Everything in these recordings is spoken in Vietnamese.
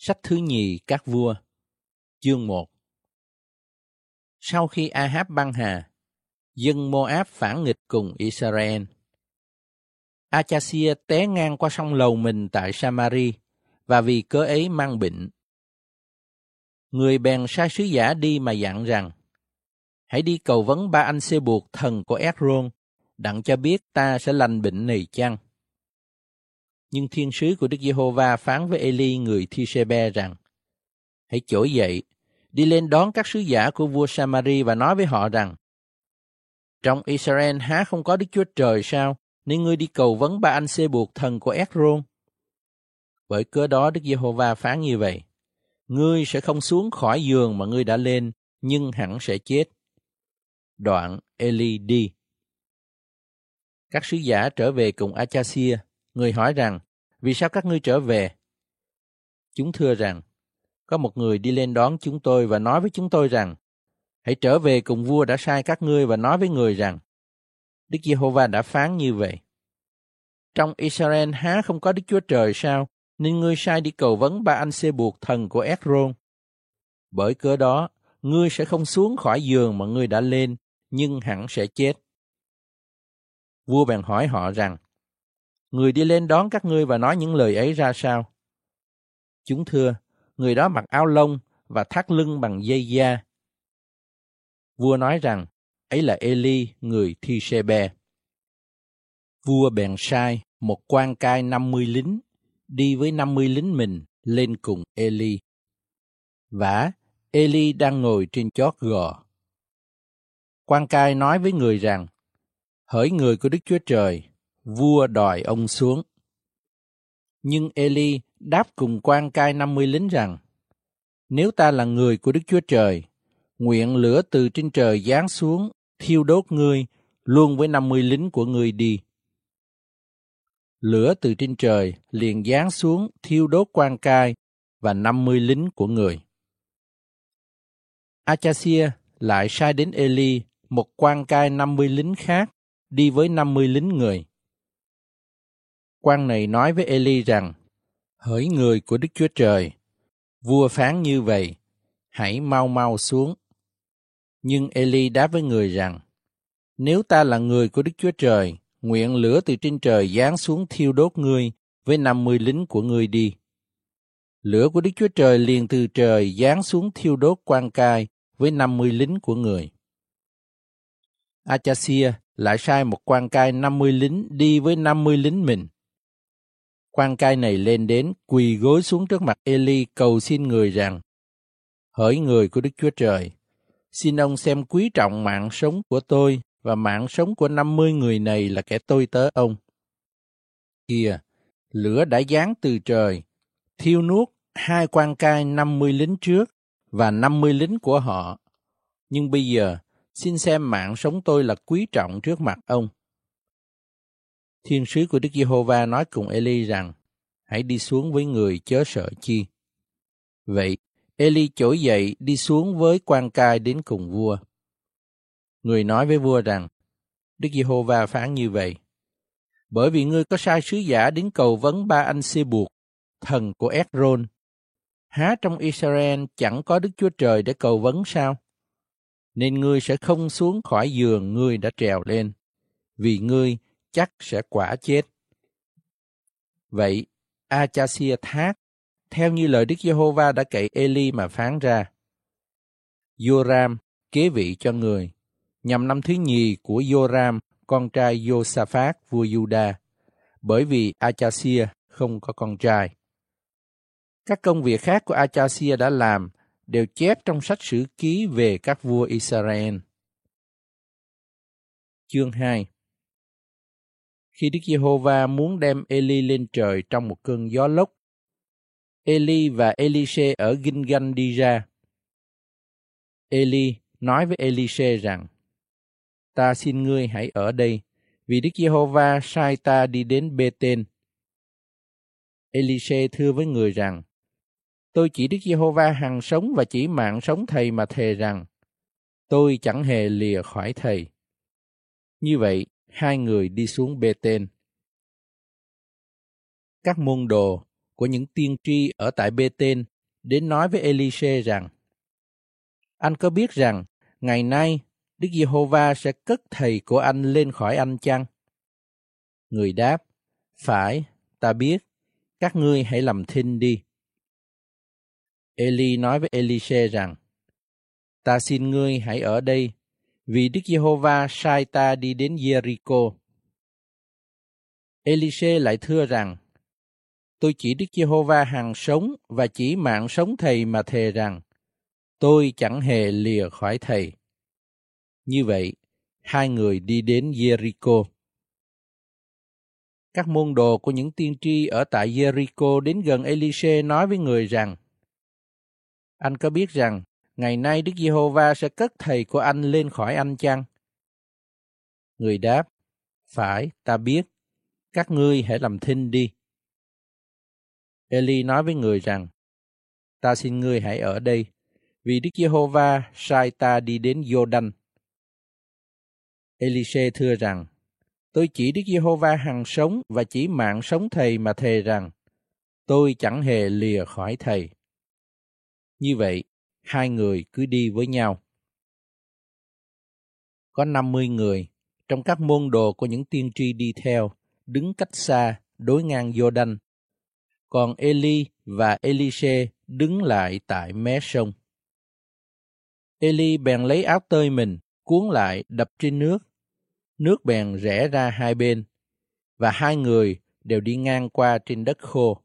Sách thứ nhì các vua Chương 1 Sau khi Ahab băng hà, dân Moab phản nghịch cùng Israel. Achasia té ngang qua sông lầu mình tại Samari và vì cớ ấy mang bệnh. Người bèn sai sứ giả đi mà dặn rằng Hãy đi cầu vấn ba anh xê buộc thần của Ekron, đặng cho biết ta sẽ lành bệnh này chăng. Nhưng thiên sứ của Đức Giê-hô-va phán với Eli người Thi-sê-be rằng, Hãy trỗi dậy, đi lên đón các sứ giả của vua Samari và nói với họ rằng, Trong Israel há không có Đức Chúa Trời sao, nên ngươi đi cầu vấn ba anh xê buộc thần của Ekron. Bởi cớ đó Đức Giê-hô-va phán như vậy, Ngươi sẽ không xuống khỏi giường mà ngươi đã lên, nhưng hẳn sẽ chết. Đoạn Eli đi. Các sứ giả trở về cùng Achasia, người hỏi rằng, vì sao các ngươi trở về? Chúng thưa rằng, có một người đi lên đón chúng tôi và nói với chúng tôi rằng, hãy trở về cùng vua đã sai các ngươi và nói với người rằng, Đức Giê-hô-va đã phán như vậy. Trong Israel há không có Đức Chúa Trời sao, nên ngươi sai đi cầu vấn ba anh xê buộc thần của Ekron. Bởi cớ đó, ngươi sẽ không xuống khỏi giường mà ngươi đã lên, nhưng hẳn sẽ chết. Vua bèn hỏi họ rằng, người đi lên đón các ngươi và nói những lời ấy ra sao? Chúng thưa, người đó mặc áo lông và thắt lưng bằng dây da. Vua nói rằng, ấy là Eli, người Thi Sê Bè. Vua bèn sai một quan cai 50 lính đi với 50 lính mình lên cùng Eli. Vả, Eli đang ngồi trên chót gò. Quan cai nói với người rằng, hỡi người của Đức Chúa Trời, vua đòi ông xuống. Nhưng Eli đáp cùng quan cai 50 lính rằng, nếu ta là người của Đức Chúa Trời, nguyện lửa từ trên trời giáng xuống, thiêu đốt ngươi, luôn với 50 lính của ngươi đi. Lửa từ trên trời liền giáng xuống thiêu đốt quan cai và 50 lính của người. Achasia lại sai đến Eli một quan cai 50 lính khác đi với 50 lính người. Quan này nói với Eli rằng, hỡi người của Đức Chúa Trời, vua phán như vậy, hãy mau mau xuống. Nhưng Eli đáp với người rằng, nếu ta là người của Đức Chúa Trời, nguyện lửa từ trên trời giáng xuống thiêu đốt ngươi với 50 lính của ngươi đi. Lửa của Đức Chúa Trời liền từ trời giáng xuống thiêu đốt quan cai với 50 lính của người. Achasia lại sai một quan cai 50 lính đi với 50 lính mình. Quan cai này lên đến quỳ gối xuống trước mặt Eli cầu xin người rằng, Hỡi người của Đức Chúa Trời, xin ông xem quý trọng mạng sống của tôi và mạng sống của 50 người này là kẻ tôi tớ ông. Kìa, lửa đã giáng từ trời, thiêu nuốt hai quan cai 50 lính trước và 50 lính của họ. Nhưng bây giờ, xin xem mạng sống tôi là quý trọng trước mặt ông. Thiên sứ của Đức Giê-hô-va nói cùng Eli rằng, hãy đi xuống với người chớ sợ chi. Vậy, Eli trỗi dậy đi xuống với quan cai đến cùng vua. Người nói với vua rằng, Đức Giê-hô-va phán như vậy. Bởi vì ngươi có sai sứ giả đến cầu vấn ba anh xê buộc, thần của Ekron. Há trong Israel chẳng có Đức Chúa Trời để cầu vấn sao? Nên ngươi sẽ không xuống khỏi giường ngươi đã trèo lên, vì ngươi chắc sẽ quả chết. Vậy, Achasia thác, theo như lời Đức Giê-hô-va đã cậy Eli mà phán ra. Joram kế vị cho người, nhằm năm thứ nhì của Joram, con trai Josaphat vua Juda, bởi vì Achasia không có con trai. Các công việc khác của Achasia đã làm đều chép trong sách sử ký về các vua Israel. Chương 2 khi Đức Giê-hô-va muốn đem Eli lên trời trong một cơn gió lốc, Eli và Elise ở Gilgal đi ra. Eli nói với Elise rằng, ta xin ngươi hãy ở đây, vì Đức Giê-hô-va sai ta đi đến Bê-tên. Elise thưa với người rằng, tôi chỉ Đức Giê-hô-va hằng sống và chỉ mạng sống thầy mà thề rằng, tôi chẳng hề lìa khỏi thầy. Như vậy, hai người đi xuống Bê-tên. Các môn đồ của những tiên tri ở tại Bê-tên đến nói với Elise rằng, Anh có biết rằng, ngày nay Đức Giê-hô-va sẽ cất thầy của anh lên khỏi anh chăng? Người đáp, Phải, ta biết, các ngươi hãy làm thinh đi. Eli nói với Elise rằng, Ta xin ngươi hãy ở đây, vì Đức Giê-hô-va sai ta đi đến Jericho. Elise lại thưa rằng, Tôi chỉ Đức Giê-hô-va hàng sống và chỉ mạng sống thầy mà thề rằng, tôi chẳng hề lìa khỏi thầy. Như vậy, hai người đi đến Jericho. Các môn đồ của những tiên tri ở tại Jericho đến gần Elise nói với người rằng, Anh có biết rằng, ngày nay Đức Giê-hô-va sẽ cất thầy của anh lên khỏi anh chăng? Người đáp, Phải, ta biết, các ngươi hãy làm thinh đi. Eli nói với người rằng, Ta xin ngươi hãy ở đây, vì Đức Giê-hô-va sai ta đi đến Giô-đanh. Elise thưa rằng, Tôi chỉ Đức Giê-hô-va hằng sống và chỉ mạng sống thầy mà thề rằng, tôi chẳng hề lìa khỏi thầy. Như vậy, hai người cứ đi với nhau. Có 50 người, trong các môn đồ của những tiên tri đi theo, đứng cách xa, đối ngang Giô-đanh. Còn Eli và Elise đứng lại tại mé sông. Eli bèn lấy áo tơi mình, cuốn lại đập trên nước. Nước bèn rẽ ra hai bên, và hai người đều đi ngang qua trên đất khô.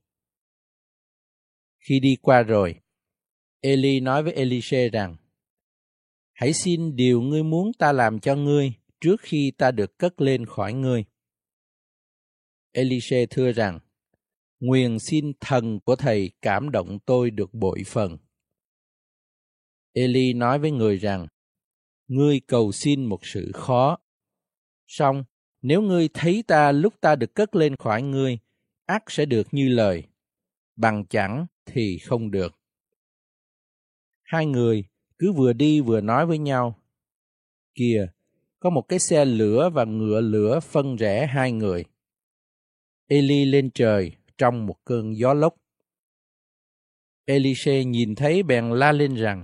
Khi đi qua rồi, Eli nói với Elise rằng, Hãy xin điều ngươi muốn ta làm cho ngươi trước khi ta được cất lên khỏi ngươi. Elise thưa rằng, nguyền xin thần của thầy cảm động tôi được bội phần. Eli nói với người rằng, Ngươi cầu xin một sự khó. Xong, nếu ngươi thấy ta lúc ta được cất lên khỏi ngươi, ác sẽ được như lời. Bằng chẳng thì không được. Hai người cứ vừa đi vừa nói với nhau. Kìa, có một cái xe lửa và ngựa lửa phân rẽ hai người. Eli lên trời trong một cơn gió lốc. Elise nhìn thấy bèn la lên rằng,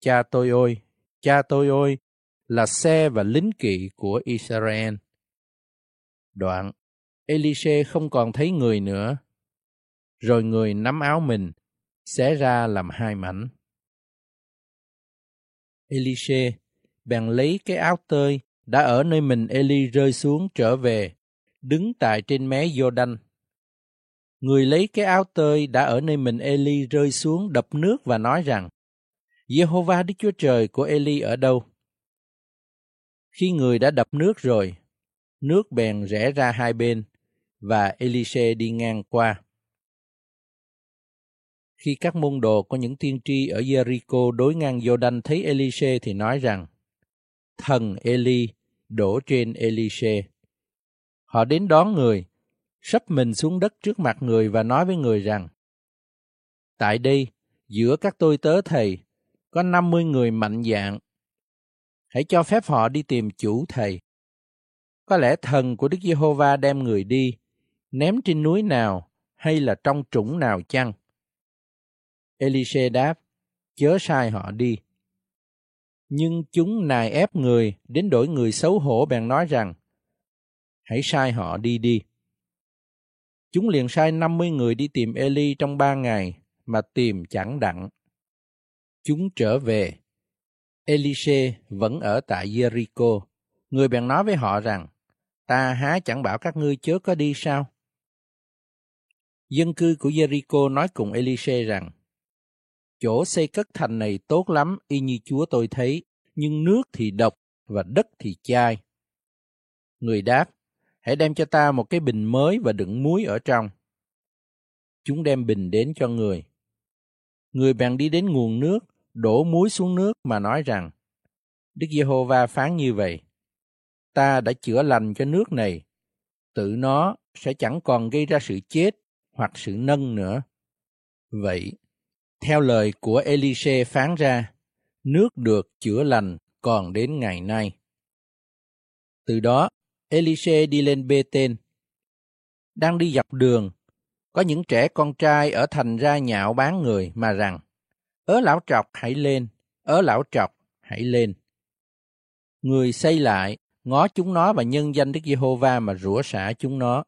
Cha tôi ơi, cha tôi ơi, là xe và lính kỵ của Israel. Đoạn, Elise không còn thấy người nữa. Rồi người nắm áo mình, xé ra làm hai mảnh. Elise bèn lấy cái áo tơi đã ở nơi mình Eli rơi xuống trở về, đứng tại trên mé giô Người lấy cái áo tơi đã ở nơi mình Eli rơi xuống đập nước và nói rằng, Jehovah Đức Chúa Trời của Eli ở đâu? Khi người đã đập nước rồi, nước bèn rẽ ra hai bên, và Elise đi ngang qua. Khi các môn đồ có những tiên tri ở Jericho đối ngang Jordan thấy Elise thì nói rằng, Thần Eli đổ trên Elise. Họ đến đón người, sắp mình xuống đất trước mặt người và nói với người rằng, Tại đây, giữa các tôi tớ thầy, có 50 người mạnh dạng. Hãy cho phép họ đi tìm chủ thầy. Có lẽ thần của Đức Giê-hô-va đem người đi, ném trên núi nào hay là trong trũng nào chăng? Elise đáp, chớ sai họ đi. Nhưng chúng nài ép người, đến đổi người xấu hổ bèn nói rằng, hãy sai họ đi đi. Chúng liền sai 50 người đi tìm Eli trong ba ngày, mà tìm chẳng đặng. Chúng trở về. Elise vẫn ở tại Jericho. Người bèn nói với họ rằng, ta há chẳng bảo các ngươi chớ có đi sao? Dân cư của Jericho nói cùng Elise rằng, chỗ xây cất thành này tốt lắm y như Chúa tôi thấy, nhưng nước thì độc và đất thì chai. Người đáp, hãy đem cho ta một cái bình mới và đựng muối ở trong. Chúng đem bình đến cho người. Người bèn đi đến nguồn nước, đổ muối xuống nước mà nói rằng, Đức Giê-hô-va phán như vậy, ta đã chữa lành cho nước này, tự nó sẽ chẳng còn gây ra sự chết hoặc sự nâng nữa. Vậy, theo lời của Elise phán ra, nước được chữa lành còn đến ngày nay. Từ đó, Elise đi lên Bê-tên. Đang đi dọc đường, Có những trẻ con trai ở thành ra nhạo bán người mà rằng, ớ lão trọc hãy lên, ớ lão trọc hãy lên. Người xây lại, ngó chúng nó và nhân danh Đức Giê-hô-va mà rủa xả chúng nó.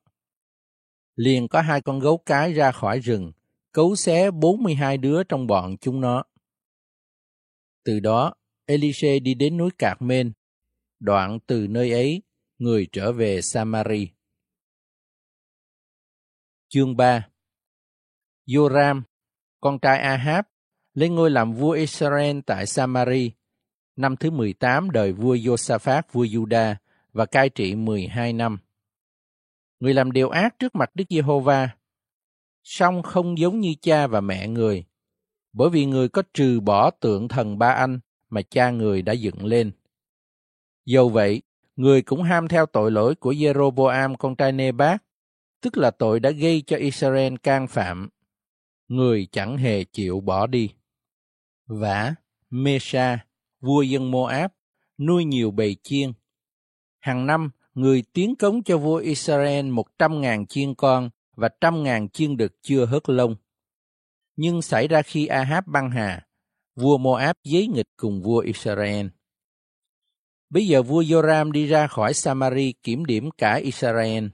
Liền có hai con gấu cái ra khỏi rừng, cấu xé 42 đứa trong bọn chúng nó. Từ đó, Elise đi đến núi Cạc Mên, đoạn từ nơi ấy, người trở về Samari. Chương 3 Joram, con trai Ahab, lên ngôi làm vua Israel tại Samari, năm thứ 18 đời vua Josaphat vua Juda và cai trị 12 năm. Người làm điều ác trước mặt Đức Giê-hô-va, song không giống như cha và mẹ người, bởi vì người có trừ bỏ tượng thần ba anh mà cha người đã dựng lên. Dầu vậy, người cũng ham theo tội lỗi của Jeroboam con trai Nebat, tức là tội đã gây cho Israel can phạm. Người chẳng hề chịu bỏ đi. Vả, Mesha, vua dân Moab, nuôi nhiều bầy chiên. Hàng năm, người tiến cống cho vua Israel một trăm ngàn chiên con và trăm ngàn chiên đực chưa hớt lông. Nhưng xảy ra khi Ahab băng hà, vua Moab giấy nghịch cùng vua Israel. Bây giờ vua Joram đi ra khỏi Samari kiểm điểm cả Israel.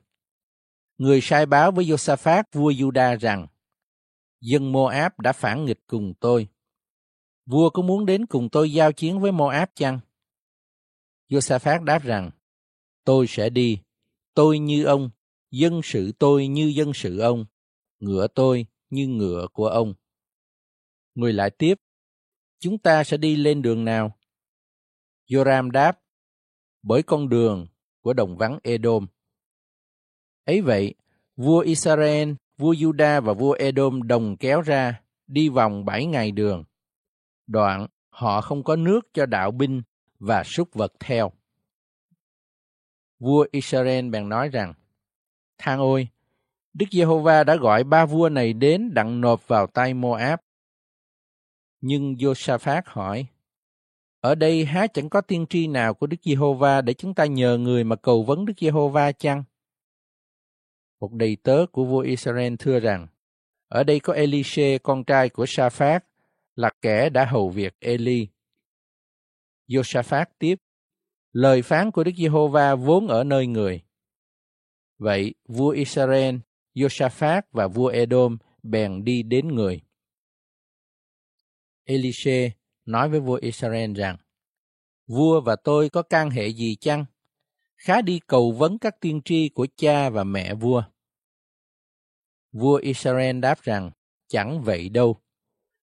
Người sai báo với Josaphat vua Juda rằng, dân Moab đã phản nghịch cùng tôi. Vua có muốn đến cùng tôi giao chiến với Moab chăng? Josaphat đáp rằng, tôi sẽ đi, tôi như ông, dân sự tôi như dân sự ông, ngựa tôi như ngựa của ông. Người lại tiếp, chúng ta sẽ đi lên đường nào? Joram đáp, bởi con đường của đồng vắng Edom. Ấy vậy, vua Israel, vua Juda và vua Edom đồng kéo ra, đi vòng bảy ngày đường. Đoạn, họ không có nước cho đạo binh và súc vật theo. Vua Israel bèn nói rằng, Thang ôi, Đức Giê-hô-va đã gọi ba vua này đến đặng nộp vào tay Moab. Nhưng Josaphat hỏi, ở đây há chẳng có tiên tri nào của Đức Giê-hô-va để chúng ta nhờ người mà cầu vấn Đức Giê-hô-va chăng? Một đầy tớ của vua Israel thưa rằng, ở đây có Elise con trai của Sa-phát, là kẻ đã hầu việc Eli. Josaphat tiếp, lời phán của Đức Giê-hô-va vốn ở nơi người. Vậy vua Israel, Josaphat và vua Edom bèn đi đến người. Elise nói với vua Israel rằng, Vua và tôi có can hệ gì chăng? Khá đi cầu vấn các tiên tri của cha và mẹ vua. Vua Israel đáp rằng, chẳng vậy đâu,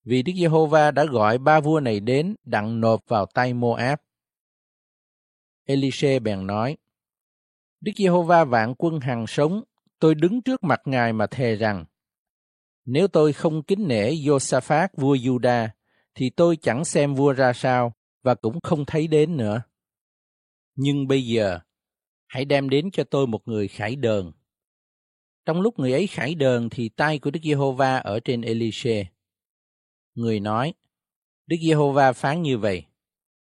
vì Đức Giê-hô-va đã gọi ba vua này đến đặng nộp vào tay Moab. Elise bèn nói, Đức Giê-hô-va vạn quân hằng sống, tôi đứng trước mặt Ngài mà thề rằng, nếu tôi không kính nể Josaphat vua Juda, thì tôi chẳng xem vua ra sao và cũng không thấy đến nữa. Nhưng bây giờ, hãy đem đến cho tôi một người khải đờn. Trong lúc người ấy khải đờn thì tay của Đức Giê-hô-va ở trên Elise. Người nói, Đức Giê-hô-va phán như vậy,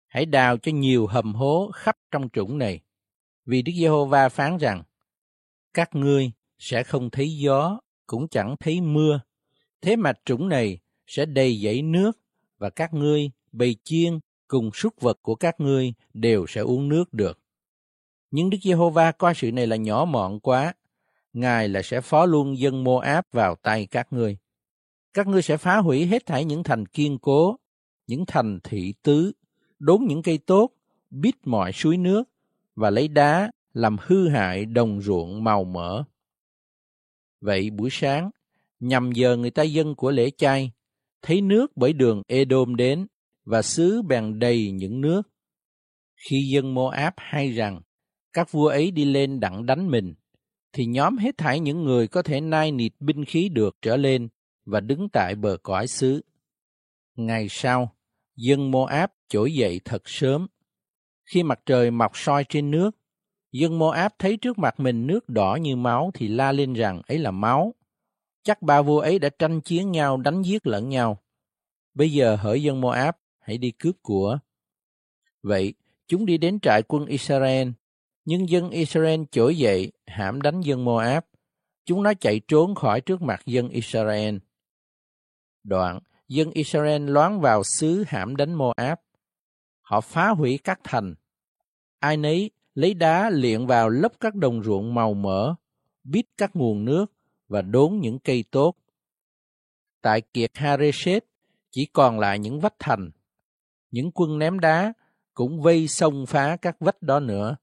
hãy đào cho nhiều hầm hố khắp trong trũng này, vì Đức Giê-hô-va phán rằng, các ngươi sẽ không thấy gió, cũng chẳng thấy mưa, thế mà trũng này sẽ đầy dãy nước và các ngươi, bầy chiên cùng súc vật của các ngươi đều sẽ uống nước được. Nhưng Đức Giê-hô-va coi sự này là nhỏ mọn quá, Ngài là sẽ phó luôn dân Mô-áp vào tay các ngươi. Các ngươi sẽ phá hủy hết thảy những thành kiên cố, những thành thị tứ, đốn những cây tốt, bít mọi suối nước và lấy đá làm hư hại đồng ruộng màu mỡ. Vậy buổi sáng, nhằm giờ người ta dân của lễ chay, thấy nước bởi đường Edom đến và xứ bèn đầy những nước. Khi dân Moab hay rằng các vua ấy đi lên đặng đánh mình, thì nhóm hết thảy những người có thể nai nịt binh khí được trở lên và đứng tại bờ cõi xứ. Ngày sau, dân Moab trỗi dậy thật sớm. Khi mặt trời mọc soi trên nước, dân Moab thấy trước mặt mình nước đỏ như máu thì la lên rằng ấy là máu. Chắc ba vua ấy đã tranh chiến nhau đánh giết lẫn nhau. Bây giờ hỡi dân Moab, hãy đi cướp của. Vậy, chúng đi đến trại quân Israel, nhưng dân Israel trỗi dậy hãm đánh dân Moab, Chúng nó chạy trốn khỏi trước mặt dân Israel. Đoạn, dân Israel loán vào xứ hãm đánh Moab. Họ phá hủy các thành. Ai nấy lấy đá liện vào lấp các đồng ruộng màu mỡ, bít các nguồn nước và đốn những cây tốt. Tại kiệt Hareset chỉ còn lại những vách thành. Những quân ném đá cũng vây xông phá các vách đó nữa.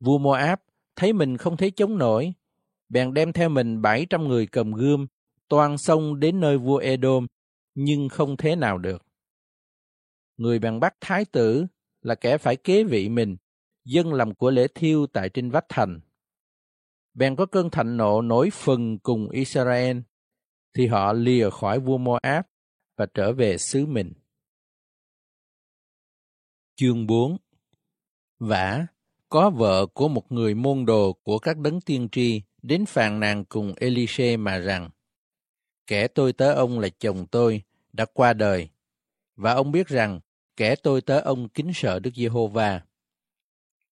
Vua Moab thấy mình không thể chống nổi, bèn đem theo mình 700 người cầm gươm, toàn xông đến nơi vua Edom, nhưng không thế nào được. Người bèn bắt thái tử là kẻ phải kế vị mình, dân làm của lễ thiêu tại trên vách thành. Bèn có cơn thạnh nộ nổi phần cùng Israel, thì họ lìa khỏi vua Moab và trở về xứ mình. Chương 4 Vả, có vợ của một người môn đồ của các đấng tiên tri đến phàn nàn cùng Elise mà rằng, kẻ tôi tớ ông là chồng tôi, đã qua đời, và ông biết rằng kẻ tôi tớ ông kính sợ Đức Giê-hô-va.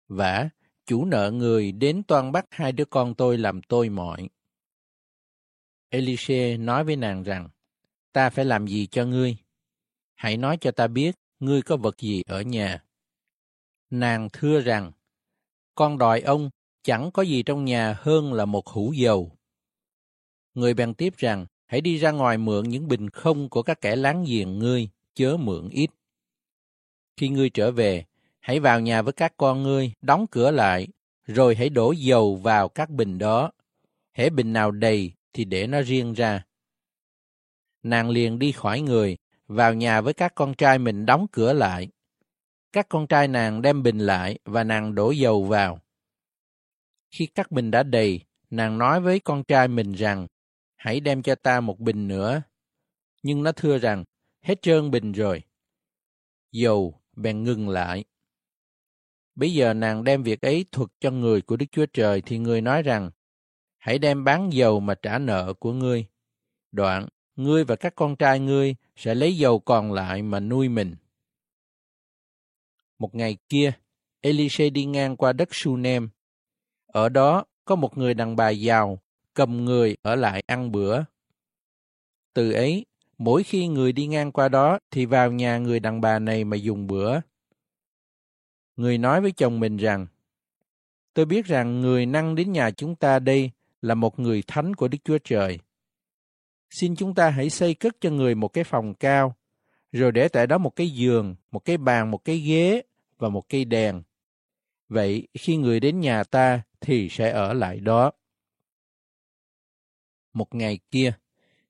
Vả, chủ nợ người đến toan bắt hai đứa con tôi làm tôi mọi. Elise nói với nàng rằng, ta phải làm gì cho ngươi? Hãy nói cho ta biết, ngươi có vật gì ở nhà. Nàng thưa rằng, con đòi ông chẳng có gì trong nhà hơn là một hũ dầu. Người bèn tiếp rằng, hãy đi ra ngoài mượn những bình không của các kẻ láng giềng ngươi, chớ mượn ít. Khi ngươi trở về, hãy vào nhà với các con ngươi, đóng cửa lại, rồi hãy đổ dầu vào các bình đó. Hễ bình nào đầy thì để nó riêng ra. Nàng liền đi khỏi người, vào nhà với các con trai mình đóng cửa lại. Các con trai nàng đem bình lại và nàng đổ dầu vào. Khi các bình đã đầy, nàng nói với con trai mình rằng, hãy đem cho ta một bình nữa. Nhưng nó thưa rằng, hết trơn bình rồi. Dầu bèn ngừng lại. Bây giờ nàng đem việc ấy thuật cho người của Đức Chúa Trời thì người nói rằng, hãy đem bán dầu mà trả nợ của ngươi. Đoạn, ngươi và các con trai ngươi sẽ lấy dầu còn lại mà nuôi mình. Một ngày kia, Elise đi ngang qua đất Sunem. Ở đó có một người đàn bà giàu, cầm người ở lại ăn bữa. Từ ấy, mỗi khi người đi ngang qua đó thì vào nhà người đàn bà này mà dùng bữa. Người nói với chồng mình rằng, tôi biết rằng người năng đến nhà chúng ta đây là một người thánh của Đức Chúa Trời. Xin chúng ta hãy xây cất cho người một cái phòng cao, rồi để tại đó một cái giường, một cái bàn, một cái ghế và một cây đèn. Vậy khi người đến nhà ta thì sẽ ở lại đó. Một ngày kia,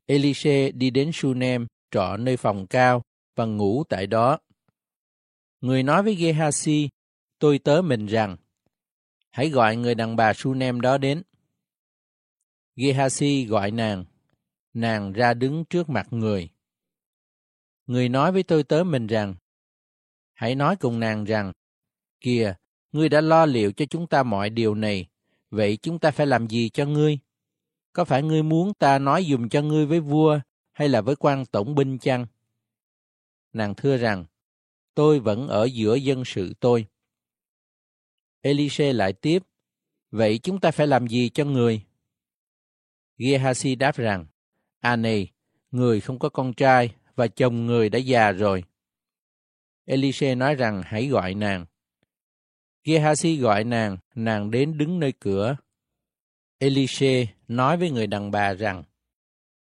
Elise đi đến Sunem, trọ nơi phòng cao và ngủ tại đó. Người nói với Gehazi, tôi tớ mình rằng, hãy gọi người đàn bà Sunem đó đến. Gehazi gọi nàng, nàng ra đứng trước mặt người. Người nói với tôi tớ mình rằng, hãy nói cùng nàng rằng, kìa, ngươi đã lo liệu cho chúng ta mọi điều này, vậy chúng ta phải làm gì cho ngươi? Có phải ngươi muốn ta nói dùm cho ngươi với vua hay là với quan tổng binh chăng? Nàng thưa rằng, tôi vẫn ở giữa dân sự tôi. Elise lại tiếp, vậy chúng ta phải làm gì cho người? Gehazi đáp rằng, À này, người không có con trai và chồng người đã già rồi. Elise nói rằng hãy gọi nàng. Gehazi gọi nàng, nàng đến đứng nơi cửa. Elise nói với người đàn bà rằng,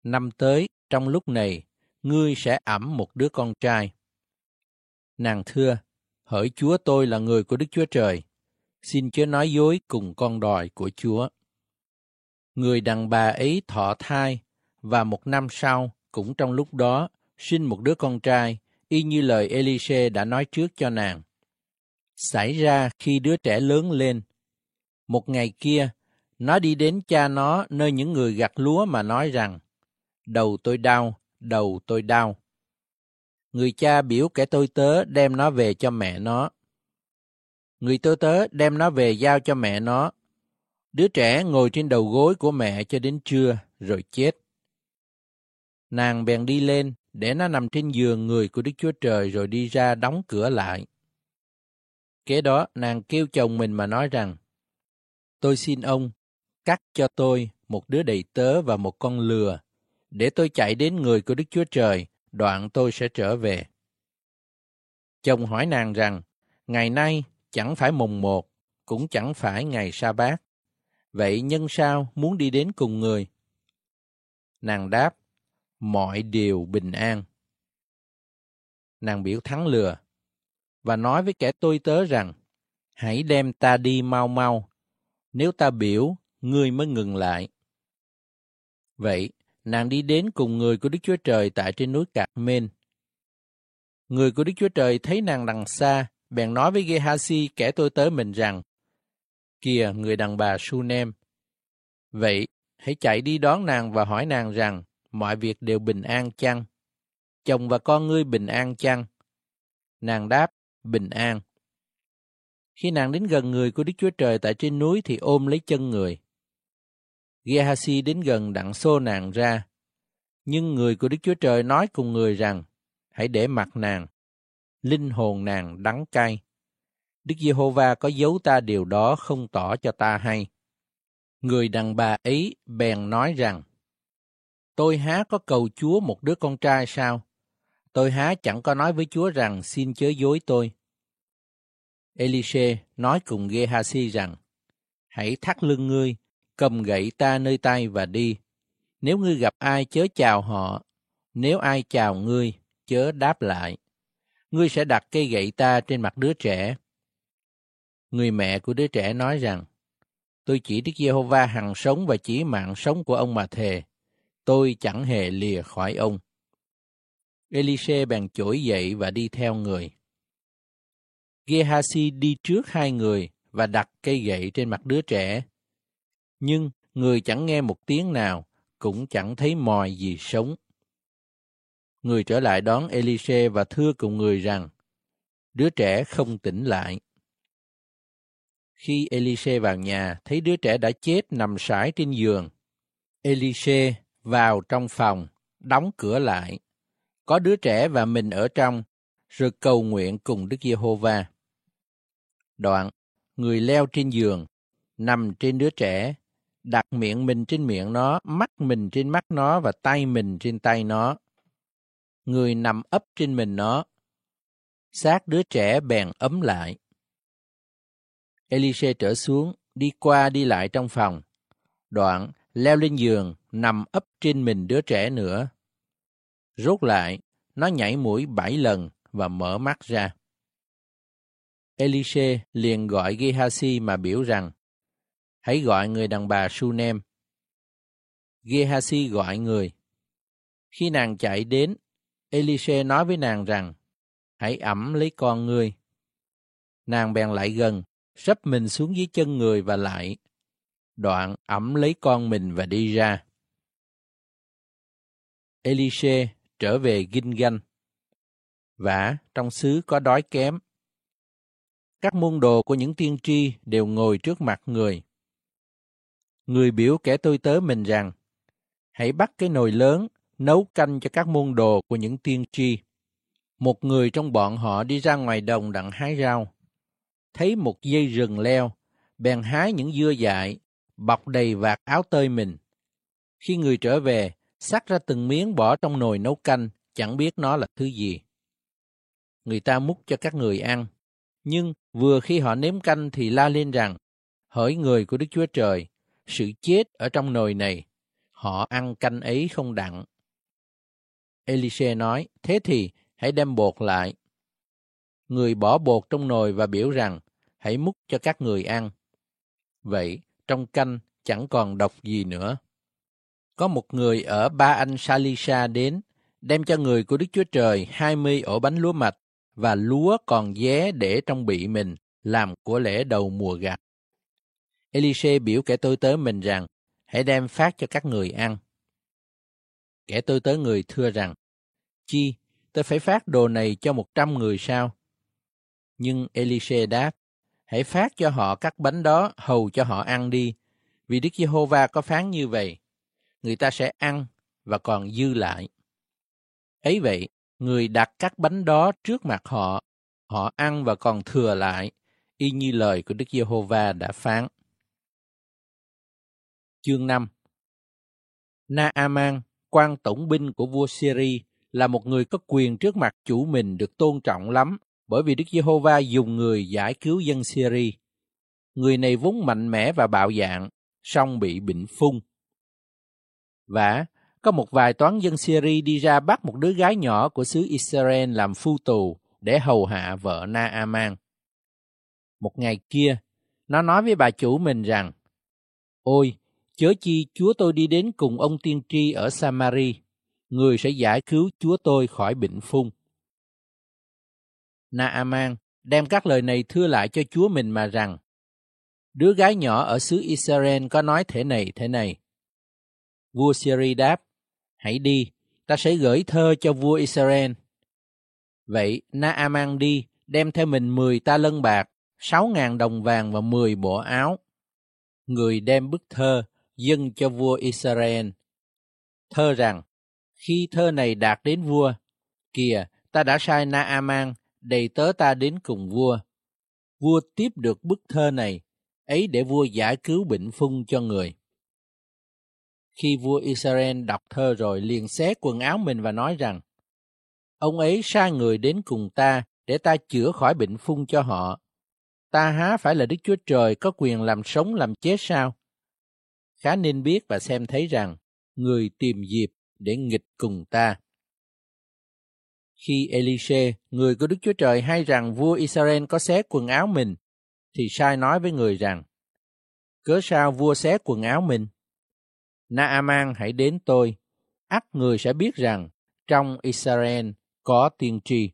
năm tới, trong lúc này, ngươi sẽ ẩm một đứa con trai. Nàng thưa, hỡi Chúa tôi là người của Đức Chúa Trời, xin chớ nói dối cùng con đòi của Chúa. Người đàn bà ấy thọ thai, và một năm sau, cũng trong lúc đó, sinh một đứa con trai, y như lời Elise đã nói trước cho nàng. Xảy ra khi đứa trẻ lớn lên. Một ngày kia, nó đi đến cha nó nơi những người gặt lúa mà nói rằng, đầu tôi đau, đầu tôi đau. Người cha biểu kẻ tôi tớ đem nó về cho mẹ nó. Người tôi tớ đem nó về giao cho mẹ nó. Đứa trẻ ngồi trên đầu gối của mẹ cho đến trưa, rồi chết. Nàng bèn đi lên, để nó nằm trên giường người của Đức Chúa Trời rồi đi ra đóng cửa lại. Kế đó, nàng kêu chồng mình mà nói rằng, Tôi xin ông, cắt cho tôi một đứa đầy tớ và một con lừa, để tôi chạy đến người của Đức Chúa Trời, đoạn tôi sẽ trở về. Chồng hỏi nàng rằng, ngày nay chẳng phải mùng một, cũng chẳng phải ngày sa bát. Vậy nhân sao muốn đi đến cùng người? Nàng đáp, mọi điều bình an. Nàng biểu thắng lừa, và nói với kẻ tôi tớ rằng, hãy đem ta đi mau mau, nếu ta biểu, ngươi mới ngừng lại. Vậy, nàng đi đến cùng người của Đức Chúa Trời tại trên núi Cạc Mên. Người của Đức Chúa Trời thấy nàng đằng xa, bèn nói với Gehazi kẻ tôi tới mình rằng, Kìa người đàn bà Sunem. Vậy, hãy chạy đi đón nàng và hỏi nàng rằng, mọi việc đều bình an chăng? Chồng và con ngươi bình an chăng? Nàng đáp, bình an. Khi nàng đến gần người của Đức Chúa Trời tại trên núi thì ôm lấy chân người. Gehazi đến gần đặng xô nàng ra. Nhưng người của Đức Chúa Trời nói cùng người rằng, hãy để mặt nàng, linh hồn nàng đắng cay. Đức Giê-hô-va có giấu ta điều đó không tỏ cho ta hay. Người đàn bà ấy bèn nói rằng, Tôi há có cầu Chúa một đứa con trai sao? Tôi há chẳng có nói với Chúa rằng xin chớ dối tôi. Elise nói cùng Gehazi rằng, Hãy thắt lưng ngươi, cầm gậy ta nơi tay và đi. Nếu ngươi gặp ai chớ chào họ, nếu ai chào ngươi, chớ đáp lại. Ngươi sẽ đặt cây gậy ta trên mặt đứa trẻ. Người mẹ của đứa trẻ nói rằng, Tôi chỉ Đức Giê-hô-va hằng sống và chỉ mạng sống của ông mà thề. Tôi chẳng hề lìa khỏi ông. Elise bèn chổi dậy và đi theo người. Gehazi đi trước hai người và đặt cây gậy trên mặt đứa trẻ. Nhưng người chẳng nghe một tiếng nào, cũng chẳng thấy mòi gì sống. Người trở lại đón Elise và thưa cùng người rằng, đứa trẻ không tỉnh lại. Khi Elise vào nhà, thấy đứa trẻ đã chết nằm sải trên giường. Elise vào trong phòng, đóng cửa lại. Có đứa trẻ và mình ở trong, rồi cầu nguyện cùng Đức Giê-hô-va. Đoạn, người leo trên giường, nằm trên đứa trẻ, đặt miệng mình trên miệng nó, mắt mình trên mắt nó và tay mình trên tay nó. Người nằm ấp trên mình nó. Xác đứa trẻ bèn ấm lại. Elise trở xuống, đi qua đi lại trong phòng. Đoạn, leo lên giường, nằm ấp trên mình đứa trẻ nữa. Rốt lại, nó nhảy mũi bảy lần và mở mắt ra. Elise liền gọi Gehazi mà biểu rằng, hãy gọi người đàn bà Sunem. Gehazi gọi người. Khi nàng chạy đến, Elise nói với nàng rằng, hãy ẩm lấy con ngươi. Nàng bèn lại gần, sắp mình xuống dưới chân người và lại. Đoạn ẩm lấy con mình và đi ra. Elise trở về Ginh-ganh. Vả, trong xứ có đói kém. Các môn đồ của những tiên tri đều ngồi trước mặt người. Người biểu kẻ tôi tớ mình rằng, hãy bắt cái nồi lớn, nấu canh cho các môn đồ của những tiên tri. Một người trong bọn họ đi ra ngoài đồng đặng hái rau. Thấy một dây rừng leo, bèn hái những dưa dại, bọc đầy vạt áo tơi mình. Khi người trở về, sắc ra từng miếng bỏ trong nồi nấu canh, chẳng biết nó là thứ gì. Người ta múc cho các người ăn, nhưng vừa khi họ nếm canh thì la lên rằng, hỡi người của Đức Chúa Trời, sự chết ở trong nồi này, họ ăn canh ấy không đặng. Elise nói, thế thì hãy đem bột lại. Người bỏ bột trong nồi và biểu rằng, hãy múc cho các người ăn. Vậy, trong canh chẳng còn độc gì nữa. Có một người ở Ba Anh Salisa đến, đem cho người của Đức Chúa Trời hai mươi ổ bánh lúa mạch và lúa còn dé để trong bị mình làm của lễ đầu mùa gặt. Elise biểu kẻ tôi tớ mình rằng, hãy đem phát cho các người ăn. Kẻ tôi tớ người thưa rằng, chi, tôi phải phát đồ này cho một trăm người sao? Nhưng Elise đáp, hãy phát cho họ các bánh đó hầu cho họ ăn đi, vì Đức Giê-hô-va có phán như vậy, người ta sẽ ăn và còn dư lại. Ấy vậy, người đặt các bánh đó trước mặt họ, họ ăn và còn thừa lại, y như lời của Đức Giê-hô-va đã phán. Chương 5 Naaman, quan tổng binh của vua Syria, là một người có quyền trước mặt chủ mình được tôn trọng lắm bởi vì Đức Giê-hô-va dùng người giải cứu dân Syria. Người này vốn mạnh mẽ và bạo dạn, song bị bệnh phung. Và có một vài toán dân Syria đi ra bắt một đứa gái nhỏ của xứ Israel làm phu tù để hầu hạ vợ Na-aman. Một ngày kia, nó nói với bà chủ mình rằng, Ôi, chớ chi chúa tôi đi đến cùng ông tiên tri ở Samari, người sẽ giải cứu chúa tôi khỏi bệnh phung. Naaman đem các lời này thưa lại cho chúa mình mà rằng, đứa gái nhỏ ở xứ Israel có nói thế này thế này. Vua Syri đáp, hãy đi, ta sẽ gửi thơ cho vua Israel. Vậy Naaman đi, đem theo mình mười ta lân bạc, sáu ngàn đồng vàng và mười bộ áo. Người đem bức thơ dâng cho vua Israel. Thơ rằng, khi thơ này đạt đến vua, kìa, ta đã sai Naaman đầy tớ ta đến cùng vua. Vua tiếp được bức thơ này, ấy để vua giải cứu bệnh phung cho người. Khi vua Israel đọc thơ rồi liền xé quần áo mình và nói rằng, Ông ấy sai người đến cùng ta để ta chữa khỏi bệnh phung cho họ. Ta há phải là Đức Chúa Trời có quyền làm sống làm chết sao? Khá nên biết và xem thấy rằng, người tìm dịp để nghịch cùng ta. Khi Elise, người của Đức Chúa Trời hay rằng vua Israel có xé quần áo mình, thì sai nói với người rằng, cớ sao vua xé quần áo mình? Naaman hãy đến tôi, ắt người sẽ biết rằng trong Israel có tiên tri.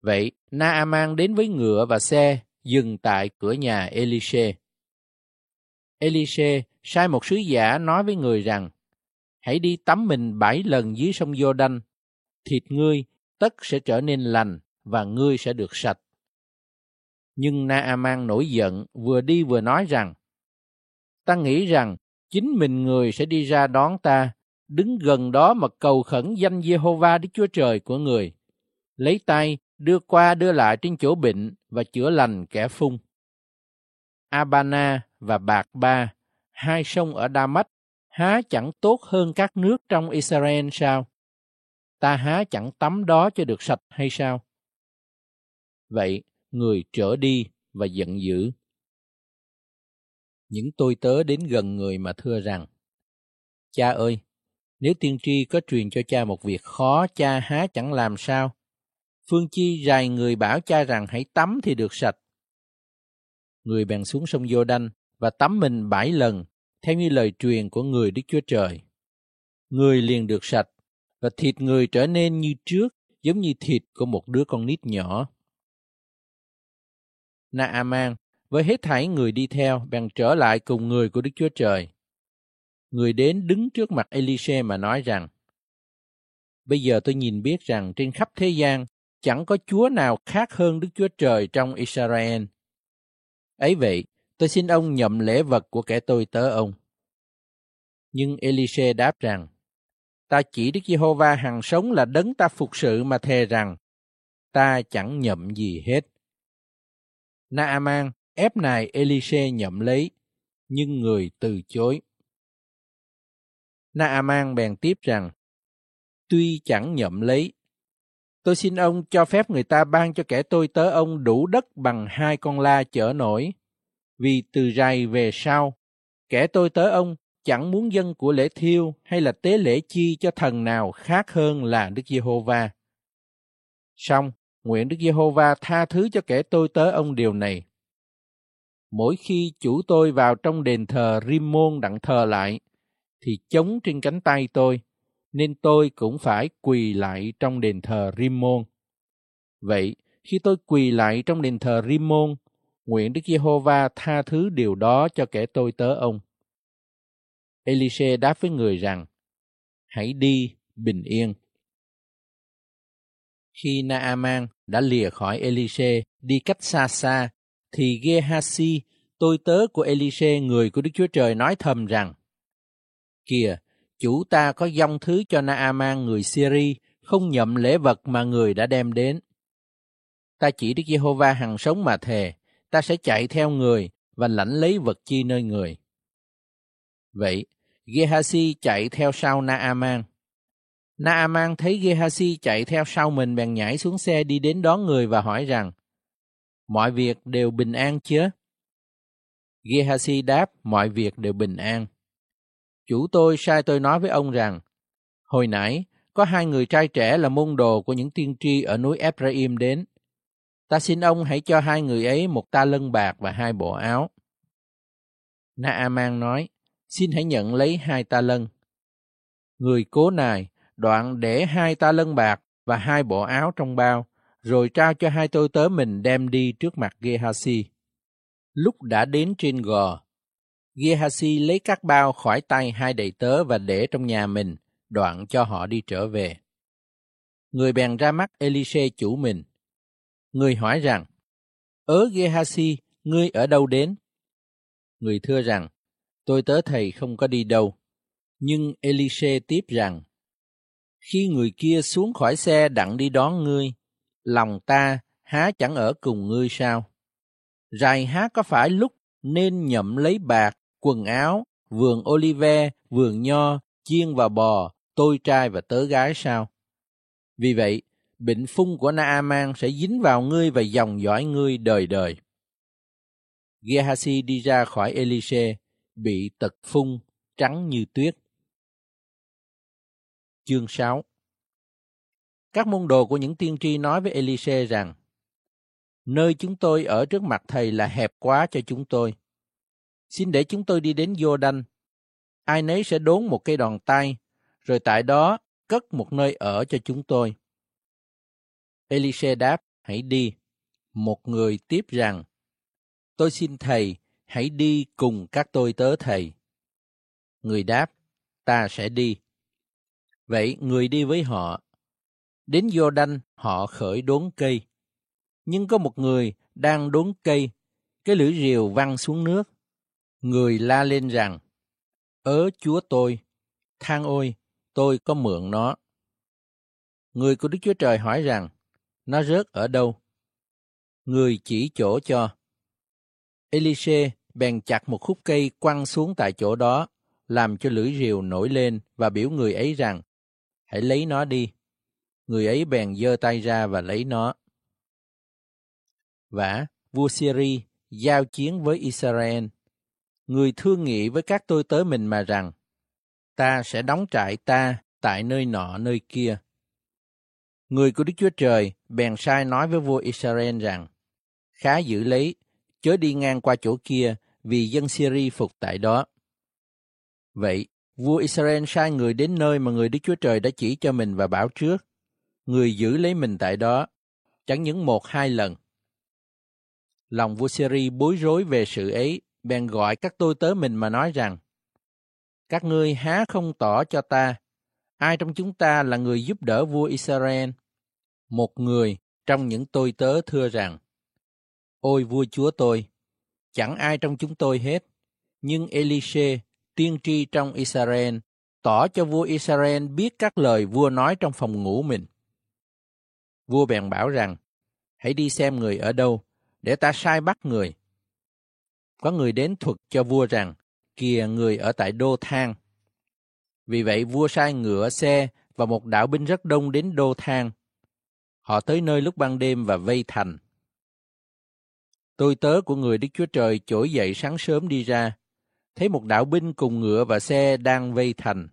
Vậy, Naaman đến với ngựa và xe, dừng tại cửa nhà Elise. Elise sai một sứ giả nói với người rằng, hãy đi tắm mình bảy lần dưới sông Giô-đanh, thịt ngươi tất sẽ trở nên lành và ngươi sẽ được sạch. Nhưng Naaman nổi giận, vừa đi vừa nói rằng, ta nghĩ rằng chính mình người sẽ đi ra đón ta, đứng gần đó mà cầu khẩn danh Jehovah, Đức Chúa Trời của người, lấy tay đưa qua đưa lại trên chỗ bệnh và chữa lành kẻ phung. Abana và Bạc Ba, hai sông ở Đa Mách, há chẳng tốt hơn các nước trong Israel sao? Ta há chẳng tắm đó cho được sạch hay sao? Vậy, người trở đi và giận dữ. Những tôi tớ đến gần người mà thưa rằng, Cha ơi, nếu tiên tri có truyền cho cha một việc khó, cha há chẳng làm sao? Phương Chi rài người bảo cha rằng hãy tắm thì được sạch. Người bèn xuống sông Giô Đanh và tắm mình bảy lần, theo như lời truyền của người Đức Chúa Trời. Người liền được sạch, và thịt người trở nên như trước, giống như thịt của một đứa con nít nhỏ. Naaman với hết thảy người đi theo bèn trở lại cùng người của Đức Chúa Trời. Người đến đứng trước mặt Elise mà nói rằng, Bây giờ tôi nhìn biết rằng trên khắp thế gian chẳng có Chúa nào khác hơn Đức Chúa Trời trong Israel. Ấy vậy, tôi xin ông nhậm lễ vật của kẻ tôi tớ ông. Nhưng Elise đáp rằng, ta chỉ Đức Giê-hô-va hằng sống là đấng ta phục sự mà thề rằng, ta chẳng nhậm gì hết. Naaman ép nài Elise nhậm lấy, nhưng người từ chối. Naaman bèn tiếp rằng, tuy chẳng nhậm lấy, tôi xin ông cho phép người ta ban cho kẻ tôi tớ ông đủ đất bằng hai con la chở nổi, vì từ rày về sau, kẻ tôi tới ông chẳng muốn dân của lễ thiêu hay là tế lễ chi cho thần nào khác hơn là Đức Giê-hô-va. Xong, nguyện Đức Giê-hô-va tha thứ cho kẻ tôi tới ông điều này. Mỗi khi chủ tôi vào trong đền thờ Rim-môn đặng thờ lại, thì chống trên cánh tay tôi, nên tôi cũng phải quỳ lại trong đền thờ Rim-môn. Vậy, khi tôi quỳ lại trong đền thờ Rim-môn, nguyện Đức Giê-hô-va tha thứ điều đó cho kẻ tôi tớ ông. Elise đáp với người rằng, hãy đi bình yên. Khi Naaman đã lìa khỏi Elise đi cách xa xa, thì Gehasi, tôi tớ của Elise, người của Đức Chúa Trời nói thầm rằng, Kìa, chủ ta có dòng thứ cho Naaman người Syri, không nhậm lễ vật mà người đã đem đến. Ta chỉ Đức Giê-hô-va hằng sống mà thề, ta sẽ chạy theo người và lãnh lấy vật chi nơi người. Vậy, Gehazi chạy theo sau Naaman. Naaman thấy Gehazi chạy theo sau mình bèn nhảy xuống xe đi đến đón người và hỏi rằng, mọi việc đều bình an chứ? Gehazi đáp, mọi việc đều bình an. Chủ tôi sai tôi nói với ông rằng, hồi nãy có hai người trai trẻ là môn đồ của những tiên tri ở núi Ephraim đến. Ta xin ông hãy cho hai người ấy một ta lân bạc và hai bộ áo. Naaman nói, xin hãy nhận lấy hai ta lân. Người cố nài, đoạn để hai ta lân bạc và hai bộ áo trong bao, rồi trao cho hai tôi tớ mình đem đi trước mặt Gehazi. Lúc đã đến trên gò, Gehazi lấy các bao khỏi tay hai đầy tớ và để trong nhà mình, đoạn cho họ đi trở về. Người bèn ra mắt Elise chủ mình. Người hỏi rằng, Ớ Gehazi, ngươi ở đâu đến? Người thưa rằng, tôi tớ thầy không có đi đâu. Nhưng Elise tiếp rằng, khi người kia xuống khỏi xe đặng đi đón ngươi, lòng ta há chẳng ở cùng ngươi sao? Rài há có phải lúc nên nhậm lấy bạc, quần áo, vườn olive, vườn nho, chiên và bò, tôi trai và tớ gái sao? Vì vậy, bệnh phung của Naaman sẽ dính vào ngươi và dòng dõi ngươi đời đời. Gehazi đi ra khỏi Elise, bị tật phung, trắng như tuyết. Chương 6 Các môn đồ của những tiên tri nói với Elise rằng, Nơi chúng tôi ở trước mặt thầy là hẹp quá cho chúng tôi. Xin để chúng tôi đi đến vô đanh Ai nấy sẽ đốn một cây đòn tay, rồi tại đó cất một nơi ở cho chúng tôi. Elise đáp, hãy đi. Một người tiếp rằng, tôi xin thầy, hãy đi cùng các tôi tớ thầy. Người đáp, ta sẽ đi. Vậy người đi với họ. Đến Jordan, họ khởi đốn cây. Nhưng có một người đang đốn cây, cái lưỡi rìu văng xuống nước. Người la lên rằng, ớ chúa tôi, thang ôi, tôi có mượn nó. Người của Đức Chúa Trời hỏi rằng, nó rớt ở đâu? Người chỉ chỗ cho. Elise bèn chặt một khúc cây quăng xuống tại chỗ đó, làm cho lưỡi rìu nổi lên và biểu người ấy rằng, hãy lấy nó đi. Người ấy bèn giơ tay ra và lấy nó. Vả, vua Syria giao chiến với Israel. Người thương nghị với các tôi tới mình mà rằng, ta sẽ đóng trại ta tại nơi nọ nơi kia. Người của Đức Chúa Trời bèn sai nói với vua Israel rằng, khá giữ lấy, chớ đi ngang qua chỗ kia vì dân Syria phục tại đó. Vậy, vua Israel sai người đến nơi mà người Đức Chúa Trời đã chỉ cho mình và bảo trước. Người giữ lấy mình tại đó, chẳng những một hai lần. Lòng vua Syria bối rối về sự ấy, bèn gọi các tôi tớ mình mà nói rằng, các ngươi há không tỏ cho ta, ai trong chúng ta là người giúp đỡ vua Israel? Một người trong những tôi tớ thưa rằng, Ôi vua chúa tôi, chẳng ai trong chúng tôi hết, nhưng Elise, tiên tri trong Israel, tỏ cho vua Israel biết các lời vua nói trong phòng ngủ mình. Vua bèn bảo rằng, hãy đi xem người ở đâu, để ta sai bắt người. Có người đến thuật cho vua rằng, kìa người ở tại Đô Thang. Vì vậy vua sai ngựa xe và một đạo binh rất đông đến Đô Thang. Họ tới nơi lúc ban đêm và vây thành. Tôi tớ của người Đức Chúa Trời trỗi dậy sáng sớm đi ra, thấy một đạo binh cùng ngựa và xe đang vây thành.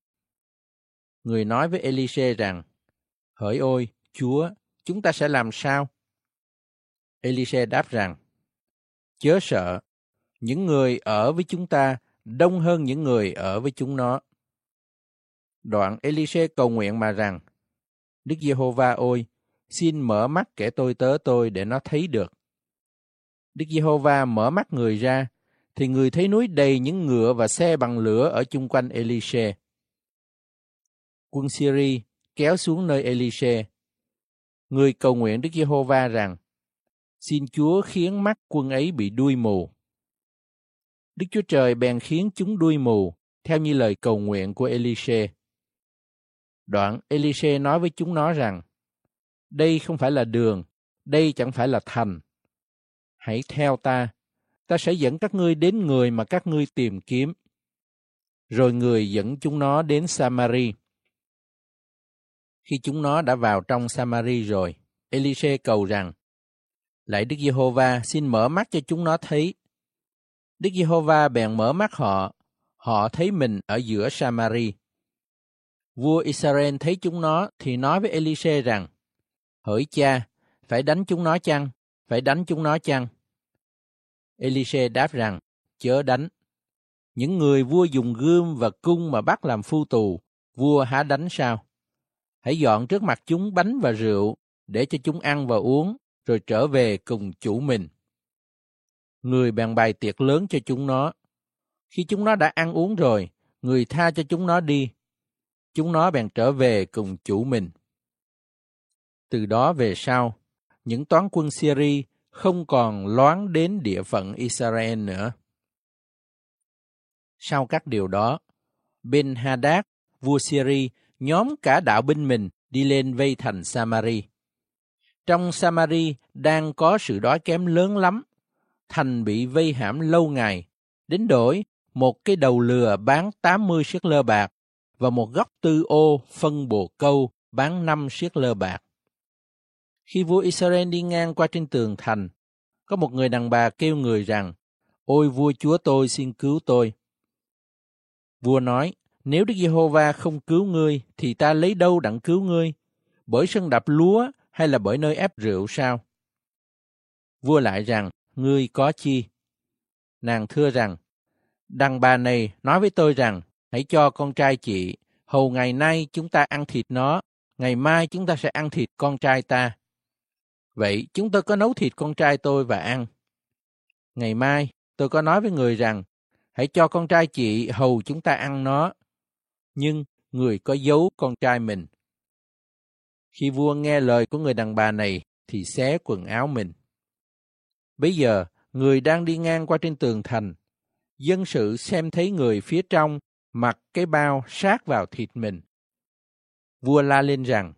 Người nói với Elise rằng, Hỡi ôi, Chúa, chúng ta sẽ làm sao? Elise đáp rằng, Chớ sợ, những người ở với chúng ta đông hơn những người ở với chúng nó. Đoạn Elise cầu nguyện mà rằng, Đức Giê-hô-va ôi, xin mở mắt kẻ tôi tớ tôi để nó thấy được. Đức Giê-hô-va mở mắt người ra, thì người thấy núi đầy những ngựa và xe bằng lửa ở chung quanh Elise. Quân Syria kéo xuống nơi Elise. Người cầu nguyện Đức Giê-hô-va rằng, xin Chúa khiến mắt quân ấy bị đuôi mù. Đức Chúa Trời bèn khiến chúng đuôi mù, theo như lời cầu nguyện của Elise. Đoạn Elise nói với chúng nó rằng, đây không phải là đường, đây chẳng phải là thành. Hãy theo ta, ta sẽ dẫn các ngươi đến người mà các ngươi tìm kiếm. Rồi người dẫn chúng nó đến Samari. Khi chúng nó đã vào trong Samari rồi, Elise cầu rằng, Lạy Đức Giê-hô-va, xin mở mắt cho chúng nó thấy. Đức Giê-hô-va bèn mở mắt họ, họ thấy mình ở giữa Samari. Vua Israel thấy chúng nó thì nói với Elise rằng, Hỡi cha, phải đánh chúng nó chăng? Phải đánh chúng nó chăng? Elise đáp rằng, chớ đánh. Những người vua dùng gươm và cung mà bắt làm phu tù, vua há đánh sao? Hãy dọn trước mặt chúng bánh và rượu, để cho chúng ăn và uống, rồi trở về cùng chủ mình. Người bèn bày tiệc lớn cho chúng nó. Khi chúng nó đã ăn uống rồi, người tha cho chúng nó đi. Chúng nó bèn trở về cùng chủ mình. Từ đó về sau, những toán quân Syria không còn loáng đến địa phận Israel nữa. Sau các điều đó, Ben Hadad, vua Syria, nhóm cả đạo binh mình đi lên vây thành Samari. Trong Samari đang có sự đói kém lớn lắm, thành bị vây hãm lâu ngày, đến đổi một cái đầu lừa bán 80 siết lơ bạc và một góc tư ô phân bồ câu bán năm siết lơ bạc. Khi vua Israel đi ngang qua trên tường thành, có một người đàn bà kêu người rằng, Ôi vua chúa tôi xin cứu tôi. Vua nói, nếu Đức Giê-hô-va không cứu ngươi, thì ta lấy đâu đặng cứu ngươi? Bởi sân đập lúa hay là bởi nơi ép rượu sao? Vua lại rằng, ngươi có chi? Nàng thưa rằng, đàn bà này nói với tôi rằng, hãy cho con trai chị, hầu ngày nay chúng ta ăn thịt nó, ngày mai chúng ta sẽ ăn thịt con trai ta. Vậy chúng tôi có nấu thịt con trai tôi và ăn. Ngày mai, tôi có nói với người rằng, hãy cho con trai chị hầu chúng ta ăn nó. Nhưng người có giấu con trai mình. Khi vua nghe lời của người đàn bà này, thì xé quần áo mình. Bây giờ, người đang đi ngang qua trên tường thành. Dân sự xem thấy người phía trong mặc cái bao sát vào thịt mình. Vua la lên rằng,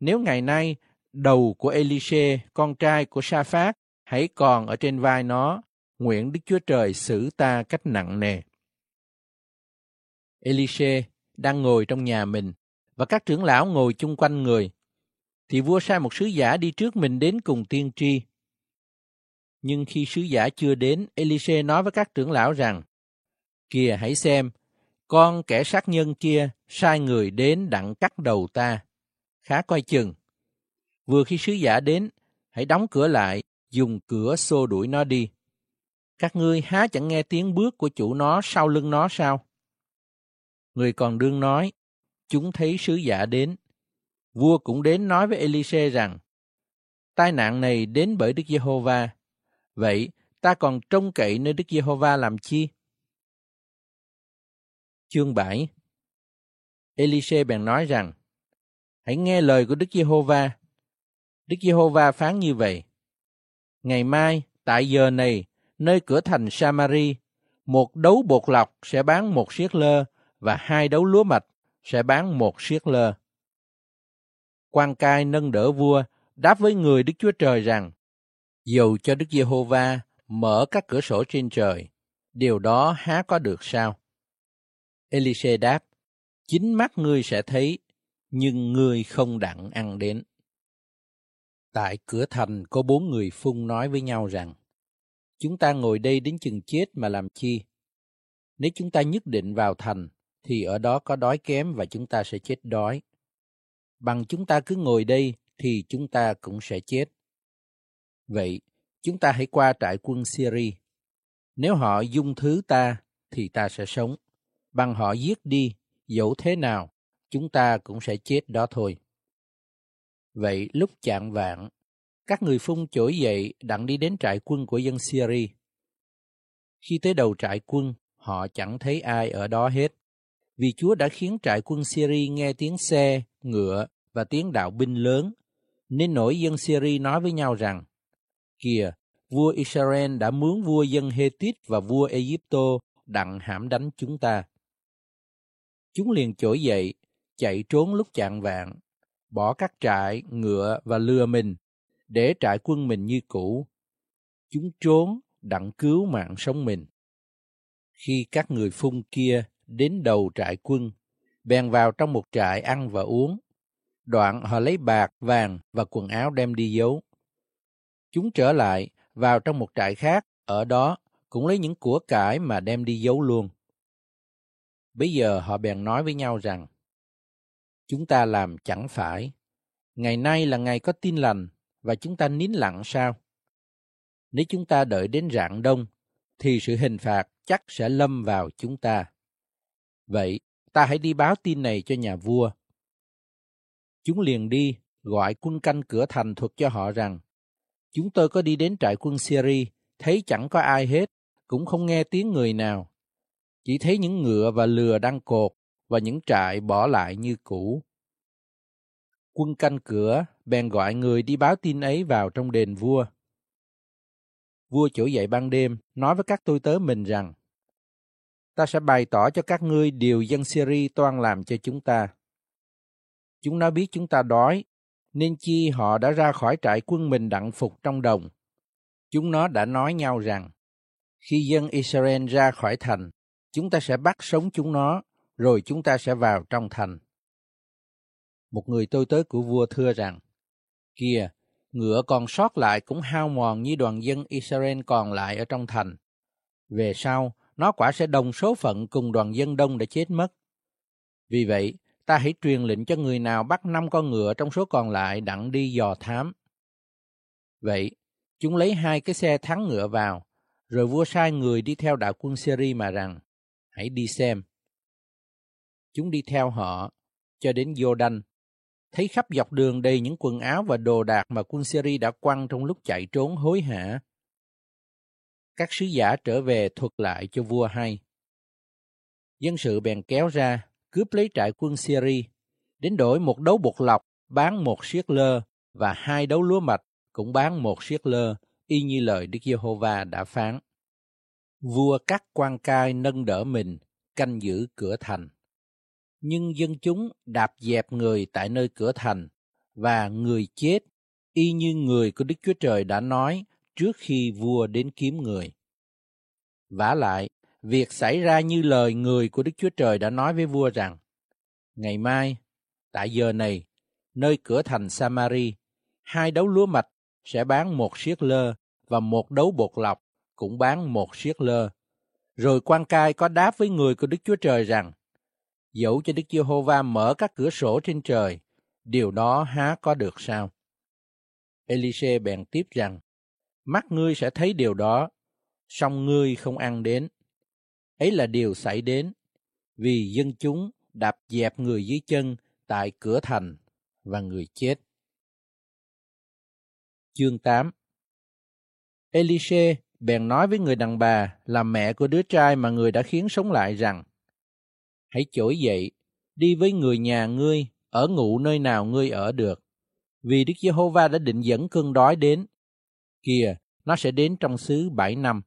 nếu ngày nay đầu của Elise, con trai của Sa Phát, hãy còn ở trên vai nó, nguyện Đức Chúa Trời xử ta cách nặng nề. Elise đang ngồi trong nhà mình, và các trưởng lão ngồi chung quanh người, thì vua sai một sứ giả đi trước mình đến cùng tiên tri. Nhưng khi sứ giả chưa đến, Elise nói với các trưởng lão rằng, Kìa hãy xem, con kẻ sát nhân kia sai người đến đặng cắt đầu ta. Khá coi chừng. Vừa khi sứ giả đến, hãy đóng cửa lại, dùng cửa xô đuổi nó đi. Các ngươi há chẳng nghe tiếng bước của chủ nó sau lưng nó sao? Người còn đương nói, chúng thấy sứ giả đến. Vua cũng đến nói với Elise rằng, tai nạn này đến bởi Đức Giê-hô-va. Vậy, ta còn trông cậy nơi Đức Giê-hô-va làm chi? Chương 7 Elise bèn nói rằng, Hãy nghe lời của Đức Giê-hô-va. Đức Giê-hô-va phán như vậy. Ngày mai, tại giờ này, nơi cửa thành Samari, một đấu bột lọc sẽ bán một siết lơ và hai đấu lúa mạch sẽ bán một siết lơ. Quan cai nâng đỡ vua đáp với người Đức Chúa Trời rằng, dầu cho Đức Giê-hô-va mở các cửa sổ trên trời, điều đó há có được sao? Elise đáp, chính mắt ngươi sẽ thấy, nhưng ngươi không đặng ăn đến. Tại cửa thành có bốn người phun nói với nhau rằng, chúng ta ngồi đây đến chừng chết mà làm chi? Nếu chúng ta nhất định vào thành, thì ở đó có đói kém và chúng ta sẽ chết đói. Bằng chúng ta cứ ngồi đây thì chúng ta cũng sẽ chết. Vậy, chúng ta hãy qua trại quân Syria. Nếu họ dung thứ ta, thì ta sẽ sống. Bằng họ giết đi, dẫu thế nào, chúng ta cũng sẽ chết đó thôi. Vậy lúc chạng vạn, các người phun trỗi dậy đặng đi đến trại quân của dân Syria. Khi tới đầu trại quân, họ chẳng thấy ai ở đó hết, vì Chúa đã khiến trại quân Syria nghe tiếng xe, ngựa và tiếng đạo binh lớn, nên nổi dân Syria nói với nhau rằng, Kìa, vua Israel đã mướn vua dân Hethit và vua Egypto đặng hãm đánh chúng ta. Chúng liền trỗi dậy, chạy trốn lúc chạng vạn, bỏ các trại, ngựa và lừa mình, để trại quân mình như cũ. Chúng trốn đặng cứu mạng sống mình. Khi các người phun kia đến đầu trại quân, bèn vào trong một trại ăn và uống. Đoạn họ lấy bạc, vàng và quần áo đem đi giấu. Chúng trở lại, vào trong một trại khác, ở đó cũng lấy những của cải mà đem đi giấu luôn. Bây giờ họ bèn nói với nhau rằng, chúng ta làm chẳng phải. Ngày nay là ngày có tin lành, và chúng ta nín lặng sao? Nếu chúng ta đợi đến rạng đông, thì sự hình phạt chắc sẽ lâm vào chúng ta. Vậy, ta hãy đi báo tin này cho nhà vua. Chúng liền đi, gọi quân canh cửa thành thuật cho họ rằng, chúng tôi có đi đến trại quân Syria, thấy chẳng có ai hết, cũng không nghe tiếng người nào. Chỉ thấy những ngựa và lừa đang cột và những trại bỏ lại như cũ. Quân canh cửa bèn gọi người đi báo tin ấy vào trong đền vua. Vua chỗ dậy ban đêm, nói với các tôi tớ mình rằng, ta sẽ bày tỏ cho các ngươi điều dân Syria toan làm cho chúng ta. Chúng nó biết chúng ta đói, nên chi họ đã ra khỏi trại quân mình đặng phục trong đồng. Chúng nó đã nói nhau rằng, khi dân Israel ra khỏi thành, chúng ta sẽ bắt sống chúng nó, rồi chúng ta sẽ vào trong thành. Một người tôi tới của vua thưa rằng, Kìa, ngựa còn sót lại cũng hao mòn như đoàn dân Israel còn lại ở trong thành. Về sau, nó quả sẽ đồng số phận cùng đoàn dân đông đã chết mất. Vì vậy, ta hãy truyền lệnh cho người nào bắt năm con ngựa trong số còn lại đặng đi dò thám. Vậy, chúng lấy hai cái xe thắng ngựa vào, rồi vua sai người đi theo đạo quân Syria mà rằng, hãy đi xem. Chúng đi theo họ, cho đến Jordan, thấy khắp dọc đường đầy những quần áo và đồ đạc mà quân Syria đã quăng trong lúc chạy trốn hối hả. Các sứ giả trở về thuật lại cho vua hay. Dân sự bèn kéo ra, cướp lấy trại quân Syria, đến đổi một đấu bột lọc bán một siết lơ và hai đấu lúa mạch cũng bán một siết lơ, y như lời Đức Giê-hô-va đã phán. Vua cắt quan cai nâng đỡ mình, canh giữ cửa thành nhưng dân chúng đạp dẹp người tại nơi cửa thành và người chết y như người của Đức Chúa Trời đã nói trước khi vua đến kiếm người. Vả lại, việc xảy ra như lời người của Đức Chúa Trời đã nói với vua rằng, Ngày mai, tại giờ này, nơi cửa thành Samari, hai đấu lúa mạch sẽ bán một siết lơ và một đấu bột lọc cũng bán một siết lơ. Rồi quan cai có đáp với người của Đức Chúa Trời rằng, dẫu cho Đức Giê-hô-va mở các cửa sổ trên trời, điều đó há có được sao? Elise bèn tiếp rằng, mắt ngươi sẽ thấy điều đó, song ngươi không ăn đến. Ấy là điều xảy đến, vì dân chúng đạp dẹp người dưới chân tại cửa thành và người chết. Chương 8 Elise bèn nói với người đàn bà là mẹ của đứa trai mà người đã khiến sống lại rằng, hãy trỗi dậy, đi với người nhà ngươi, ở ngụ nơi nào ngươi ở được. Vì Đức Giê-hô-va đã định dẫn cơn đói đến. Kìa, nó sẽ đến trong xứ bảy năm.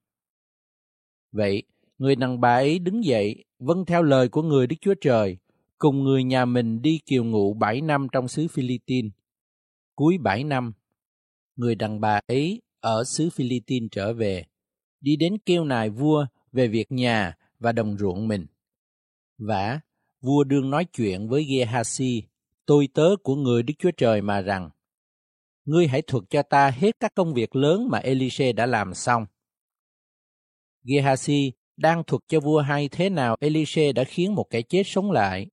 Vậy, người đàn bà ấy đứng dậy, vâng theo lời của người Đức Chúa Trời, cùng người nhà mình đi kiều ngụ bảy năm trong xứ Philippines. Cuối bảy năm, người đàn bà ấy ở xứ Philippines trở về, đi đến kêu nài vua về việc nhà và đồng ruộng mình. Vả, vua đương nói chuyện với Gehazi, tôi tớ của người Đức Chúa Trời mà rằng, ngươi hãy thuật cho ta hết các công việc lớn mà Elise đã làm xong. Gehazi đang thuật cho vua hay thế nào Elise đã khiến một kẻ chết sống lại.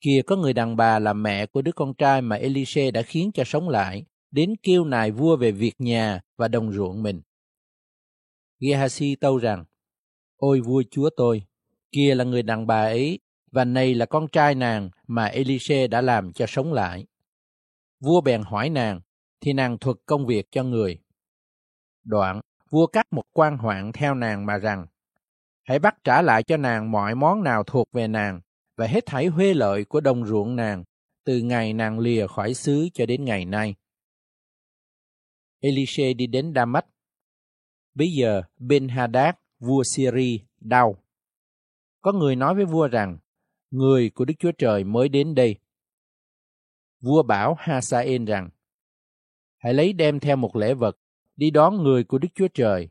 Kìa có người đàn bà là mẹ của đứa con trai mà Elise đã khiến cho sống lại, đến kêu nài vua về việc nhà và đồng ruộng mình. Gehazi tâu rằng, Ôi vua chúa tôi, kia là người đàn bà ấy, và này là con trai nàng mà Elise đã làm cho sống lại. Vua bèn hỏi nàng, thì nàng thuật công việc cho người. Đoạn, vua cắt một quan hoạn theo nàng mà rằng, hãy bắt trả lại cho nàng mọi món nào thuộc về nàng, và hết thảy huê lợi của đồng ruộng nàng, từ ngày nàng lìa khỏi xứ cho đến ngày nay. Elise đi đến Damas. Bây giờ, Ben Hadad, vua Syria, đau có người nói với vua rằng, người của Đức Chúa Trời mới đến đây. Vua bảo Hasael rằng, hãy lấy đem theo một lễ vật, đi đón người của Đức Chúa Trời,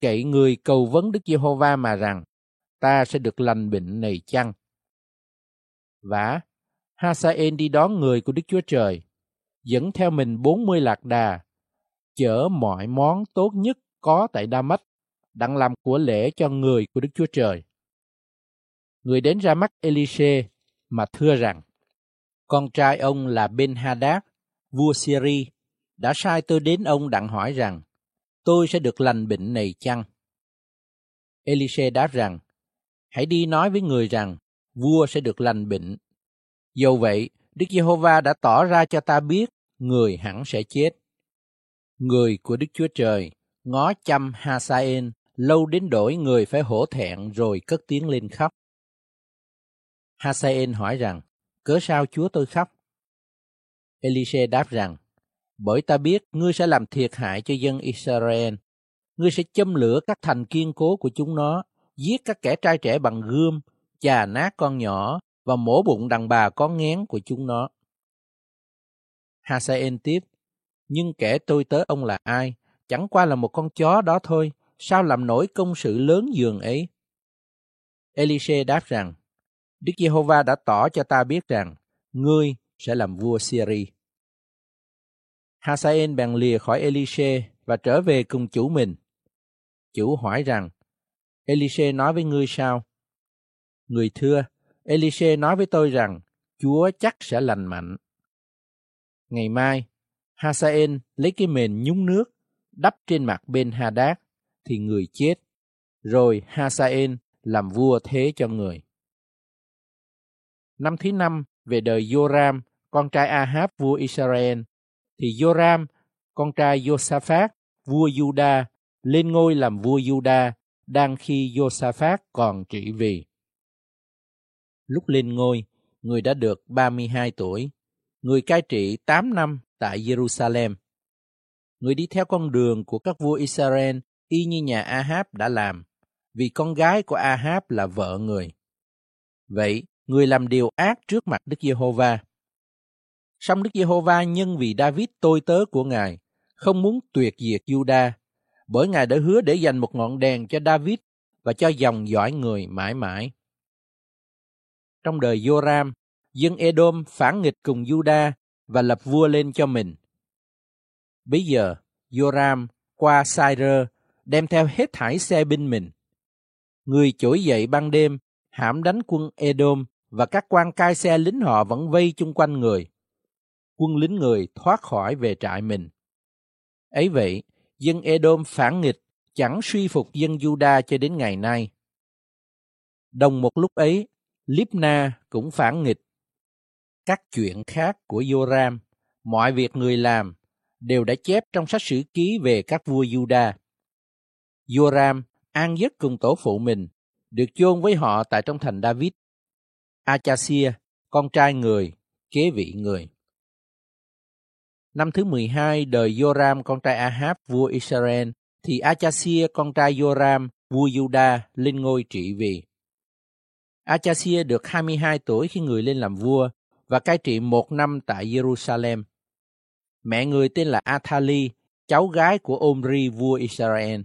cậy người cầu vấn Đức Giê-hô-va mà rằng, ta sẽ được lành bệnh này chăng? Vả, Hasael đi đón người của Đức Chúa Trời, dẫn theo mình 40 lạc đà, chở mọi món tốt nhất có tại Đa Mách, đặng làm của lễ cho người của Đức Chúa Trời. Người đến ra mắt Elise mà thưa rằng, con trai ông là Ben Hadad, vua Syria, đã sai tôi đến ông đặng hỏi rằng, tôi sẽ được lành bệnh này chăng? Elise đáp rằng, hãy đi nói với người rằng, vua sẽ được lành bệnh. Dầu vậy, Đức Giê-hô-va đã tỏ ra cho ta biết, người hẳn sẽ chết. Người của Đức Chúa Trời ngó chăm Hasael lâu đến đổi người phải hổ thẹn rồi cất tiếng lên khóc. Hasael hỏi rằng, cớ sao chúa tôi khóc? Elise đáp rằng, bởi ta biết ngươi sẽ làm thiệt hại cho dân Israel. Ngươi sẽ châm lửa các thành kiên cố của chúng nó, giết các kẻ trai trẻ bằng gươm, chà nát con nhỏ và mổ bụng đàn bà có ngén của chúng nó. Hasael tiếp, nhưng kẻ tôi tớ ông là ai? Chẳng qua là một con chó đó thôi, sao làm nổi công sự lớn dường ấy? Elise đáp rằng, Đức Giê-hô-va đã tỏ cho ta biết rằng, ngươi sẽ làm vua Syria. Hasael bèn lìa khỏi Elise và trở về cùng chủ mình. Chủ hỏi rằng, Elise nói với ngươi sao? Người thưa, Elise nói với tôi rằng, Chúa chắc sẽ lành mạnh. Ngày mai, Hasael lấy cái mền nhúng nước, đắp trên mặt bên Hadad, thì người chết. Rồi Hasael làm vua thế cho người. Năm thứ năm về đời Joram, con trai Ahab vua Israel, thì Joram, con trai Josaphat, vua Juda, lên ngôi làm vua Juda, đang khi Josaphat còn trị vì. Lúc lên ngôi, người đã được 32 tuổi. Người cai trị 8 năm tại Jerusalem. Người đi theo con đường của các vua Israel y như nhà Ahab đã làm, vì con gái của Ahab là vợ người. Vậy, người làm điều ác trước mặt Đức Giê-hô-va. Song Đức Giê-hô-va nhân vì David tôi tớ của Ngài, không muốn tuyệt diệt Juda, bởi Ngài đã hứa để dành một ngọn đèn cho David và cho dòng dõi người mãi mãi. Trong đời Joram, dân Edom phản nghịch cùng Juda và lập vua lên cho mình. Bây giờ, Joram qua Syre đem theo hết thải xe binh mình. Người trỗi dậy ban đêm, hãm đánh quân Edom và các quan cai xe lính họ vẫn vây chung quanh người. Quân lính người thoát khỏi về trại mình. Ấy vậy, dân Edom phản nghịch, chẳng suy phục dân Juda cho đến ngày nay. Đồng một lúc ấy, Libna cũng phản nghịch. Các chuyện khác của Joram, mọi việc người làm, đều đã chép trong sách sử ký về các vua Juda. Joram an giấc cùng tổ phụ mình, được chôn với họ tại trong thành David. Achasia, con trai người, kế vị người. Năm thứ 12 đời Joram con trai Ahab vua Israel, thì Achasia con trai Joram vua Juda lên ngôi trị vì. Achasia được 22 tuổi khi người lên làm vua và cai trị một năm tại Jerusalem. Mẹ người tên là Athali, cháu gái của Omri vua Israel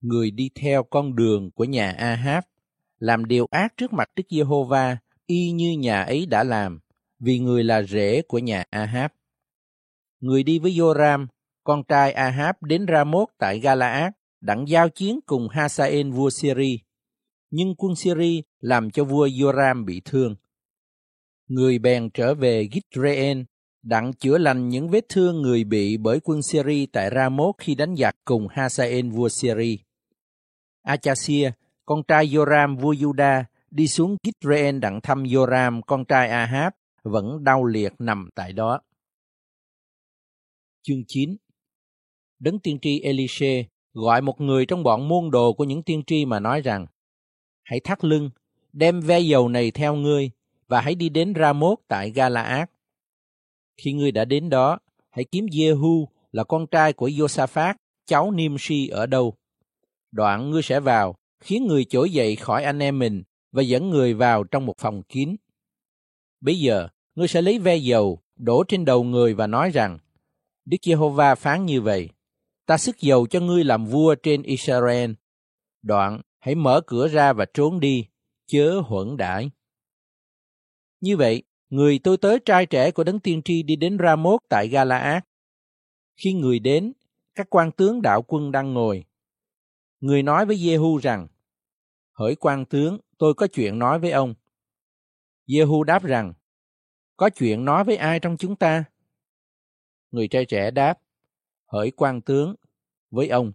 người đi theo con đường của nhà Ahab, làm điều ác trước mặt Đức Giê-hô-va, y như nhà ấy đã làm, vì người là rể của nhà Ahab. Người đi với Joram, con trai Ahab đến Ramoth tại Galaad, đặng giao chiến cùng Hasael vua Syri. Nhưng quân Syri làm cho vua Joram bị thương. Người bèn trở về Gitreen, đặng chữa lành những vết thương người bị bởi quân Syri tại Ramot khi đánh giặc cùng Hasael vua Syri. Achasia, con trai Joram vua Juda, đi xuống Gitreen đặng thăm Joram, con trai Ahab, vẫn đau liệt nằm tại đó. Chương 9 Đấng tiên tri Elise gọi một người trong bọn môn đồ của những tiên tri mà nói rằng Hãy thắt lưng, đem ve dầu này theo ngươi và hãy đi đến Ramot tại Galaad. Khi ngươi đã đến đó, hãy kiếm Jehu là con trai của Josaphat, cháu Nimshi ở đâu Đoạn ngươi sẽ vào, khiến người trỗi dậy khỏi anh em mình và dẫn người vào trong một phòng kín. Bây giờ, ngươi sẽ lấy ve dầu, đổ trên đầu người và nói rằng, Đức Giê-hô-va phán như vậy, ta sức dầu cho ngươi làm vua trên Israel. Đoạn, hãy mở cửa ra và trốn đi, chớ huẩn đãi. Như vậy, người tôi tới trai trẻ của đấng tiên tri đi đến Ramoth tại Galaad. Khi người đến, các quan tướng đạo quân đang ngồi. Người nói với Jehu rằng, Hỡi quan tướng, tôi có chuyện nói với ông. Jehu đáp rằng, Có chuyện nói với ai trong chúng ta? Người trai trẻ đáp, Hỡi quan tướng, với ông.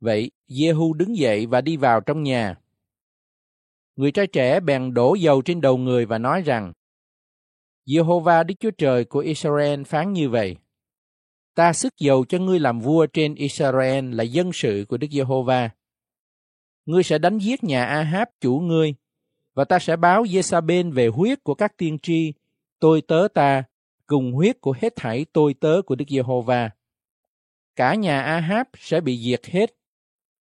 Vậy, Jehu đứng dậy và đi vào trong nhà. Người trai trẻ bèn đổ dầu trên đầu người và nói rằng, Jehovah Đức Chúa Trời của Israel phán như vậy. Ta sức dầu cho ngươi làm vua trên Israel là dân sự của Đức Giê-hô-va. Ngươi sẽ đánh giết nhà Ahab chủ ngươi, và ta sẽ báo Giê-sa-bên về huyết của các tiên tri, tôi tớ ta, cùng huyết của hết thảy tôi tớ của Đức Giê-hô-va. Cả nhà Ahab sẽ bị diệt hết.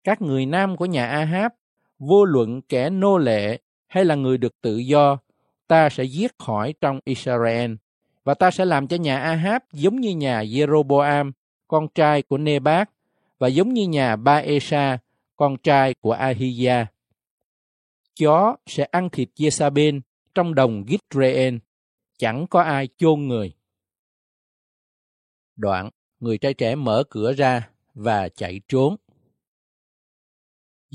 Các người nam của nhà Ahab, vô luận kẻ nô lệ hay là người được tự do, ta sẽ giết khỏi trong Israel và ta sẽ làm cho nhà Ahab giống như nhà Jeroboam, con trai của Nebat, và giống như nhà Baesa, con trai của Ahia. Chó sẽ ăn thịt Jezabel trong đồng Gitreen, chẳng có ai chôn người. Đoạn, người trai trẻ mở cửa ra và chạy trốn.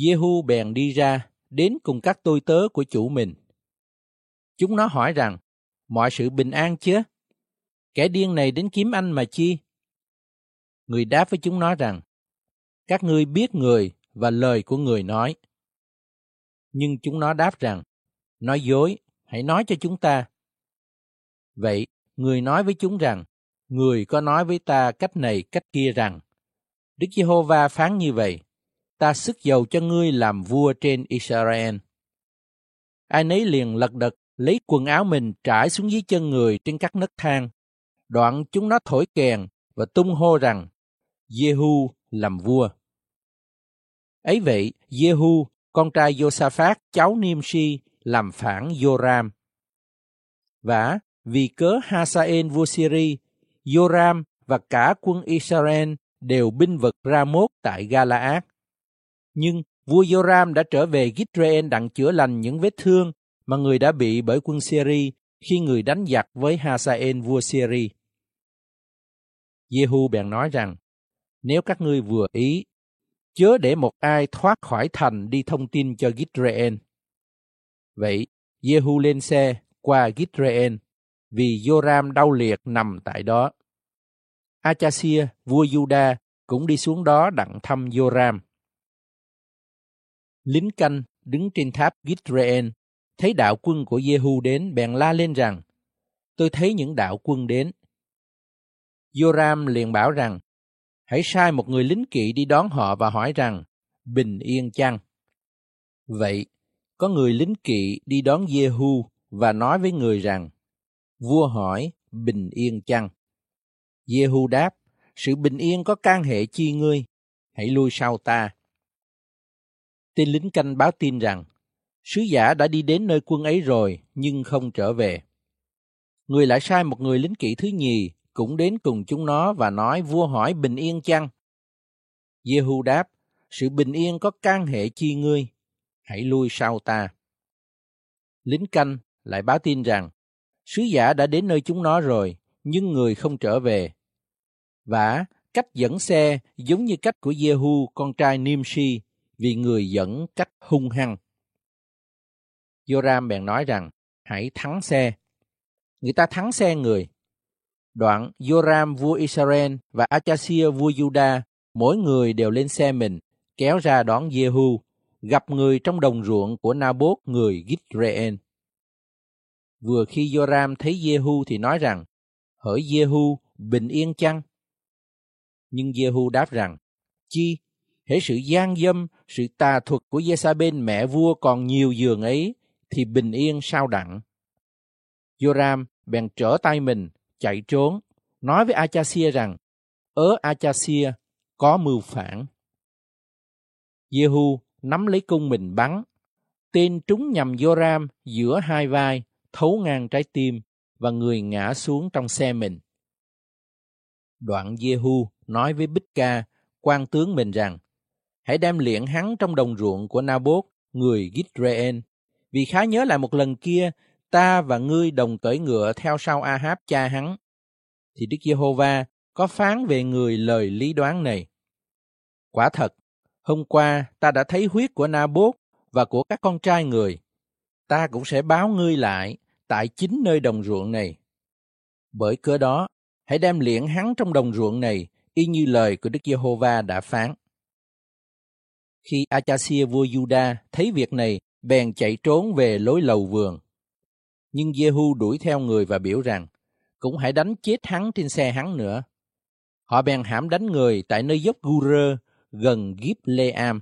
Jehu bèn đi ra, đến cùng các tôi tớ của chủ mình. Chúng nó hỏi rằng, mọi sự bình an chứ? Kẻ điên này đến kiếm anh mà chi? Người đáp với chúng nó rằng, các ngươi biết người và lời của người nói. Nhưng chúng nó đáp rằng, nói dối, hãy nói cho chúng ta. Vậy, người nói với chúng rằng, người có nói với ta cách này cách kia rằng, Đức Giê-hô-va phán như vậy, ta sức dầu cho ngươi làm vua trên Israel. Ai nấy liền lật đật lấy quần áo mình trải xuống dưới chân người trên các nấc thang Đoạn chúng nó thổi kèn và tung hô rằng Jehu làm vua. Ấy vậy, Jehu, con trai Josaphat, cháu Nimshi, làm phản Joram. Và vì cớ Hasael vua Syri, Joram và cả quân Israel đều binh vực Ramoth tại Galaad. Nhưng vua Joram đã trở về Gitrael đặng chữa lành những vết thương mà người đã bị bởi quân Syri khi người đánh giặc với Hasael vua Syri. Jehu bèn nói rằng, nếu các ngươi vừa ý, chớ để một ai thoát khỏi thành đi thông tin cho Gitrael. Vậy, Jehu lên xe qua Gitrael, vì Joram đau liệt nằm tại đó. Achasia, vua Juda, cũng đi xuống đó đặng thăm Joram. Lính canh đứng trên tháp Gitrael, thấy đạo quân của Jehu đến bèn la lên rằng, tôi thấy những đạo quân đến. Joram liền bảo rằng, hãy sai một người lính kỵ đi đón họ và hỏi rằng, bình yên chăng? Vậy, có người lính kỵ đi đón Jehu và nói với người rằng, vua hỏi, bình yên chăng? Jehu đáp, sự bình yên có can hệ chi ngươi, hãy lui sau ta. Tên lính canh báo tin rằng, sứ giả đã đi đến nơi quân ấy rồi nhưng không trở về. Người lại sai một người lính kỵ thứ nhì cũng đến cùng chúng nó và nói vua hỏi bình yên chăng? Jehu đáp, sự bình yên có can hệ chi ngươi, hãy lui sau ta. Lính canh lại báo tin rằng, sứ giả đã đến nơi chúng nó rồi, nhưng người không trở về. Và cách dẫn xe giống như cách của Jehu con trai Nimshi, vì người dẫn cách hung hăng. Joram bèn nói rằng, hãy thắng xe. Người ta thắng xe người, Đoạn Joram vua Israel và Achasia vua Juda, mỗi người đều lên xe mình, kéo ra đón Jehu, gặp người trong đồng ruộng của Naboth người Gitreen. Vừa khi Joram thấy Jehu thì nói rằng, hỡi Jehu, bình yên chăng? Nhưng Jehu đáp rằng, chi, hễ sự gian dâm, sự tà thuật của Jezabel mẹ vua còn nhiều giường ấy, thì bình yên sao đặng. Joram bèn trở tay mình, chạy trốn, nói với Achasia rằng, ớ Achasia có mưu phản. Jehu nắm lấy cung mình bắn, tên trúng nhầm Joram giữa hai vai, thấu ngang trái tim và người ngã xuống trong xe mình. Đoạn Jehu nói với Bích Ca, quan tướng mình rằng, hãy đem liệng hắn trong đồng ruộng của Nabot, người Gitreên. Vì khá nhớ lại một lần kia, ta và ngươi đồng cởi ngựa theo sau Ahab cha hắn. Thì Đức Giê-hô-va có phán về người lời lý đoán này. Quả thật, hôm qua ta đã thấy huyết của Nabot và của các con trai người. Ta cũng sẽ báo ngươi lại tại chính nơi đồng ruộng này. Bởi cớ đó, hãy đem liễn hắn trong đồng ruộng này, y như lời của Đức Giê-hô-va đã phán. Khi Achasia vua Juda thấy việc này, bèn chạy trốn về lối lầu vườn. Nhưng Jehu đuổi theo người và biểu rằng, cũng hãy đánh chết hắn trên xe hắn nữa. Họ bèn hãm đánh người tại nơi dốc Gurơ, gần Gip-lê-am.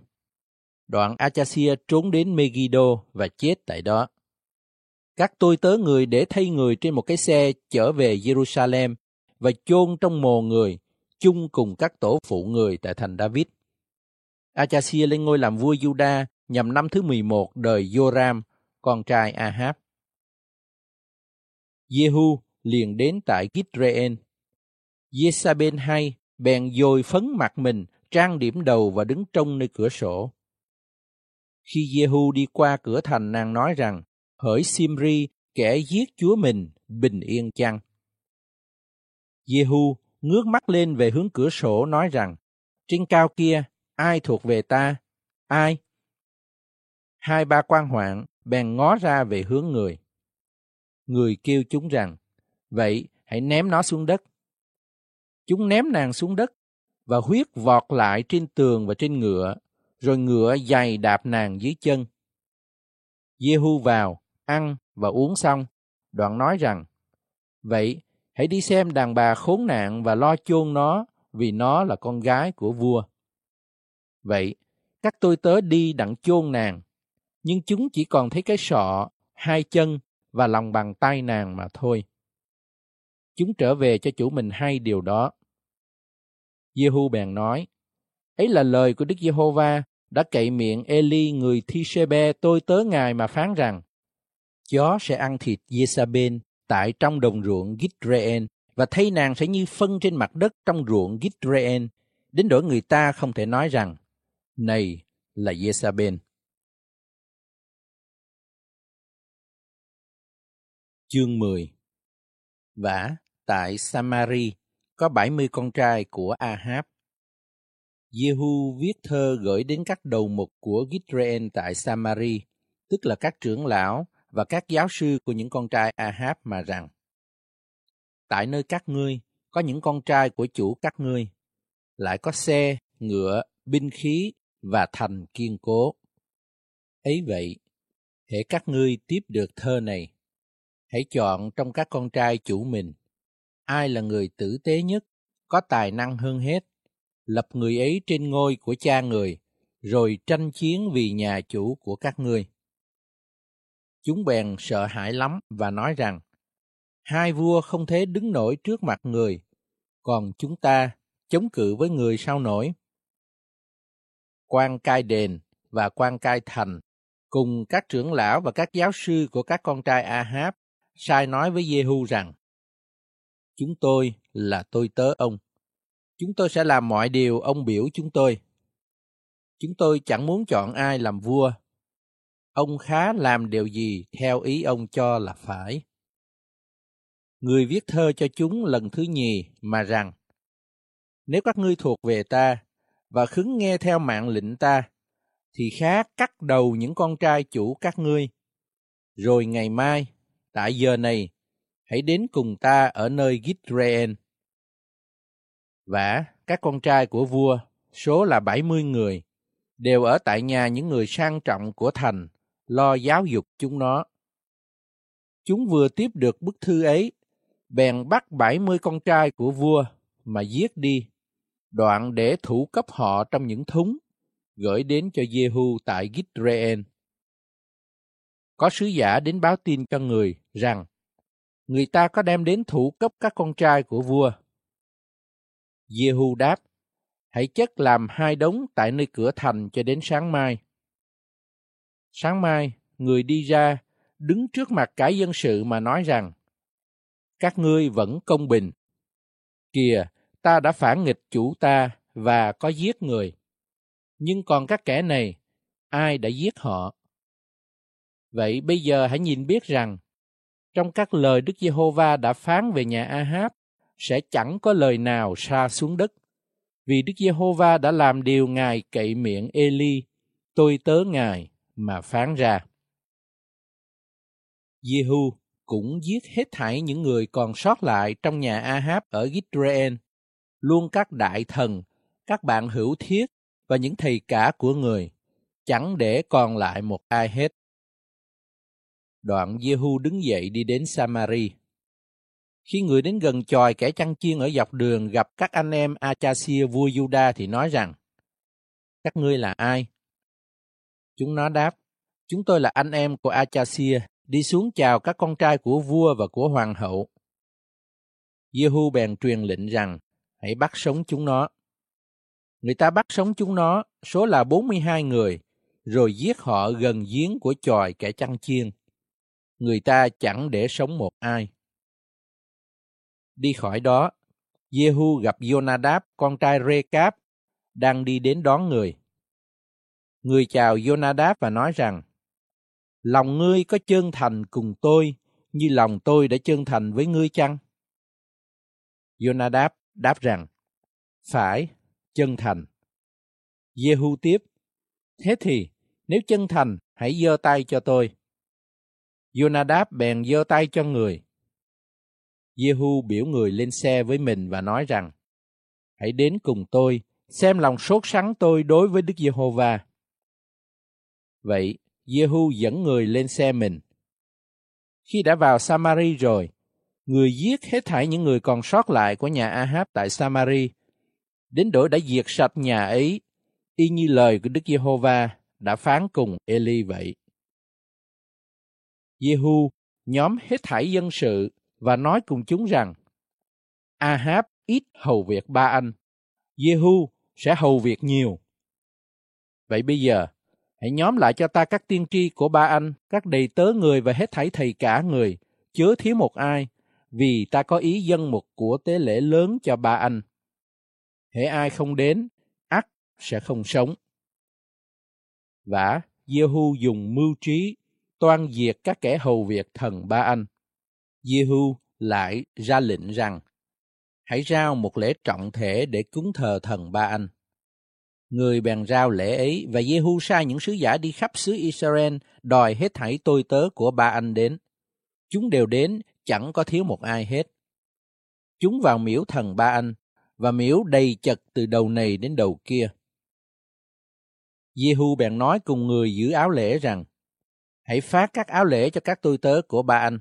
Đoạn Achasia trốn đến Megiddo và chết tại đó. Các tôi tớ người để thay người trên một cái xe trở về Jerusalem và chôn trong mồ người, chung cùng các tổ phụ người tại thành David. Achasia lên ngôi làm vua Juda nhằm năm thứ 11 đời Joram, con trai Ahab. Jehu liền đến tại Gitreen. Jezabel hay bèn dồi phấn mặt mình, trang điểm đầu và đứng trông nơi cửa sổ. Khi Jehu đi qua cửa thành nàng nói rằng, hỡi Simri, kẻ giết chúa mình, bình yên chăng? Jehu ngước mắt lên về hướng cửa sổ nói rằng, trên cao kia, ai thuộc về ta? Ai? Hai ba quan hoạn bèn ngó ra về hướng người. Người kêu chúng rằng, vậy hãy ném nó xuống đất. Chúng ném nàng xuống đất và huyết vọt lại trên tường và trên ngựa, rồi ngựa giày đạp nàng dưới chân. Jehu vào, ăn và uống xong, đoạn nói rằng, vậy hãy đi xem đàn bà khốn nạn và lo chôn nó vì nó là con gái của vua. Vậy, các tôi tớ đi đặng chôn nàng, nhưng chúng chỉ còn thấy cái sọ, hai chân và lòng bàn tay nàng mà thôi. Chúng trở về cho chủ mình hay điều đó. Jehu bèn nói, ấy là lời của Đức Giê-hô-va đã cậy miệng Eli người Thi-sê-bê tôi tớ ngài mà phán rằng, chó sẽ ăn thịt Jezabel tại trong đồng ruộng Gitreen và thấy nàng sẽ như phân trên mặt đất trong ruộng Gitreen, đến đổi người ta không thể nói rằng, này là Jezabel. Chương 10 Vả, tại Samari, có 70 con trai của Ahab. Jehu viết thơ gửi đến các đầu mục của Gitreên tại Samari, tức là các trưởng lão và các giáo sư của những con trai Ahab mà rằng Tại nơi các ngươi có những con trai của chủ các ngươi, lại có xe, ngựa, binh khí và thành kiên cố. Ấy vậy, hễ các ngươi tiếp được thơ này, hãy chọn trong các con trai chủ mình, ai là người tử tế nhất, có tài năng hơn hết, lập người ấy trên ngôi của cha người, rồi tranh chiến vì nhà chủ của các ngươi. Chúng bèn sợ hãi lắm và nói rằng, hai vua không thể đứng nổi trước mặt người, còn chúng ta chống cự với người sao nổi. Quan cai đền và quan cai thành cùng các trưởng lão và các giáo sư của các con trai Ahab sai nói với Jehu rằng Chúng tôi là tôi tớ ông. Chúng tôi sẽ làm mọi điều ông biểu chúng tôi. Chúng tôi chẳng muốn chọn ai làm vua ông khá làm điều gì theo ý ông cho là phải. Người viết thơ cho chúng lần thứ nhì mà rằng, nếu các ngươi thuộc về ta và khứng nghe theo mạng lệnh ta, thì khá cắt đầu những con trai chủ các ngươi. Rồi ngày mai, tại giờ này, hãy đến cùng ta ở nơi Gitreên. Và các con trai của vua, số là 70 người, đều ở tại nhà những người sang trọng của thành lo giáo dục chúng nó. Chúng vừa tiếp được bức thư ấy, bèn bắt 70 con trai của vua mà giết đi, đoạn để thủ cấp họ trong những thúng, gửi đến cho Jehu tại Gitreen. Có sứ giả đến báo tin cho người rằng người ta có đem đến thủ cấp các con trai của vua. Jehu đáp, hãy chất làm hai đống tại nơi cửa thành cho đến sáng mai. Sáng mai, người đi ra, đứng trước mặt cả dân sự mà nói rằng, các ngươi vẫn công bình. Kìa, ta đã phản nghịch chủ ta và có giết người. Nhưng còn các kẻ này, ai đã giết họ? Vậy bây giờ hãy nhìn biết rằng, trong các lời Đức Giê-hô-va đã phán về nhà A-háp, sẽ chẳng có lời nào xa xuống đất. Vì Đức Giê-hô-va đã làm điều Ngài cậy miệng Ê-li, tôi tớ Ngài, mà phán ra. Giê-hu cũng giết hết thảy những người còn sót lại trong nhà A-háp ở Israel, luôn các đại thần, các bạn hữu thiết và những thầy cả của người, chẳng để còn lại một ai hết. Đoạn Jehu đứng dậy đi đến Samari. Khi người đến gần chòi kẻ chăn chiên ở dọc đường gặp các anh em Achasia vua Juda thì nói rằng, Các ngươi là ai? Chúng nó đáp, Chúng tôi là anh em của Achasia, đi xuống chào các con trai của vua và của hoàng hậu. Jehu bèn truyền lệnh rằng, hãy bắt sống chúng nó. Người ta bắt sống chúng nó, số là 42 người, rồi giết họ gần giếng của chòi kẻ chăn chiên. Người ta chẳng để sống một ai. Đi khỏi đó, Jehu gặp Jonadab, con trai Recap, đang đi đến đón người. Người chào Jonadab và nói rằng, Lòng ngươi có chân thành cùng tôi, như lòng tôi đã chân thành với ngươi chăng? Jonadab đáp rằng, Phải, chân thành. Jehu tiếp, Thế thì, nếu chân thành, hãy giơ tay cho tôi. Jonadab bèn giơ tay cho người. Jehu biểu người lên xe với mình và nói rằng, Hãy đến cùng tôi, xem lòng sốt sắng tôi đối với Đức Giê-hô-va. Vậy, Jehu dẫn người lên xe mình. Khi đã vào Samari rồi, người giết hết thảy những người còn sót lại của nhà Ahab tại Samari, đến đổi đã diệt sạch nhà ấy, y như lời của Đức Giê-hô-va đã phán cùng Eli vậy. Jehu nhóm hết thảy dân sự và nói cùng chúng rằng, Ahab ít hầu việc ba anh, Jehu sẽ hầu việc nhiều. Vậy bây giờ, hãy nhóm lại cho ta các tiên tri của ba anh, các đầy tớ người và hết thảy thầy cả người, chớ thiếu một ai, vì ta có ý dân một của tế lễ lớn cho ba anh. Hễ ai không đến, ắt sẽ không sống. Vả, Jehu dùng mưu trí, toan diệt các kẻ hầu việc thần ba anh. Jehu lại ra lệnh rằng, hãy rao một lễ trọng thể để cúng thờ thần ba anh. Người bèn rao lễ ấy và Jehu sai những sứ giả đi khắp xứ Israel đòi hết thảy tôi tớ của ba anh đến. Chúng đều đến, chẳng có thiếu một ai hết. Chúng vào miếu thần ba anh và miếu đầy chật từ đầu này đến đầu kia. Jehu bèn nói cùng người giữ áo lễ rằng, hãy phát các áo lễ cho các tôi tớ của ba anh.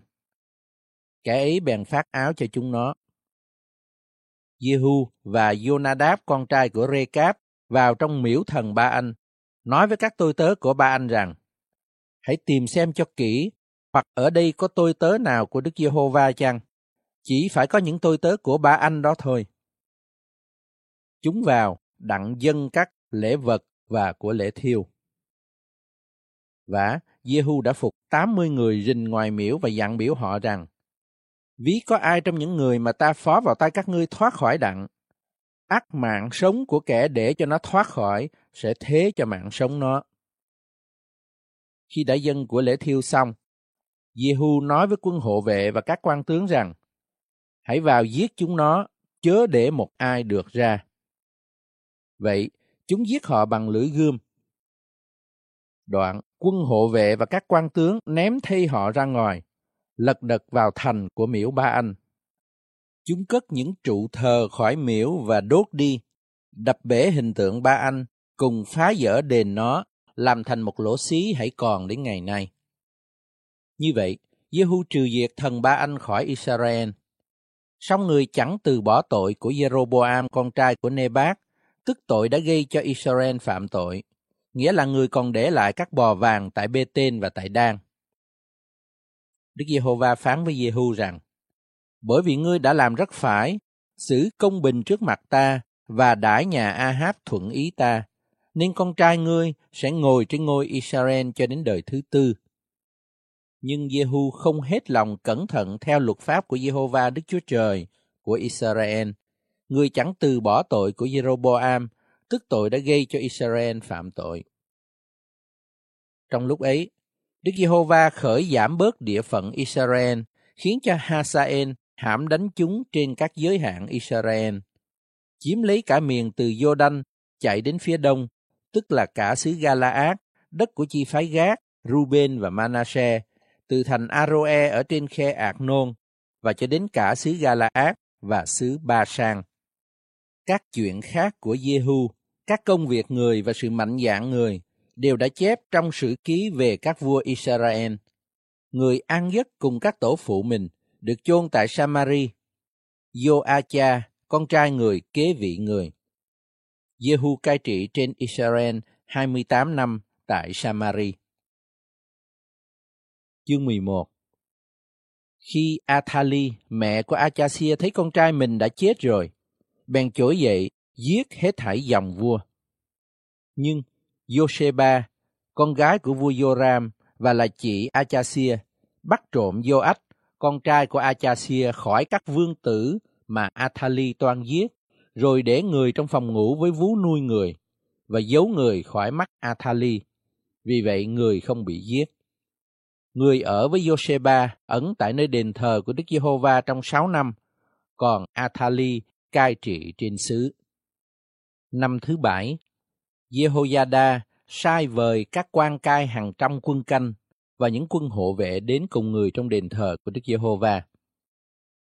Kẻ ấy bèn phát áo cho chúng nó. Jehu và Jonadab con trai của Recap vào trong miễu thần ba anh, nói với các tôi tớ của ba anh rằng, hãy tìm xem cho kỹ, hoặc ở đây có tôi tớ nào của Đức Giê-hô-va chăng? Chỉ phải có những tôi tớ của ba anh đó thôi. Chúng vào, đặng dân các lễ vật và của lễ thiêu. Và Jehu đã phục 80 người rình ngoài miễu và dặn biểu họ rằng, Ví có ai trong những người mà ta phó vào tay các ngươi thoát khỏi đặng, ác mạng sống của kẻ để cho nó thoát khỏi sẽ thế cho mạng sống nó. Khi đã dân của lễ thiêu xong, Jehu nói với quân hộ vệ và các quan tướng rằng, hãy vào giết chúng nó, chớ để một ai được ra. Vậy, chúng giết họ bằng lưỡi gươm. Đoạn, quân hộ vệ và các quan tướng ném thi họ ra ngoài, lật đật vào thành của miễu Ba Anh. Chúng cất những trụ thờ khỏi miễu và đốt đi, đập bể hình tượng Ba Anh, cùng phá dỡ đền nó, làm thành một lỗ xí hãy còn đến ngày nay. Như vậy, Jehu trừ diệt thần Ba Anh khỏi Israel. Song người chẳng từ bỏ tội của Jeroboam con trai của Nebat, tức tội đã gây cho Israel phạm tội, nghĩa là người còn để lại các bò vàng tại Bê-tên và tại Đan. Đức Giê-hô-va phán với Jehu rằng, bởi vì ngươi đã làm rất phải, xử công bình trước mặt ta và đãi nhà A-háp thuận ý ta, nên con trai ngươi sẽ ngồi trên ngôi Israel cho đến đời thứ tư. Nhưng Jehu không hết lòng cẩn thận theo luật pháp của Jehovah Đức Chúa Trời của Israel. Người chẳng từ bỏ tội của Jeroboam, tức tội đã gây cho Israel phạm tội. Trong lúc ấy, Đức Giê-hô-va khởi giảm bớt địa phận Israel, khiến cho Hasael hãm đánh chúng trên các giới hạn Israel, chiếm lấy cả miền từ Jordan chạy đến phía đông, tức là cả xứ Galaad, đất của chi phái Gác, Ruben và Manasseh, từ thành Aroe ở trên khe Ạc Nôn và cho đến cả xứ Galaad và xứ Ba Sang. Các chuyện khác của Jehu, các công việc người và sự mạnh dạn người đều đã chép trong sử ký về các vua Israel. Người an giấc cùng các tổ phụ mình được chôn tại Samari. Joacha, con trai người kế vị người. Jehu cai trị trên Israel 28 năm tại Samari. Chương 11 Khi Athali, mẹ của Achasia thấy con trai mình đã chết rồi, bèn trỗi dậy, giết hết thảy dòng vua. Nhưng Josheba, con gái của vua Joram và là chị Achasia, bắt trộm Joach, con trai của Achasia khỏi các vương tử mà Athali toan giết, rồi để người trong phòng ngủ với vú nuôi người và giấu người khỏi mắt Athali. Vì vậy người không bị giết. Người ở với Josheba ẩn tại nơi đền thờ của Đức Giê-hô-va trong sáu năm, còn Athali cai trị trên xứ. Năm thứ bảy, Jehoiada sai vời các quan cai hàng trăm quân canh và những quân hộ vệ đến cùng người trong đền thờ của Đức Giê-hô-va.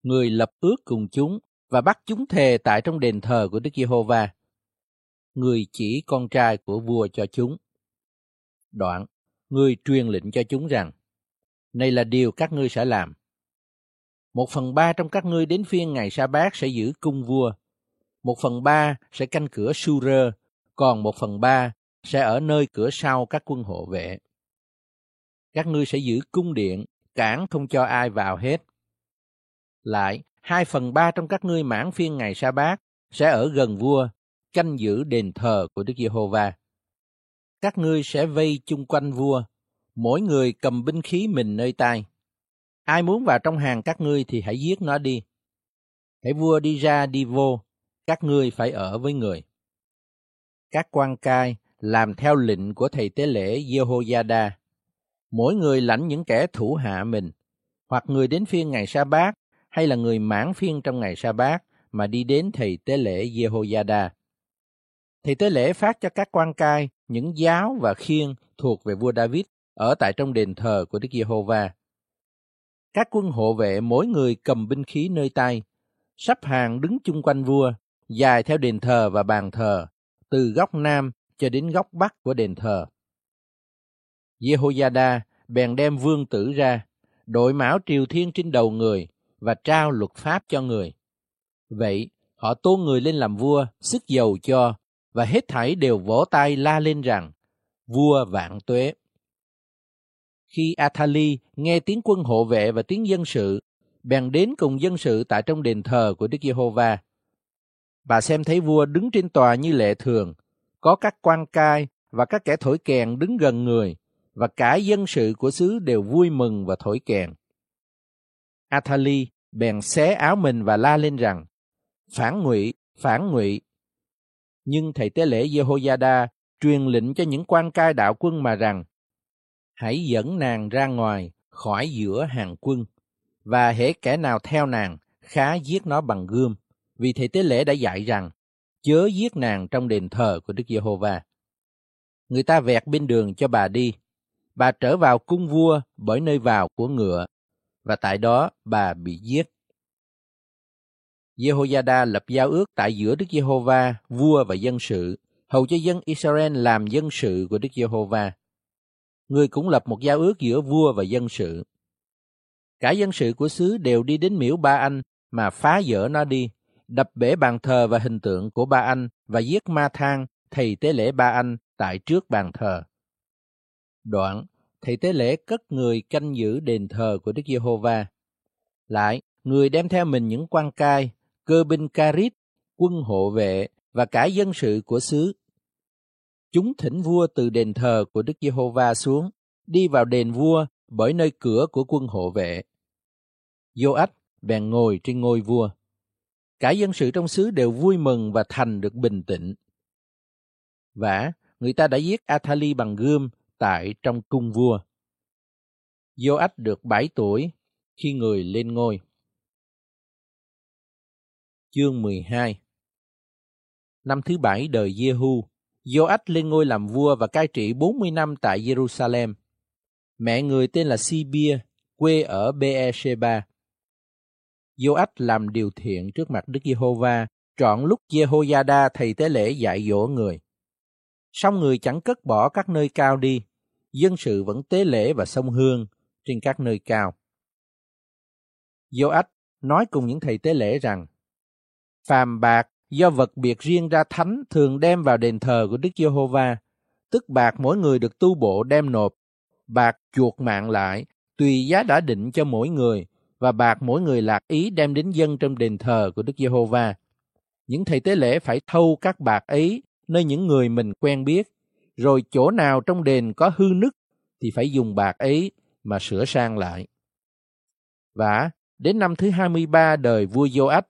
Người lập ước cùng chúng và bắt chúng thề tại trong đền thờ của Đức Giê-hô-va. Người chỉ con trai của vua cho chúng. Đoạn, người truyền lệnh cho chúng rằng, này là điều các ngươi sẽ làm. Một phần ba trong các ngươi đến phiên ngày sa bát sẽ giữ cung vua. Một phần ba sẽ canh cửa Su-rơ, còn một phần ba sẽ ở nơi cửa sau các quân hộ vệ. Các ngươi sẽ giữ cung điện, cản không cho ai vào hết. Lại, hai phần ba trong các ngươi mãn phiên ngày sa bát sẽ ở gần vua, canh giữ đền thờ của Đức Giê-hô-va. Các ngươi sẽ vây chung quanh vua, mỗi người cầm binh khí mình nơi tay. Ai muốn vào trong hàng các ngươi thì hãy giết nó đi. Hãy vua đi ra đi vô, các ngươi phải ở với người. Các quan cai làm theo lệnh của thầy tế lễ Jehoiada. Mỗi người lãnh những kẻ thủ hạ mình, hoặc người đến phiên ngày sa bát hay là người mãn phiên trong ngày sa bát mà đi đến thầy tế lễ Jehoiada. Thầy tế lễ phát cho các quan cai những giáo và khiên thuộc về vua David ở tại trong đền thờ của Đức Giê-hô-va. Các quân hộ vệ mỗi người cầm binh khí nơi tay, sắp hàng đứng chung quanh vua, dài theo đền thờ và bàn thờ, từ góc nam cho đến góc bắc của đền thờ. Jehoiada bèn đem vương tử ra, đội mão triều thiên trên đầu người và trao luật pháp cho người. Vậy, họ tôn người lên làm vua, sức giàu cho, và hết thảy đều vỗ tay la lên rằng, vua vạn tuế. Khi Athali nghe tiếng quân hộ vệ và tiếng dân sự, bèn đến cùng dân sự tại trong đền thờ của Đức Giê-hô-va. Bà xem thấy vua đứng trên tòa như lệ thường, có các quan cai và các kẻ thổi kèn đứng gần người, và cả dân sự của xứ đều vui mừng và thổi kèn. Athali bèn xé áo mình và la lên rằng, phản ngụy, phản ngụy. Nhưng thầy tế lễ Jehoiada truyền lệnh cho những quan cai đạo quân mà rằng, hãy dẫn nàng ra ngoài khỏi giữa hàng quân, và hễ kẻ nào theo nàng, khá giết nó bằng gươm, vì thầy tế lễ đã dạy rằng, chớ giết nàng trong đền thờ của Đức Giê-hô-va. Người ta vẹt bên đường cho bà đi. Bà trở vào cung vua bởi nơi vào của ngựa, và tại đó bà bị giết. Jehoiada lập giao ước tại giữa Đức Giê-hô-va, vua và dân sự, hầu cho dân Israel làm dân sự của Đức Giê-hô-va. Người cũng lập một giao ước giữa vua và dân sự. Cả dân sự của xứ đều đi đến miễu ba anh mà phá dỡ nó đi, đập bể bàn thờ và hình tượng của ba anh và giết ma thang thầy tế lễ ba anh tại trước bàn thờ. Đoạn, thầy tế lễ cất người canh giữ đền thờ của Đức Giê-hô-va. Lại, người đem theo mình những quan cai, cơ binh Carit, quân hộ vệ và cả dân sự của xứ. Chúng thỉnh vua từ đền thờ của Đức Giê-hô-va xuống, đi vào đền vua bởi nơi cửa của quân hộ vệ. Joach bèn ngồi trên ngôi vua. Cả dân sự trong xứ đều vui mừng và thành được bình tĩnh. vả người ta đã giết Athali bằng gươm tại trong cung vua. Joach được 7 tuổi khi người lên ngôi. Chương 12 Năm thứ bảy đời Jehu, Joach lên ngôi làm vua và cai trị 40 năm tại Jerusalem. Mẹ người tên là Sibia, quê ở Beersheba. Joach làm điều thiện trước mặt Đức Giê-hô-va, trọn lúc Jehoiada thầy tế lễ dạy dỗ người. Song người chẳng cất bỏ các nơi cao đi, dân sự vẫn tế lễ và sông hương trên các nơi cao. Joach nói cùng những thầy tế lễ rằng, phàm bạc do vật biệt riêng ra thánh thường đem vào đền thờ của Đức Giê-hô-va, tức bạc mỗi người được tu bộ đem nộp, bạc chuột mạng lại, tùy giá đã định cho mỗi người, và bạc mỗi người lạc ý đem đến dân trong đền thờ của Đức Giê-hô-va. Những thầy tế lễ phải thâu các bạc ấy nơi những người mình quen biết, rồi chỗ nào trong đền có hư nứt thì phải dùng bạc ấy mà sửa sang lại. Và đến năm thứ 23 đời vua Joach,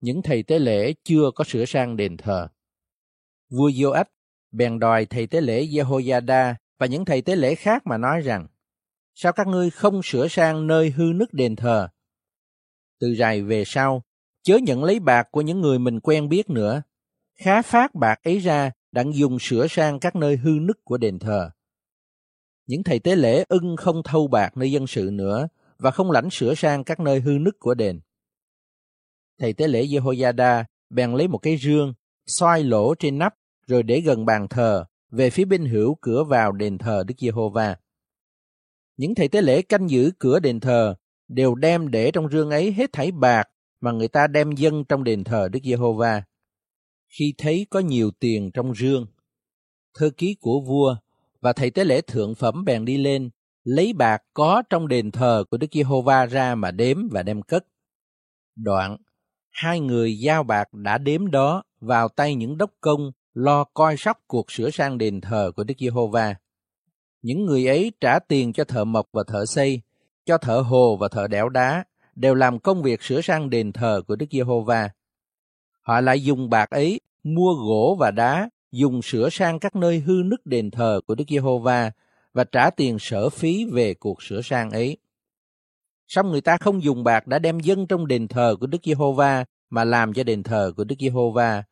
những thầy tế lễ chưa có sửa sang đền thờ. Vua Joach bèn đòi thầy tế lễ Jehoiada và những thầy tế lễ khác mà nói rằng, sao các ngươi không sửa sang nơi hư nứt đền thờ? Từ rày về sau, chớ nhận lấy bạc của những người mình quen biết nữa. Khá phát bạc ấy ra đặng dùng sửa sang các nơi hư nứt của đền thờ. Những thầy tế lễ ưng không thâu bạc nơi dân sự nữa và không lãnh sửa sang các nơi hư nứt của đền. Thầy tế lễ Jehoiada bèn lấy một cái rương, xoay lỗ trên nắp rồi để gần bàn thờ về phía bên hữu cửa vào đền thờ Đức Giê-hô-va. Những thầy tế lễ canh giữ cửa đền thờ đều đem để trong rương ấy hết thảy bạc mà người ta đem dâng trong đền thờ Đức Giê-hô-va. Khi thấy có nhiều tiền trong rương, thư ký của vua và thầy tế lễ thượng phẩm bèn đi lên, lấy bạc có trong đền thờ của Đức Giê-hô-va ra mà đếm và đem cất. Đoạn, hai người giao bạc đã đếm đó vào tay những đốc công lo coi sóc cuộc sửa sang đền thờ của Đức Giê-hô-va. Những người ấy trả tiền cho thợ mộc và thợ xây, cho thợ hồ và thợ đẽo đá, đều làm công việc sửa sang đền thờ của Đức Giê-hô-va. Họ lại dùng bạc ấy mua gỗ và đá, dùng sửa sang các nơi hư nứt đền thờ của Đức Giê-hô-va và trả tiền sở phí về cuộc sửa sang ấy. Song người ta không dùng bạc đã đem dân trong đền thờ của Đức Giê-hô-va mà làm cho đền thờ của Đức Giê-hô-va.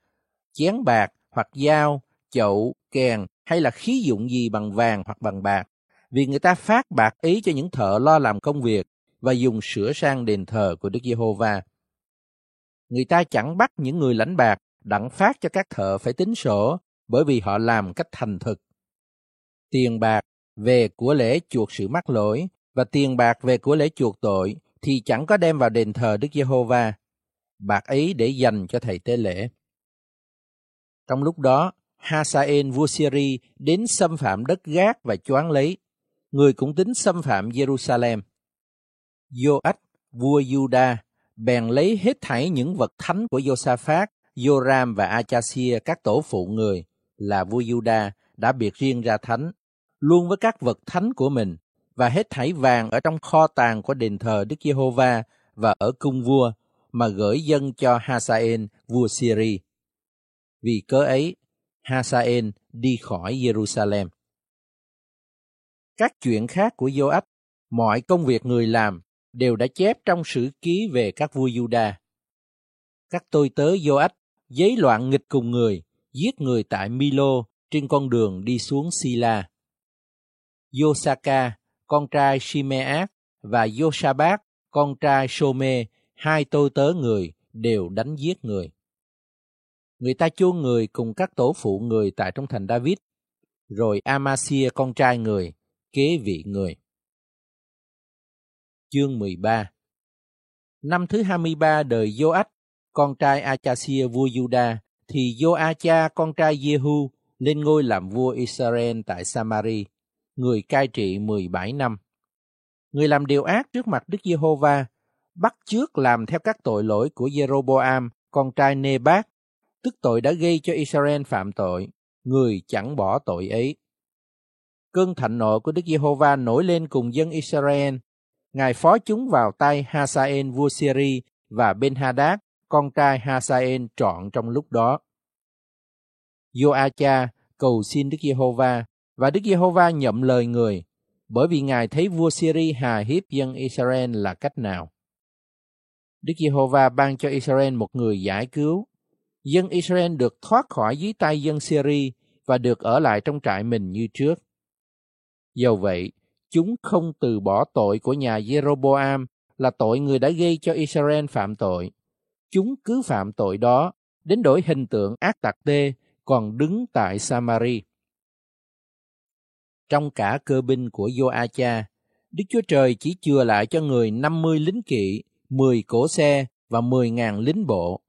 Chén bạc hoặc dao, chậu, kèn hay là khí dụng gì bằng vàng hoặc bằng bạc, vì người ta phát bạc ý cho những thợ lo làm công việc và dùng sửa sang đền thờ của Đức Giê-hô-va. Người ta chẳng bắt những người lãnh bạc đặng phát cho các thợ phải tính sổ bởi vì họ làm cách thành thực. Tiền bạc về của lễ chuộc sự mắc lỗi và tiền bạc về của lễ chuộc tội thì chẳng có đem vào đền thờ Đức Giê-hô-va. Bạc ấy để dành cho thầy tế lễ. Trong lúc đó, Hasael vua Syri đến xâm phạm đất Gác và choán lấy. Người cũng tính xâm phạm Jerusalem. Joach, vua Juda, bèn lấy hết thảy những vật thánh của Josaphat, Joram và Achasia các tổ phụ người là vua Juda đã biệt riêng ra thánh, luôn với các vật thánh của mình và hết thảy vàng ở trong kho tàng của đền thờ Đức Giê-hô-va và ở cung vua mà gửi dân cho Hasael vua Syri. Vì cớ ấy, Hasael đi khỏi Jerusalem. Các chuyện khác của Joab, mọi công việc người làm đều đã chép trong sử ký về các vua Juda. Các tôi tớ Joab giấy loạn nghịch cùng người, giết người tại Milo trên con đường đi xuống Sila. Yosaka, con trai Shimeat và Yosabat, con trai shome hai tôi tớ người đều đánh giết người. Người ta chôn người cùng các tổ phụ người tại trong thành David, rồi Amasia con trai người, kế vị người. Chương 13 Năm thứ 23 đời Joach, con trai Achasia vua Juda, thì Joacha con trai Jehu lên ngôi làm vua Israel tại Samari, người cai trị 17 năm. Người làm điều ác trước mặt Đức Giê-hô-va, bắt chước làm theo các tội lỗi của Jeroboam, con trai Nebat, tức tội đã gây cho Israel phạm tội, người chẳng bỏ tội ấy. Cơn thạnh nộ của Đức Giê-hô-va nổi lên cùng dân Israel. Ngài phó chúng vào tay Hasael vua Syri và Ben-hadad, con trai Hasael trọn trong lúc đó. Joacha cầu xin Đức Giê-hô-va và Đức Giê-hô-va nhậm lời người, bởi vì Ngài thấy vua Syria hà hiếp dân Israel là cách nào. Đức Giê-hô-va ban cho Israel một người giải cứu. Dân Israel được thoát khỏi dưới tay dân Syria và được ở lại trong trại mình như trước. Dầu vậy, chúng không từ bỏ tội của nhà Jeroboam là tội người đã gây cho Israel phạm tội. Chúng cứ phạm tội đó, đến đổi hình tượng ác tặc tê còn đứng tại Samari. Trong cả cơ binh của Joacha, Đức Chúa Trời chỉ chừa lại cho người 50 lính kỵ, 10 cỗ xe và 10.000 lính bộ.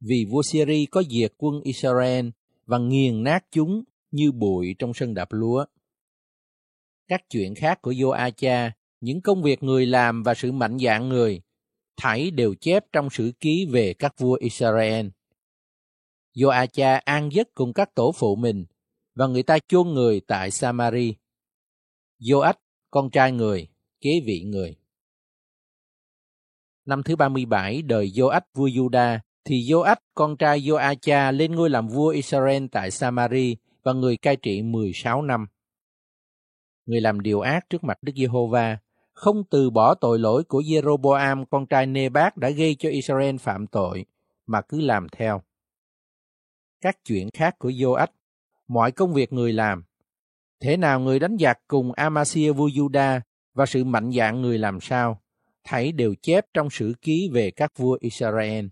Vì vua Syria có diệt quân Israel và nghiền nát chúng như bụi trong sân đạp lúa. Các chuyện khác của Joacha, những công việc người làm và sự mạnh dạn người, thảy đều chép trong sử ký về các vua Israel. Joacha an giấc cùng các tổ phụ mình, và người ta chôn người tại Samari. Joach, con trai người, kế vị người. Năm thứ 37 đời Joach vua Juda, thì Joach, con trai Joacha lên ngôi làm vua Israel tại Samari và người cai trị 16 năm. Người làm điều ác trước mặt Đức Giê-hô-va, không từ bỏ tội lỗi của Jeroboam con trai Nebat đã gây cho Israel phạm tội, mà cứ làm theo. Các chuyện khác của Joach mọi công việc người làm. Thế nào người đánh giặc cùng Amasia vua Juda và sự mạnh dạn người làm sao, thảy đều chép trong sử ký về các vua Israel.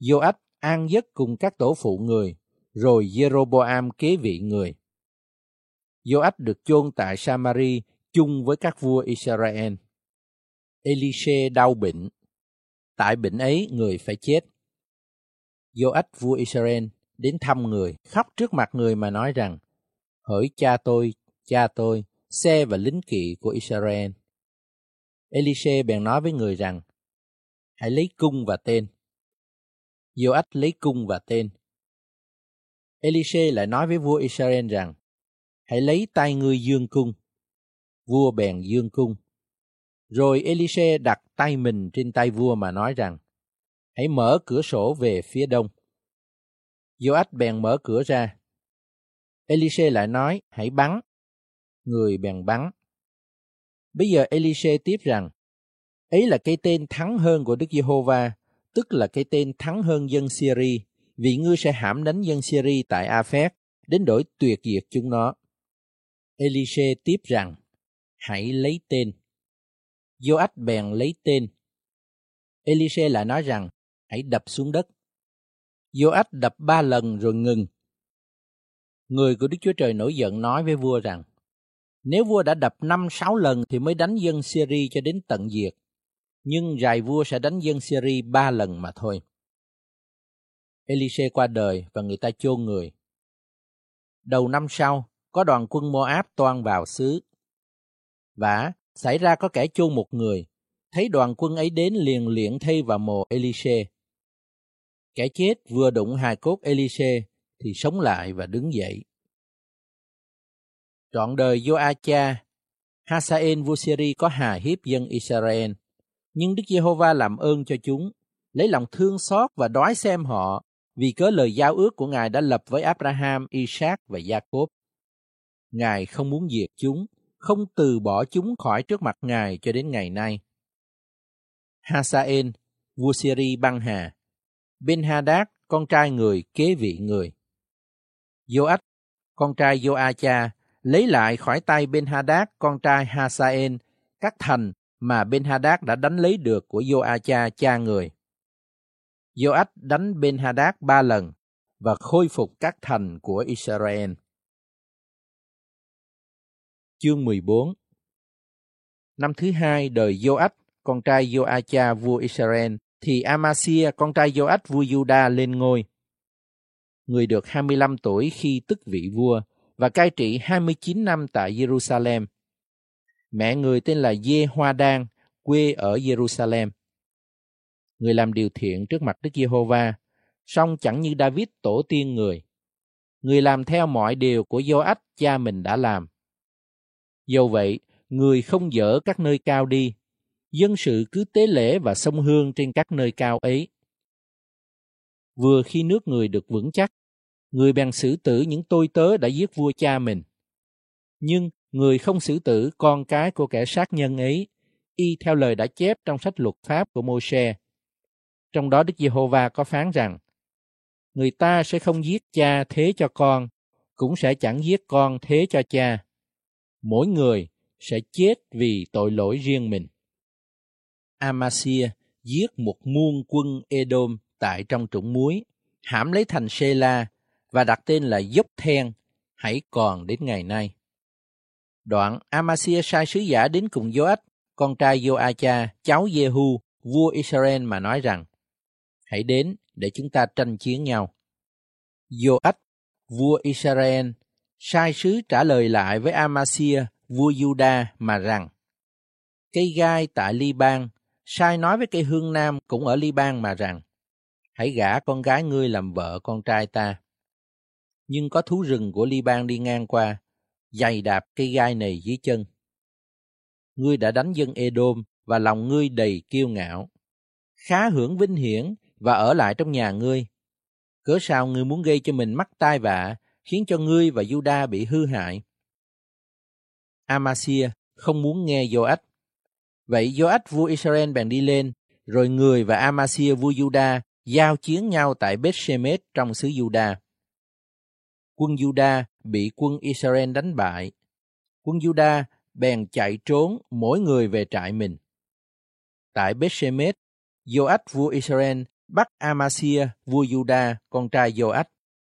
Joach an giấc cùng các tổ phụ người, rồi Jeroboam kế vị người. Joach được chôn tại Samari chung với các vua Israel. Elise đau bệnh. Tại bệnh ấy người phải chết. Joach vua Israel đến thăm người, khóc trước mặt người mà nói rằng, hỡi cha tôi, cha tôi, xe và lính kỵ của Israel. Elise bèn nói với người rằng, hãy lấy cung và tên. Joach lấy cung và tên. Elise lại nói với vua Israel rằng, hãy lấy tay ngươi dương cung. Vua bèn dương cung. Rồi Elise đặt tay mình trên tay vua mà nói rằng, hãy mở cửa sổ về phía đông. Joach bèn mở cửa ra. Elise lại nói, hãy bắn. Người bèn bắn. Bây giờ Elise tiếp rằng, ấy là cái tên thắng hơn của Đức Giê-hô-va, tức là cái tên thắng hơn dân Syri, vì ngươi sẽ hãm đánh dân Syri tại Aphek, đến đổi tuyệt diệt chúng nó. Elise tiếp rằng, hãy lấy tên. Joach bèn lấy tên. Elise lại nói rằng, hãy đập xuống đất. Joach đập ba lần rồi ngừng. Người của Đức Chúa Trời nổi giận nói với vua rằng, nếu vua đã đập năm sáu lần thì mới đánh dân Syria cho đến tận diệt, nhưng rài vua sẽ đánh dân Syria ba lần mà thôi. Elise qua đời và người ta chôn người. Đầu năm sau, có đoàn quân Moab toan vào xứ. Và xảy ra có kẻ chôn một người, thấy đoàn quân ấy đến liền liệng thay vào mồ Elise. Kẻ chết vừa đụng hài cốt Elise thì sống lại và đứng dậy. Trọn đời Joacha, Hasael vua Syri có hà hiếp dân Israel, nhưng Đức Giê-hô-va làm ơn cho chúng, lấy lòng thương xót và đói xem họ vì cớ lời giao ước của Ngài đã lập với Abraham, Isaac và Jacob. Ngài không muốn diệt chúng, không từ bỏ chúng khỏi trước mặt Ngài cho đến ngày nay. Hasael, vua Syri băng hà, Ben Hadad, con trai người kế vị người. Joach, con trai Joacha, lấy lại khỏi tay Ben Hadad, con trai Hasael, các thành mà Ben Hadad đã đánh lấy được của Joacha cha người. Joach đánh Ben Hadad ba lần và khôi phục các thành của Israel. Chương 14 Năm thứ hai đời Joach, con trai Joacha vua Israel, thì Amasia con trai Joach vua Juda lên ngôi. Người được 25 tuổi khi tức vị vua và cai trị 29 năm tại Jerusalem. Mẹ người tên là Dê Hoa Đan, quê ở Jerusalem. Người làm điều thiện trước mặt Đức Giê-hô-va, song chẳng như David tổ tiên người. Người làm theo mọi điều của Joach cha mình đã làm. Dầu vậy, người không dỡ các nơi cao đi, dân sự cứ tế lễ và sông hương trên các nơi cao ấy. Vừa khi nước người được vững chắc, người bèn xử tử những tôi tớ đã giết vua cha mình. Nhưng người không xử tử con cái của kẻ sát nhân ấy, y theo lời đã chép trong sách luật pháp của Mô-se. Trong đó Đức Giê-hô-va có phán rằng, người ta sẽ không giết cha thế cho con, cũng sẽ chẳng giết con thế cho cha. Mỗi người sẽ chết vì tội lỗi riêng mình. Amasia giết một muôn quân Edom tại trong trũng muối, hãm lấy thành Sela và đặt tên là Dốc Then, hãy còn đến ngày nay. Đoạn Amasia sai sứ giả đến cùng Joach, con trai Joacha, cháu Jehu, vua Israel mà nói rằng, hãy đến để chúng ta tranh chiến nhau. Joach, vua Israel, sai sứ trả lời lại với Amasia, vua Juda mà rằng, cây gai tại Liban, sai nói với cây hương nam cũng ở Liban mà rằng, hãy gả con gái ngươi làm vợ con trai ta. Nhưng có thú rừng của Liban đi ngang qua, dày đạp cây gai này dưới chân. Ngươi đã đánh dân Edom và lòng ngươi đầy kiêu ngạo. Khá hưởng vinh hiển và ở lại trong nhà ngươi. Cớ sao ngươi muốn gây cho mình mắc tai vạ, khiến cho ngươi và Juda bị hư hại? Amasia không muốn nghe Joach. Vậy Joach vua Israel bèn đi lên, rồi người và Amasia vua Juda giao chiến nhau tại Bethshemesh trong xứ Juda. Quân Juda bị quân Israel đánh bại. Quân Juda bèn chạy trốn mỗi người về trại mình. Tại Bethshemesh, Joach vua Israel bắt Amasia vua Juda, con trai Joach,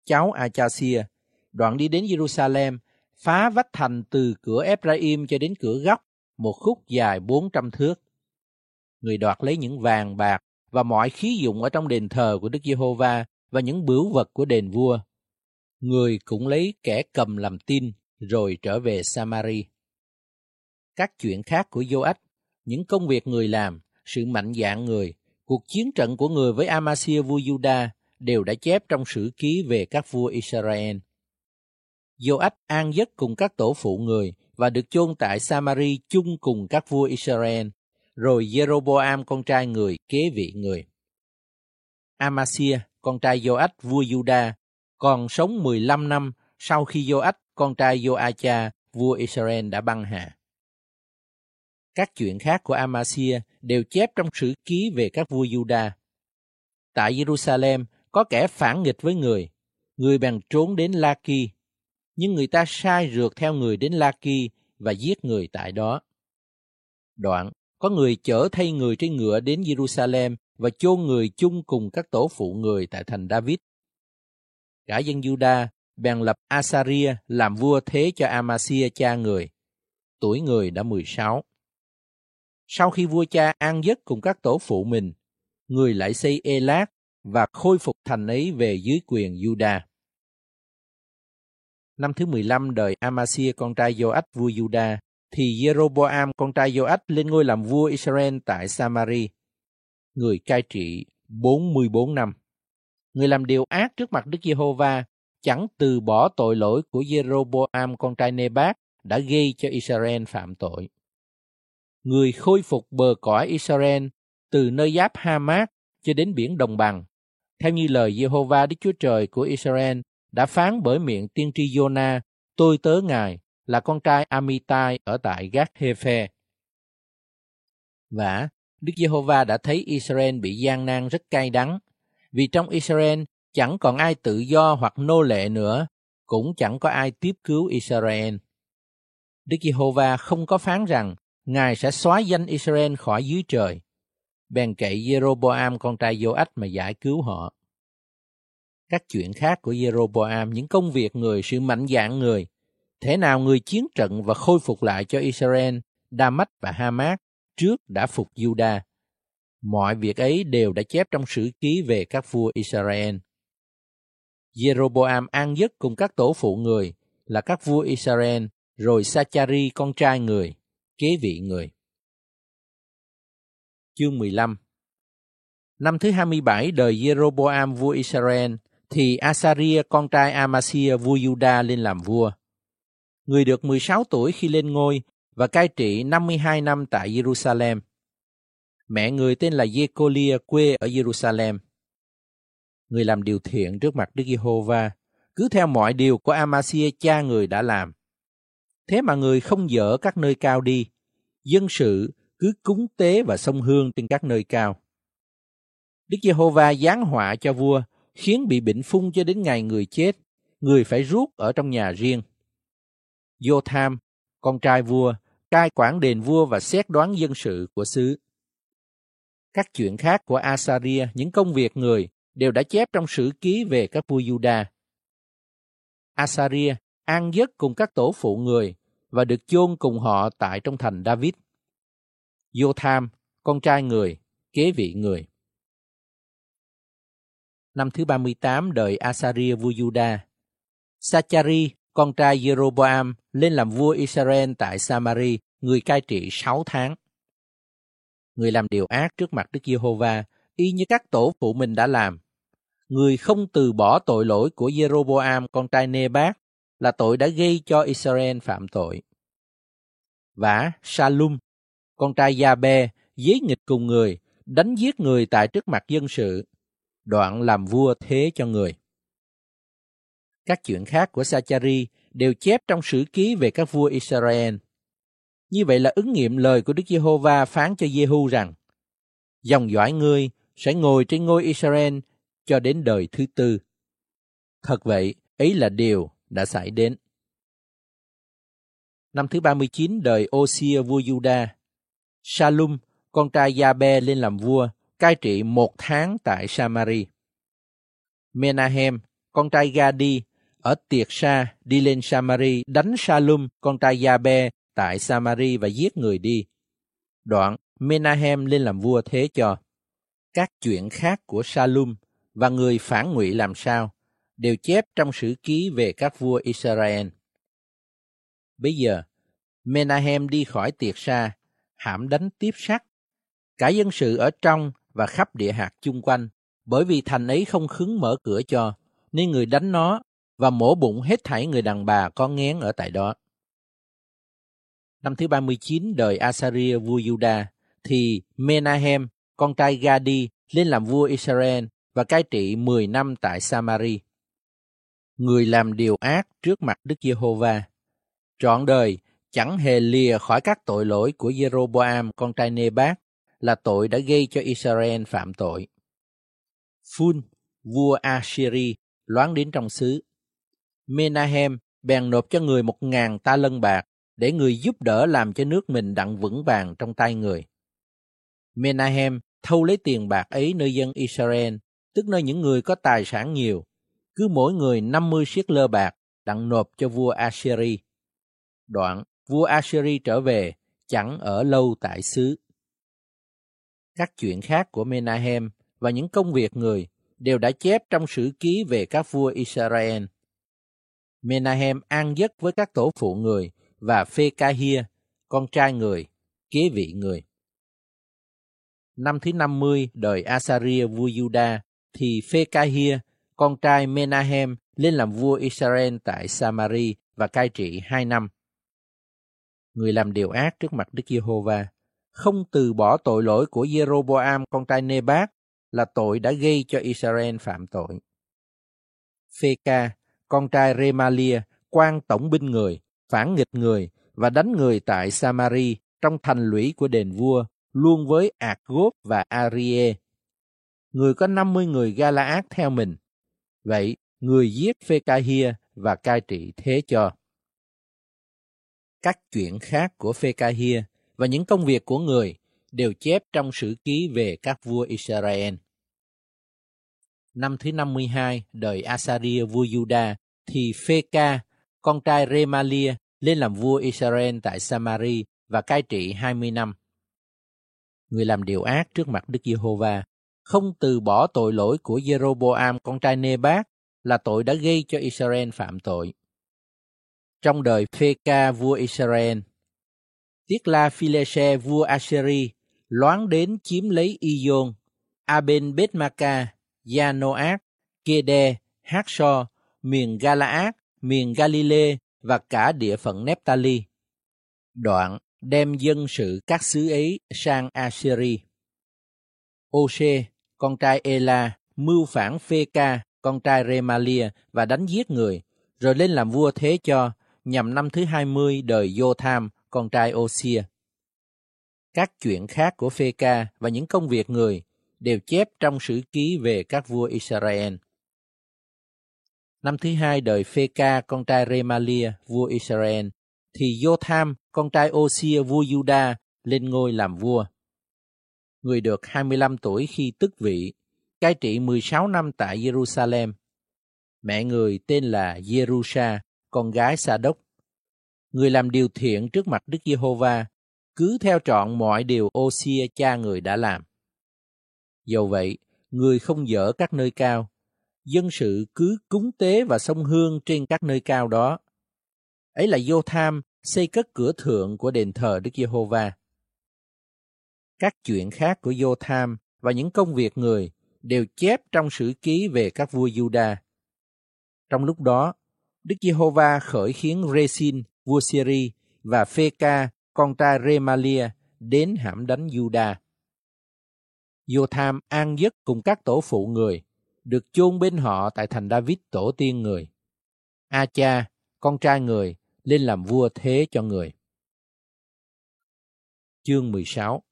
cháu Achasia, đoạn đi đến Jerusalem, phá vách thành từ cửa Ephraim cho đến cửa góc, một khúc dài 400 thước. Người đoạt lấy những vàng bạc và mọi khí dụng ở trong đền thờ của Đức Giê-hô-va và những bửu vật của đền vua. Người cũng lấy kẻ cầm làm tin rồi trở về Samari. Các chuyện khác của Joach, những công việc người làm, sự mạnh dạn người, cuộc chiến trận của người với Amasia vua Juda đều đã chép trong sử ký về các vua Israel. Joach an giấc cùng các tổ phụ người và được chôn tại Samari chung cùng các vua Israel rồi Jeroboam con trai người kế vị người. Amasia, con trai Joach vua Juda, còn sống 15 năm sau khi Joach, con trai Joacha, vua Israel đã băng hà. Các chuyện khác của Amasia đều chép trong sử ký về các vua Juda. Tại Jerusalem có kẻ phản nghịch với người, người bèn trốn đến Laki, nhưng người ta sai rượt theo người đến Laki và giết người tại đó. Đoạn, có người chở thay người trên ngựa đến Jerusalem và chôn người chung cùng các tổ phụ người tại thành David. Cả dân Juda bèn lập Asaria làm vua thế cho Amasia cha người. Tuổi người đã 16. Sau khi vua cha an giấc cùng các tổ phụ mình, người lại xây Elat và khôi phục thành ấy về dưới quyền Juda. Năm thứ 15 đời Amasia con trai Joach vua Juda, thì Jeroboam con trai Joach lên ngôi làm vua Israel tại Samari. Người cai trị 44 năm. Người làm điều ác trước mặt Đức Giê-hô-va, chẳng từ bỏ tội lỗi của Jeroboam con trai Nebat đã gây cho Israel phạm tội. Người khôi phục bờ cõi Israel từ nơi giáp Hamat cho đến biển Đồng Bằng, theo như lời Jehovah Đức Chúa Trời của Israel đã phán bởi miệng tiên tri Jonah, tôi tớ Ngài là con trai Amitai ở tại Gác Hefe. Và Đức Giê-hô-va đã thấy Israel bị gian nan rất cay đắng, vì trong Israel chẳng còn ai tự do hoặc nô lệ nữa, cũng chẳng có ai tiếp cứu Israel. Đức Giê-hô-va không có phán rằng Ngài sẽ xóa danh Israel khỏi dưới trời. Bèn cậy Jeroboam con trai Joach mà giải cứu họ. Các chuyện khác của Jeroboam, những công việc người, sự mạnh dạn người, Thế nào người chiến trận và khôi phục lại cho Israel, Damascus và Hamas trước đã phục Juda. Mọi việc ấy đều đã chép trong sử ký về các vua Israel. Jeroboam an giấc cùng các tổ phụ người là các vua Israel, rồi Sachari con trai người, kế vị người. Chương 15 Năm thứ 27 đời Jeroboam vua Israel, thì Asaria con trai Amasia vua Juda lên làm vua. Người được 16 tuổi khi lên ngôi và cai trị 52 năm tại Jerusalem. Mẹ người tên là Jecolia quê ở Jerusalem. Người làm điều thiện trước mặt Đức Giê-hô-va, cứ theo mọi điều của Amasia cha người đã làm. Thế mà người không dỡ các nơi cao đi, dân sự cứ cúng tế và sông hương trên các nơi cao. Đức Giê-hô-va giáng họa cho vua, khiến bị bệnh phung cho đến ngày người chết, người phải rút ở trong nhà riêng. Vô-tham, con trai vua, cai quản đền vua và xét đoán dân sự của xứ. Các chuyện khác của Asaria, những công việc người, đều đã chép trong sử ký về các vua Juda. Asaria an giấc cùng các tổ phụ người và được chôn cùng họ tại trong thành David. Jotham, con trai người, kế vị người. Năm thứ 38 đời Asaria vua Juda, Sachari, con trai Jeroboam, lên làm vua Israel tại Samari, người cai trị 6 tháng. Người làm điều ác trước mặt Đức Giê-hô-va, y như các tổ phụ mình đã làm. Người không từ bỏ tội lỗi của Jeroboam, con trai Nebat, là tội đã gây cho Israel phạm tội. Và Salum, con trai Gia-bê, giết nghịch cùng người, đánh giết người tại trước mặt dân sự, đoạn làm vua thế cho người. Các chuyện khác của Sachari đều chép trong sử ký về các vua Israel. Như vậy là ứng nghiệm lời của Đức Giê-hô-va phán cho Giê-hu rằng, dòng dõi ngươi sẽ ngồi trên ngôi Israel cho đến đời thứ tư. Thật vậy, ấy là điều đã xảy đến. Năm thứ 39 đời Osia vua Juda, Salum, con trai Gia-be lên làm vua, cai trị một tháng tại Samari. Menahem, con trai Gadi, ở Tiệt Sa đi lên Samari đánh Salum, con trai Yabe, tại Samari và giết người đi. Đoạn, Menahem lên làm vua thế cho. Các chuyện khác của Salum và người phản ngụy làm sao đều chép trong sử ký về các vua Israel. Bây giờ, Menahem đi khỏi Tiệt Sa, hãm đánh tiếp sắc. Cả dân sự ở trong và khắp địa hạt chung quanh, bởi vì thành ấy không khứng mở cửa cho, nên người đánh nó và mổ bụng hết thảy người đàn bà có ngén ở tại đó. Năm thứ 39 đời Asaria vua Juda, thì Menahem, con trai Gadi, lên làm vua Israel và cai trị 10 năm tại Samari. Người làm điều ác trước mặt Đức Giê-hô-va. Trọn đời chẳng hề lìa khỏi các tội lỗi của Jeroboam con trai Nebat là tội đã gây cho Israel phạm tội. Phun, vua Assyri, loáng đến trong xứ. Menahem bèn nộp cho người một ngàn ta lân bạc để người giúp đỡ làm cho nước mình đặng vững vàng trong tay người. Menahem thâu lấy tiền bạc ấy nơi dân Israel, tức nơi những người có tài sản nhiều, cứ mỗi người 50 siết lơ bạc đặng nộp cho vua Assyri. Đoạn, vua Assyri trở về, chẳng ở lâu tại xứ. Các chuyện khác của Menahem và những công việc người đều đã chép trong sử ký về các vua Israel. Menahem an giấc với các tổ phụ người và Phê-ca-hia, con trai người, kế vị người. Năm thứ 50 đời Asaria vua Juda thì Phê-ca-hia, con trai Menahem lên làm vua Israel tại Samari và cai trị hai năm. Người làm điều ác trước mặt Đức Giê-hô-va, không từ bỏ tội lỗi của Jeroboam con trai Nebat là tội đã gây cho Israel phạm tội. Phê-ca, con trai Remalia, quan tổng binh người, phản nghịch người và đánh người tại Samari trong thành lũy của đền vua, luôn với Agop và Arie. Người có 50 người Galaad theo mình. Vậy, người giết Phê-ca-hia và cai trị thế cho. Các chuyện khác của Phê-ca-hia và những công việc của người đều chép trong sử ký về các vua Israel. Năm thứ 52 đời Asaria vua Juda thì Phê-ca con trai Remalia lên làm vua Israel tại Samari và cai trị 20 năm. Người làm điều ác trước mặt Đức Giê-hô-va, không từ bỏ tội lỗi của Jeroboam con trai Nebat là tội đã gây cho Israel phạm tội. Trong đời Phê-ca vua Israel, Tiết La Philese vua Assyri loáng đến chiếm lấy Ion, Aben Betmaka, Yanoac, Kede, Haksor, miền Galaad miền galile và cả địa phận Nephtali. Đoạn đem dân sự các xứ ấy sang Assyri. Ose, con trai Ela, mưu phản Phê-ca, con trai Remalia và đánh giết người, rồi lên làm vua thế cho, nhằm năm thứ 20 đời Jotham, con trai Osia. Các chuyện khác của Phê-ca và những công việc người đều chép trong sử ký về các vua Israel. Năm thứ hai đời Phê-ca, con trai Remalia, vua Israel, thì Jotham, con trai Osia, vua Juda, lên ngôi làm vua. Người được 25 tuổi khi tức vị, cai trị 16 năm tại Jerusalem. Mẹ người tên là Jerusha, con gái Sa Đốc. Người làm điều thiện trước mặt Đức Giê-hô-va, cứ theo trọn mọi điều Ô-xia cha người đã làm. Dầu vậy, người không dở các nơi cao, dân sự cứ cúng tế và sông hương trên các nơi cao đó. Ấy là vô tham xây cất cửa thượng của đền thờ Đức Giê-hô-va. Các chuyện khác của vô tham và những công việc người đều chép trong sử ký về các vua Juda. Trong lúc đó, Đức Giê-hô-va khởi khiến Resin, vua Syri và Phê-ca, con trai Remalia đến hãm đánh Juda. Jotham an giấc cùng các tổ phụ người, được chôn bên họ tại thành David tổ tiên người. A cha, con trai người, lên làm vua thế cho người. Chương 16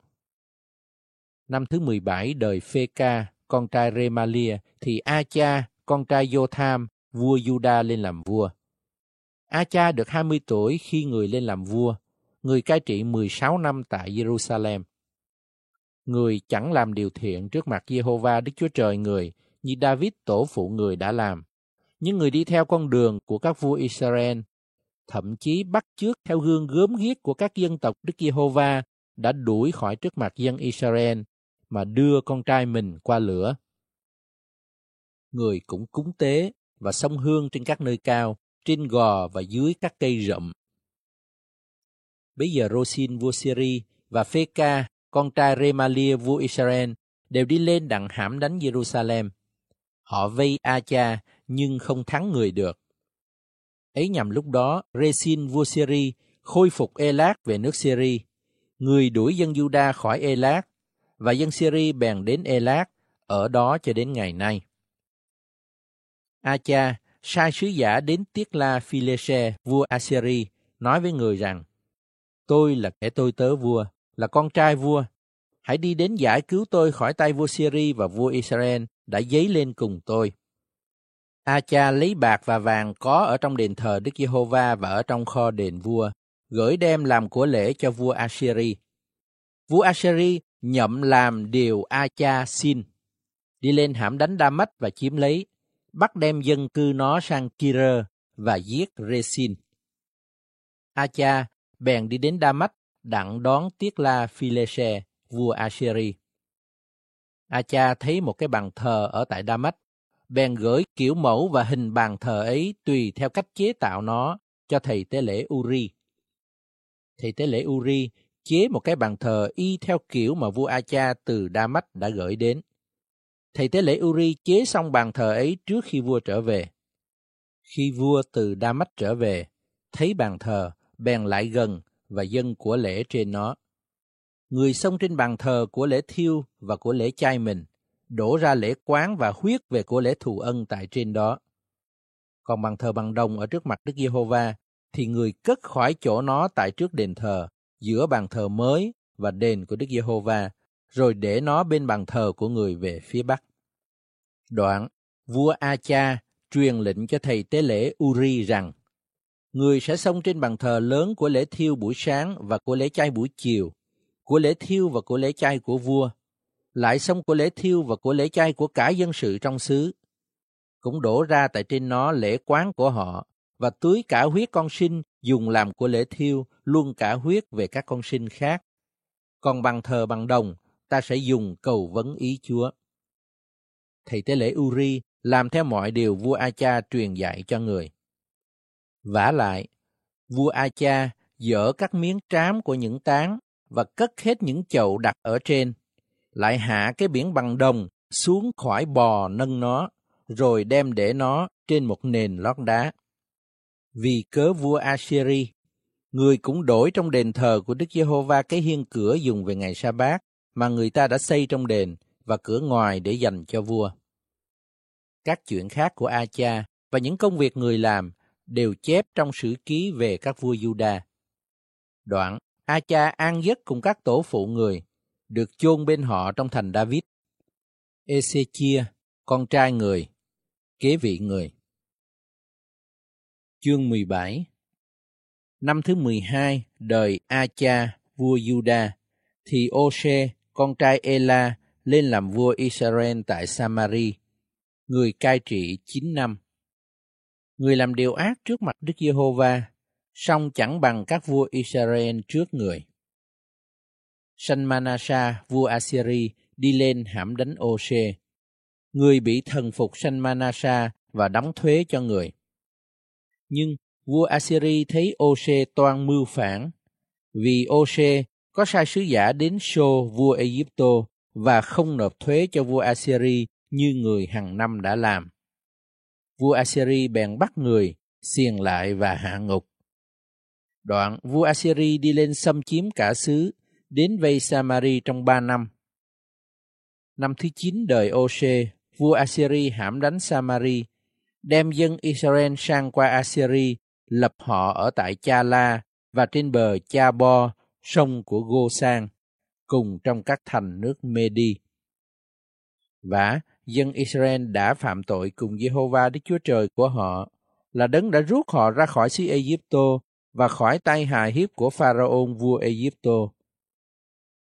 Năm thứ 17 đời Phê-ca, con trai Remalia, thì A cha, con trai Jotham, vua Juda lên làm vua. A cha được 20 tuổi khi người lên làm vua, người cai trị 16 năm tại Jerusalem. Người chẳng làm điều thiện trước mặt Jehovah Đức Chúa Trời người như David tổ phụ người đã làm. những người đi theo con đường của các vua Israel, thậm chí bắt chước theo gương gớm ghiếc của các dân tộc Đức Giê-hô-va đã đuổi khỏi trước mặt dân Israel mà đưa con trai mình qua lửa. Người cũng cúng tế và sông hương trên các nơi cao, trên gò và dưới các cây rậm. Bây giờ Rosin vua Syri và Phê-ca, con trai Remalia vua Israel, đều đi lên đặng hãm đánh Jerusalem. Họ vây Acha nhưng không thắng người được. Ấy nhằm lúc đó, Resin vua Syri khôi phục Elat về nước Syri. Người đuổi dân Juda khỏi Elat và dân Syri bèn đến Elat, ở đó cho đến ngày nay. Acha sai sứ giả đến Tiết La Philese, vua Assyri, nói với người rằng, Tôi là kẻ tôi tớ vua, là con trai vua. Hãy đi đến giải cứu tôi khỏi tay vua Syri và vua Israel đã dấy lên cùng tôi. A-cha lấy bạc và vàng có ở trong đền thờ Đức Giê-hô-va và ở trong kho đền vua, gửi đem làm của lễ cho vua Assyri. Vua Assyri nhậm làm điều A-cha xin, đi lên hãm đánh Đa-mách và chiếm lấy, bắt đem dân cư nó sang Kir và giết Resin. Acha bèn đi đến Đa-mách đặng đón Tiết La Philese, vua Assyri. Acha thấy một cái bàn thờ ở tại Đa-mách, bèn gửi kiểu mẫu và hình bàn thờ ấy tùy theo cách chế tạo nó cho thầy tế lễ Uri. Thầy tế lễ Uri chế một cái bàn thờ y theo kiểu mà vua Acha từ Đa-mách đã gửi đến. Thầy tế lễ Uri chế xong bàn thờ ấy trước khi vua trở về. Khi vua từ Đa-mách trở về, thấy bàn thờ, bèn lại gần và dân của lễ trên nó. Người xông trên bàn thờ của lễ thiêu và của lễ chay mình, đổ ra lễ quán và huyết về của lễ thù ân tại trên đó. Còn bàn thờ bằng đồng ở trước mặt Đức Giê-hô-va, thì người cất khỏi chỗ nó tại trước đền thờ, giữa bàn thờ mới và đền của Đức Giê-hô-va, rồi để nó bên bàn thờ của người về phía bắc. Đoạn, vua A-cha truyền lệnh cho thầy tế lễ Uri rằng, người sẽ xông trên bàn thờ lớn của lễ thiêu buổi sáng và của lễ chay buổi chiều, của lễ thiêu và của lễ chay của vua, lại xông của lễ thiêu và của lễ chay của cả dân sự trong xứ. Cũng đổ ra tại trên nó lễ quán của họ, và tưới cả huyết con sinh dùng làm của lễ thiêu, luôn cả huyết về các con sinh khác. Còn bằng thờ bằng đồng, ta sẽ dùng cầu vấn ý Chúa. Thầy tế lễ Uri làm theo mọi điều vua A-cha truyền dạy cho người. vả lại, vua A-cha dỡ các miếng trám của những tán và cất hết những chậu đặt ở trên, lại hạ cái biển bằng đồng xuống khỏi bò nâng nó, rồi đem để nó trên một nền lót đá. Vì cớ vua Assyri, người cũng đổi trong đền thờ của Đức Giê-hô-va cái hiên cửa dùng về ngày sa bát mà người ta đã xây trong đền và cửa ngoài để dành cho vua. các chuyện khác của A-cha và những công việc người làm đều chép trong sử ký về các vua Juda. Đoạn, A-cha an giấc cùng các tổ phụ người, được chôn bên họ trong thành David. Ezechia, con trai người, kế vị người. Chương 17 Năm thứ 12 đời A-cha, vua Juda, thì Ô-xê, con trai Ela, lên làm vua Israel tại Samari, người cai trị 9 năm. Người làm điều ác trước mặt Đức Giê-hô-va, song chẳng bằng các vua Israel trước người. Sanh Manasa, vua Assyri, đi lên hãm đánh Ô-xê. Người bị thần phục Sanh Manasa và đóng thuế cho người. Nhưng vua Assyri thấy Ô-xê toan mưu phản, vì Ô-xê có sai sứ giả đến Sô vua Egypto và không nộp thuế cho vua Assyri như người hàng năm đã làm. Vua Assyri bèn bắt người, xiềng lại và hạ ngục. Đoạn vua Assyri đi lên xâm chiếm cả xứ, đến vây Samari trong ba năm. Năm thứ chín đời Ose, vua Assyri hãm đánh Samari, đem dân Israel sang qua Assyri, lập họ ở tại Cha La và trên bờ Cha Bo, sông của Gosan, cùng trong các thành nước Medi. Và dân Israel đã phạm tội cùng Jehovah Đức Chúa Trời của họ, là đấng đã rút họ ra khỏi xứ Egypto và khỏi tay hài hiếp của Pharaoh vua Egypto.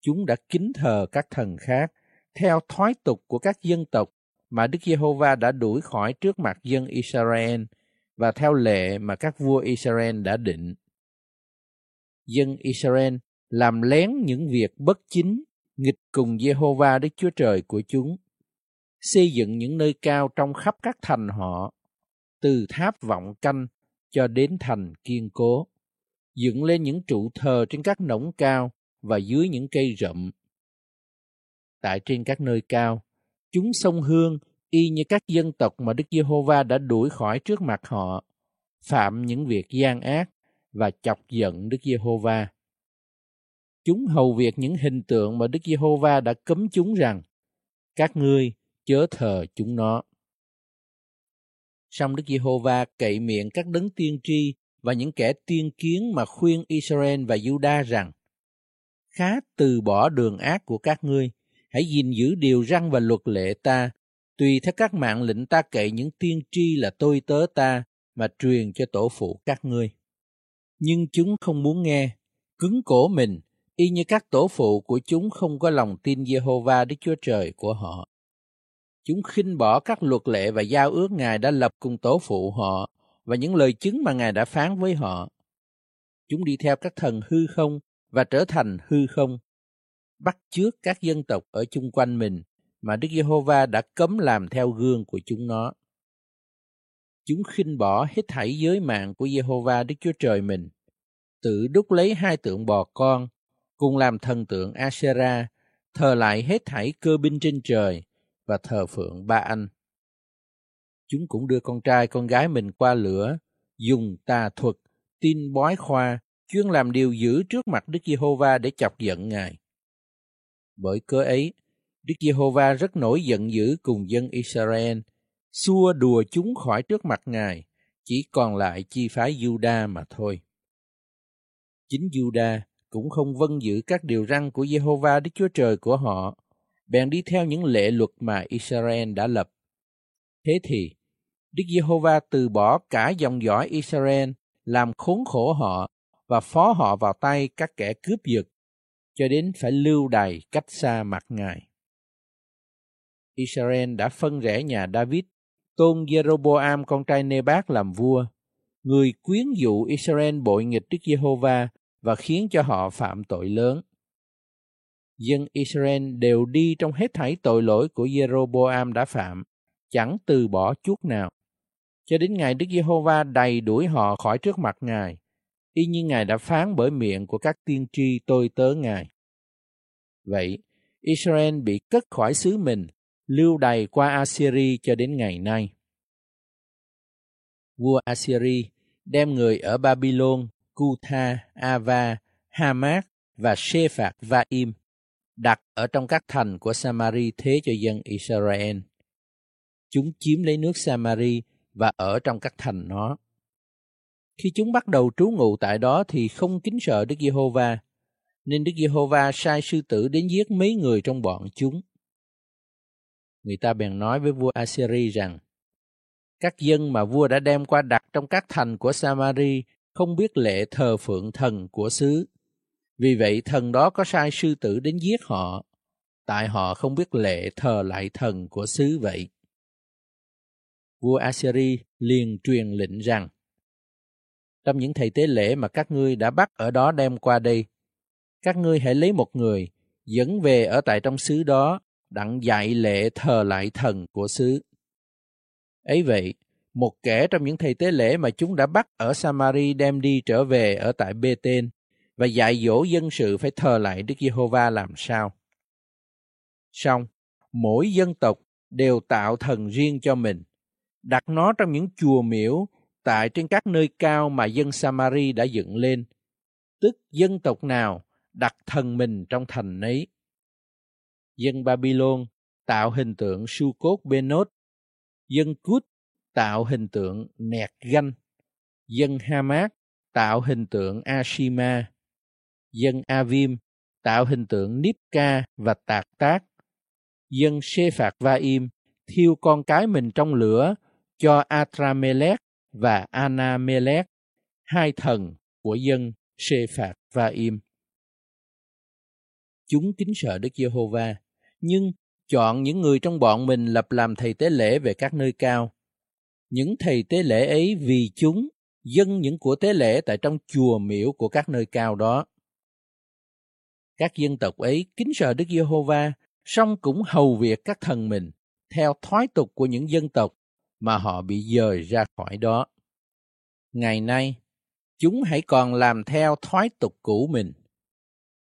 Chúng đã kính thờ các thần khác theo thói tục của các dân tộc mà Đức Giê-hô-va đã đuổi khỏi trước mặt dân Israel và theo lệ mà các vua Israel đã định. Dân Israel làm lén những việc bất chính, nghịch cùng Giê-hô-va Đức Chúa Trời của chúng, xây dựng những nơi cao trong khắp các thành họ, từ tháp vọng canh cho đến thành kiên cố, dựng lên những trụ thờ trên các nỗng cao và dưới những cây rậm. Tại trên các nơi cao, chúng sông hương y như các dân tộc mà Đức Giê-hô-va đã đuổi khỏi trước mặt họ, phạm những việc gian ác và chọc giận Đức Giê-hô-va. Chúng hầu việc những hình tượng mà Đức Giê-hô-va đã cấm chúng rằng các ngươi chớ thờ chúng nó. Song Đức Giê-hô-va cậy miệng các đấng tiên tri và những kẻ tiên kiến mà khuyên Israel và Juda rằng khá từ bỏ đường ác của các ngươi, hãy gìn giữ điều răn và luật lệ ta, tùy theo các mạng lệnh ta cậy những tiên tri là tôi tớ ta mà truyền cho tổ phụ các ngươi. Nhưng chúng không muốn nghe, cứng cổ mình, y như các tổ phụ của chúng không có lòng tin Jehovah Đức Chúa Trời của họ. Chúng khinh bỏ các luật lệ và giao ước Ngài đã lập cùng tổ phụ họ và những lời chứng mà Ngài đã phán với họ. Chúng đi theo các thần hư không và trở thành hư không, bắt chước các dân tộc ở chung quanh mình mà Đức Giê-hô-va đã cấm làm theo gương của chúng nó. Chúng khinh bỏ hết thảy giới mạng của Giê-hô-va Đức Chúa Trời mình, tự đúc lấy hai tượng bò con, cùng làm thần tượng Asherah, thờ lại hết thảy cơ binh trên trời và thờ phượng ba anh. Chúng cũng đưa con trai con gái mình qua lửa, dùng tà thuật, tin bói khoa, chuyên làm điều dữ trước mặt Đức Giê-hô-va để chọc giận Ngài. Bởi cớ ấy, Đức Giê-hô-va rất nổi giận dữ cùng dân Israel, xua đùa chúng khỏi trước mặt Ngài, chỉ còn lại chi phái Juda mà thôi. Chính Juda cũng không vâng giữ các điều răn của Jehovah, Đức Chúa Trời của họ, bèn đi theo những lệ luật mà Israel đã lập. Thế thì, Đức Giê-hô-va từ bỏ cả dòng dõi Israel, làm khốn khổ họ và phó họ vào tay các kẻ cướp giật, cho đến phải lưu đày cách xa mặt Ngài. Israel đã phân rẽ nhà David, tôn Jeroboam con trai Nebat làm vua, người quyến dụ Israel bội nghịch Đức Giê-hô-va và khiến cho họ phạm tội lớn. Dân Israel đều đi trong hết thảy tội lỗi của Jeroboam đã phạm, chẳng từ bỏ chút nào. Cho đến ngày Đức Giê-hô-va đầy đuổi họ khỏi trước mặt Ngài, y như Ngài đã phán bởi miệng của các tiên tri tôi tớ Ngài. Vậy, Israel bị cất khỏi xứ mình, lưu đày qua Assyri cho đến ngày nay. Vua Assyri đem người ở Babylon, Cutha, Ava, Hamat và Shephạt Vaim đặt ở trong các thành của Samari thế cho dân Israel. chúng chiếm lấy nước Samari và ở trong các thành nó. Khi chúng bắt đầu trú ngụ tại đó thì không kính sợ Đức Giê-hô-va, nên Đức Giê-hô-va sai sư tử đến giết mấy người trong bọn chúng. Người ta bèn nói với vua Assyri rằng, các dân mà vua đã đem qua đặt trong các thành của Samari không biết lệ thờ phượng thần của xứ. Vì vậy thần đó có sai sư tử đến giết họ, tại họ không biết lệ thờ lại thần của xứ vậy. Vua Assyri liền truyền lệnh rằng, trong những thầy tế lễ mà các ngươi đã bắt ở đó đem qua đây, các ngươi hãy lấy một người, dẫn về ở tại trong xứ đó, đặng dạy lệ thờ lại thần của xứ. Ấy vậy, một kẻ trong những thầy tế lễ mà chúng đã bắt ở Samari đem đi trở về ở tại Bê-tên và dạy dỗ dân sự phải thờ lại Đức Giê-hô-va làm sao. Xong, mỗi dân tộc đều tạo thần riêng cho mình, đặt nó trong những chùa miễu tại trên các nơi cao mà dân Samari đã dựng lên, tức dân tộc nào đặt thần mình trong thành ấy. Dân Babylon tạo hình tượng Su-cốt Benot, dân Cút tạo hình tượng Nẹt Ganh, dân Hamas tạo hình tượng Ashima, dân Avim tạo hình tượng Nipka và Tạc Tác, dân Shephat Vaim thiêu con cái mình trong lửa cho Atramelech và Anamelech, hai thần của dân Shephat Vaim. Chúng kính sợ Đức Giê-hô-va, nhưng chọn những người trong bọn mình lập làm thầy tế lễ về các nơi cao. Những thầy tế lễ ấy vì chúng dâng những của tế lễ tại trong chùa miễu của các nơi cao đó. Các dân tộc ấy kính sợ Đức Giê-hô-va, song cũng hầu việc các thần mình theo thói tục của những dân tộc mà họ bị dời ra khỏi đó. Ngày nay, chúng hãy còn làm theo thói tục cũ mình.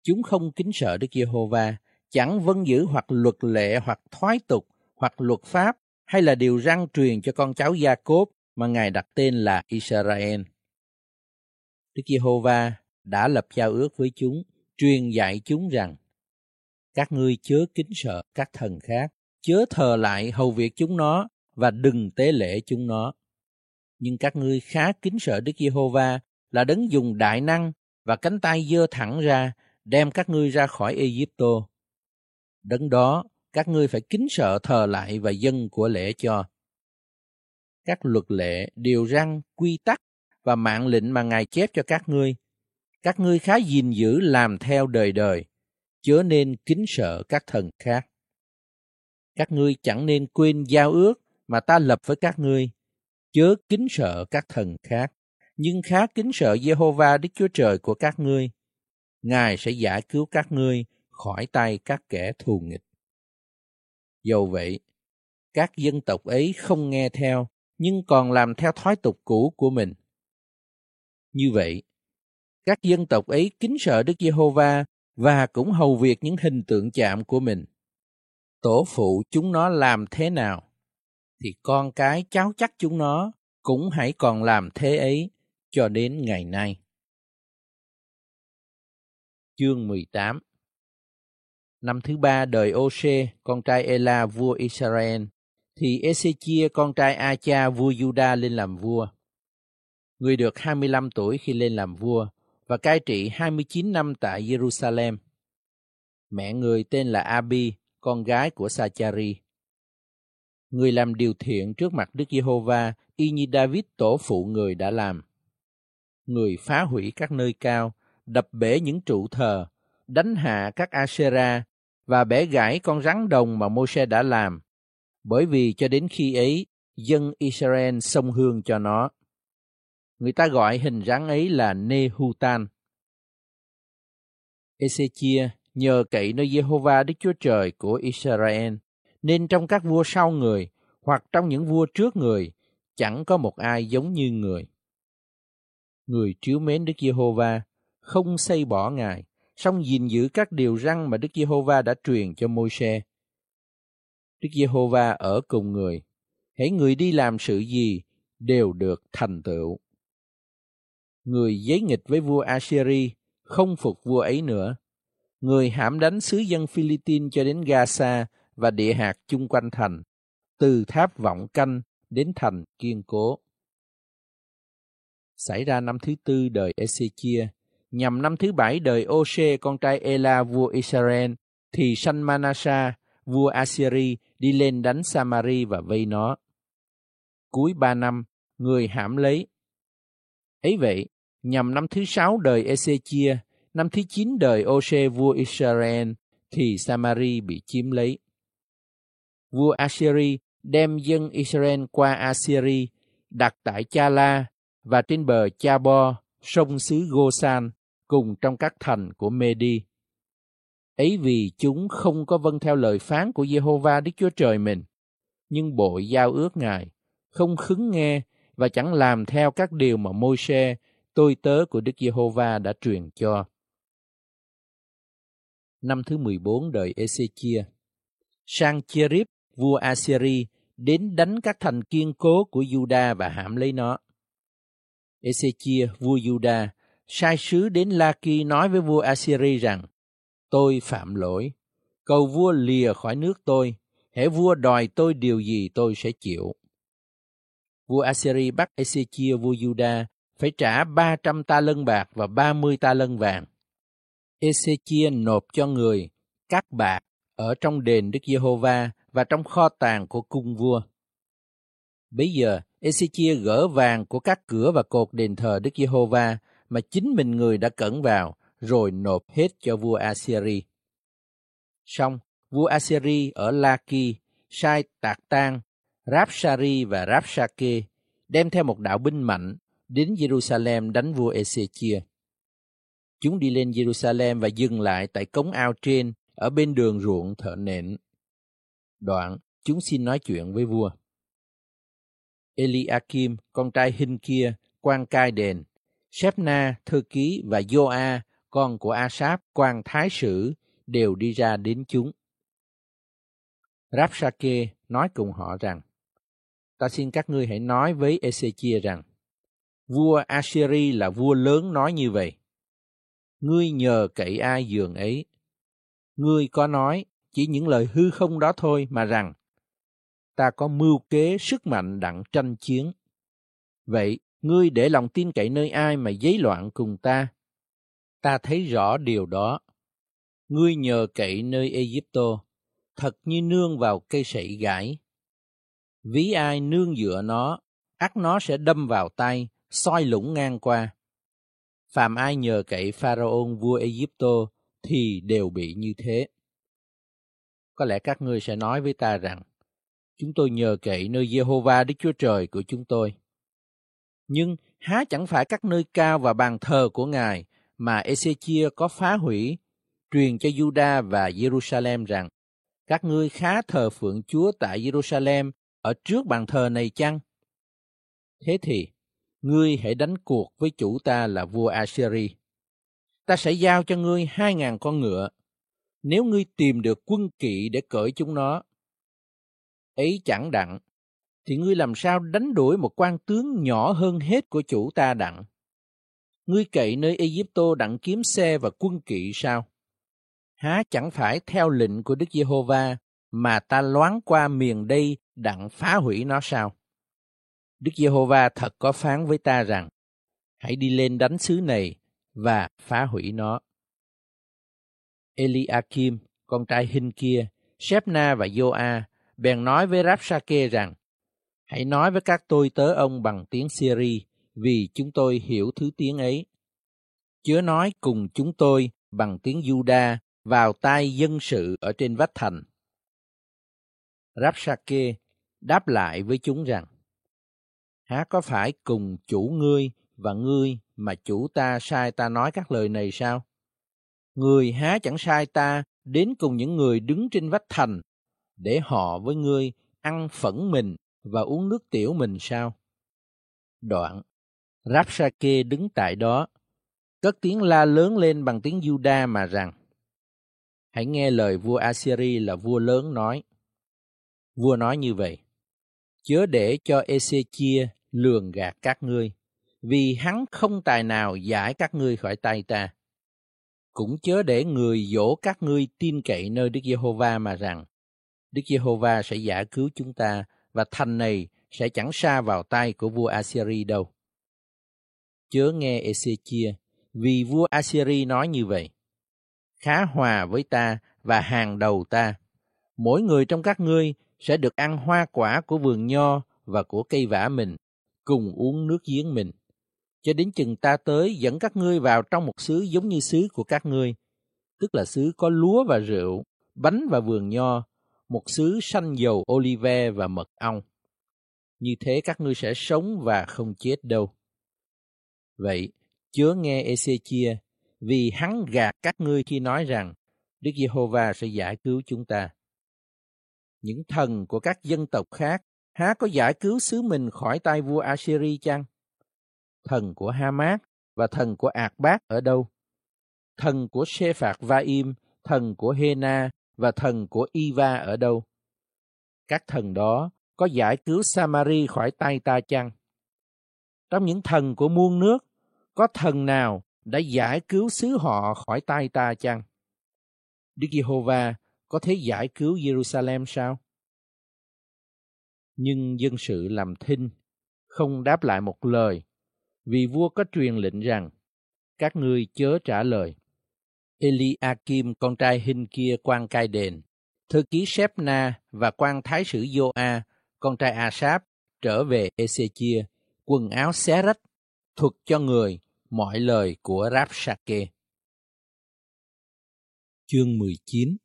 Chúng không kính sợ Đức Giê-hô-va, chẳng vâng giữ hoặc luật lệ hoặc thói tục hoặc luật pháp hay là điều răng truyền cho con cháu Gia Cốp mà Ngài đặt tên là Israel. Đức Giê-hô-va đã lập giao ước với chúng, truyền dạy chúng rằng các ngươi chớ kính sợ các thần khác, chớ thờ lại hầu việc chúng nó và đừng tế lễ chúng nó. Nhưng các ngươi khá kính sợ Đức Giê-hô-va là đấng dùng đại năng và cánh tay giơ thẳng ra đem các ngươi ra khỏi Ai-cập. Đấng đó các ngươi phải kính sợ thờ lại và dân của lễ cho. Các luật lệ, điều răn, quy tắc và mạng lệnh mà Ngài chép cho các ngươi, các ngươi khá gìn giữ làm theo đời đời, chớ nên kính sợ các thần khác. Các ngươi chẳng nên quên giao ước mà ta lập với các ngươi, chớ kính sợ các thần khác, nhưng khá kính sợ Jehovah Đức Chúa Trời của các ngươi. Ngài sẽ giải cứu các ngươi khỏi tay các kẻ thù nghịch. Dầu vậy, các dân tộc ấy không nghe theo, nhưng còn làm theo thói tục cũ của mình. Như vậy, các dân tộc ấy kính sợ Đức Giê-hô-va và cũng hầu việc những hình tượng chạm của mình. Tổ phụ chúng nó làm thế nào, thì con cái cháu chắc chúng nó cũng hãy còn làm thế ấy cho đến ngày nay. Chương 18 Năm thứ ba đời Ose, con trai Ela vua Israel, thì Ezechia con trai Acha vua Juda lên làm vua. Người được 25 tuổi khi lên làm vua và cai trị 29 năm tại Jerusalem. Mẹ người tên là Abi, con gái của Sachari. Người làm điều thiện trước mặt Đức Giê-hô-va y như David tổ phụ người đã làm. Người phá hủy các nơi cao, đập bể những trụ thờ, đánh hạ các Asherah và bẻ gãy con rắn đồng mà Môi-se đã làm, bởi vì cho đến khi ấy, dân Israel xông hương cho nó. Người ta gọi hình rắn ấy là Nehutan. Ezechia nhờ cậy nơi Jehovah Đức Chúa Trời của Israel, nên trong các vua sau người hoặc trong những vua trước người, chẳng có một ai giống như người. Người chiếu mến Đức Giê-hô-va, không xây bỏ Ngài, song gìn giữ các điều răn mà Đức Giê-hô-va đã truyền cho Môi-se. Đức Giê-hô-va ở cùng người, hãy người đi làm sự gì đều được thành tựu. Người giấy nghịch với vua Assyri không phục vua ấy nữa. Người hãm đánh sứ dân Philippines cho đến Gaza và địa hạt chung quanh thành, từ tháp vọng canh đến thành kiên cố. Xảy ra năm thứ tư đời Ezechia, nhằm năm thứ bảy đời Ose con trai Ela vua Israel, thì sanh Manasa, vua Assyri đi lên đánh Samari và vây nó. Cuối ba năm, người hãm lấy. Ấy vậy, nhằm năm thứ sáu đời Ezechia, năm thứ chín đời Ose vua Israel, thì Samari bị chiếm lấy. Vua Assyri đem dân Israel qua Assyri, đặt tại Chala và trên bờ Chabo, sông xứ Gosan, cùng trong các thành của Medi. Ấy vì chúng không có vâng theo lời phán của Jehovah Đức Chúa Trời mình, nhưng bội giao ước Ngài, không khứng nghe và chẳng làm theo các điều mà Môi-se, tôi tớ của Đức Giê-hô-va đã truyền cho. Năm thứ 14 đời Ezechia, sang Cherib, vua Assyri, đến đánh các thành kiên cố của Juda và hãm lấy nó. Ezechia, vua Juda, sai sứ đến Laki nói với vua Assyri rằng, Tôi phạm lỗi, cầu vua lìa khỏi nước tôi, hễ vua đòi tôi điều gì tôi sẽ chịu. Vua Assyri bắt Ezechia vua Juda phải trả 300 ta lân bạc và 30 ta lân vàng. Ezechia nộp cho người các bạc ở trong đền Đức Giê-hô-va và trong kho tàng của cung vua. Bây giờ, Ezechia gỡ vàng của các cửa và cột đền thờ Đức Giê-hô-va mà chính mình người đã cẩn vào, rồi nộp hết cho vua Assyri. Xong, vua Assyri ở Laki sai Tạc Tang, Rapsari và Rapsake đem theo một đạo binh mạnh đến Jerusalem đánh vua Ezechia. Chúng đi lên Jerusalem và dừng lại tại cống ao trên ở bên đường ruộng thợ nện. Đoạn, chúng xin nói chuyện với vua. Eliakim, con trai Hinh kia, quan cai đền, Shepna, thư ký và Joa, con của Asap, quan thái sử, đều đi ra đến chúng. Rapsake nói cùng họ rằng, Ta xin các ngươi hãy nói với Ezechia rằng, vua Assyri là vua lớn nói như vậy. Ngươi nhờ cậy ai giường ấy. Ngươi có nói chỉ những lời hư không đó thôi mà rằng, ta có mưu kế sức mạnh đặng tranh chiến. Vậy, ngươi để lòng tin cậy nơi ai mà giấy loạn cùng ta? Ta thấy rõ điều đó. Ngươi nhờ cậy nơi Egypto, thật như nương vào cây sậy gãi. Ví ai nương dựa nó, ắt nó sẽ đâm vào tay, soi lũng ngang qua. phàm ai nhờ cậy Pharaon vua Egypto thì đều bị như thế. Có lẽ các ngươi sẽ nói với ta rằng, chúng tôi nhờ cậy nơi Jehovah Đức Chúa Trời của chúng tôi. Nhưng há chẳng phải các nơi cao và bàn thờ của Ngài mà Ezechia có phá hủy, truyền cho Juda và Jerusalem rằng, các ngươi khá thờ phượng Chúa tại Jerusalem ở trước bàn thờ này chăng? Thế thì, ngươi hãy đánh cuộc với chủ ta là vua Assyri. Ta sẽ giao cho ngươi hai ngàn con ngựa, nếu ngươi tìm được quân kỵ để cởi chúng nó. Ấy chẳng đặng, thì ngươi làm sao đánh đuổi một quan tướng nhỏ hơn hết của chủ ta đặng? Ngươi cậy nơi Egypto đặng kiếm xe và quân kỵ sao? Há chẳng phải theo lệnh của Đức Giê-hô-va mà ta loáng qua miền đây đặng phá hủy nó sao? Đức Giê-hô-va thật có phán với ta rằng, hãy đi lên đánh xứ này và phá hủy nó. Eliakim, con trai Hinh kia, Shepna và Joa bèn nói với Rapsake rằng, hãy nói với các tôi tớ ông bằng tiếng Syri, vì chúng tôi hiểu thứ tiếng ấy. Chớ nói cùng chúng tôi bằng tiếng Juda vào tai dân sự ở trên vách thành. Rapsake đáp lại với chúng rằng, há có phải cùng chủ ngươi và ngươi mà chủ ta sai ta nói các lời này sao? Người há chẳng sai ta đến cùng những người đứng trên vách thành để họ với ngươi ăn phẫn mình và uống nước tiểu mình sao? Đoạn, Rapsake đứng tại đó, cất tiếng la lớn lên bằng tiếng Juda mà rằng, Hãy nghe lời vua Assyri là vua lớn nói. Vua nói như vậy, chớ để cho Ezechia lường gạt các ngươi, vì hắn không tài nào giải các ngươi khỏi tay ta. Cũng chớ để người dỗ các ngươi tin cậy nơi Đức Giê-hô-va mà rằng, Đức Giê-hô-va sẽ giải cứu chúng ta và thành này sẽ chẳng xa vào tay của vua Assyri đâu. Chớ nghe Ezechia, vì vua Assyri nói như vậy. Khá hòa với ta và hàng đầu ta. Mỗi người trong các ngươi sẽ được ăn hoa quả của vườn nho và của cây vả mình, cùng uống nước giếng mình. Cho đến chừng ta tới dẫn các ngươi vào trong một xứ giống như xứ của các ngươi, tức là xứ có lúa và rượu, bánh và vườn nho, một xứ xanh dầu olive và mật ong. Như thế các ngươi sẽ sống và không chết đâu. Vậy, chớ nghe ezechia vì hắn gạt các ngươi khi nói rằng Đức Giê-hô-va sẽ giải cứu chúng ta. Những thần của các dân tộc khác há có giải cứu xứ mình khỏi tay vua Assyri chăng? Thần của Hamas và thần của Ạc Bác ở đâu? Thần của Sê Phạt Va-im, thần của Hena và thần của Iva ở đâu? Các thần đó có giải cứu Samari khỏi tay ta chăng? Trong những thần của muôn nước, có thần nào đã giải cứu xứ họ khỏi tay ta chăng? Đức Giê-hô-va có thể giải cứu Jerusalem sao? Nhưng dân sự làm thinh, không đáp lại một lời, vì vua có truyền lệnh rằng, các ngươi chớ trả lời. Eliakim con trai Hình kia quan cai đền, thư ký Shepna và quan thái sử Joa, con trai Asap, trở về Ezechia, quần áo xé rách, thuật cho người mọi lời của Rapsake. Chương 19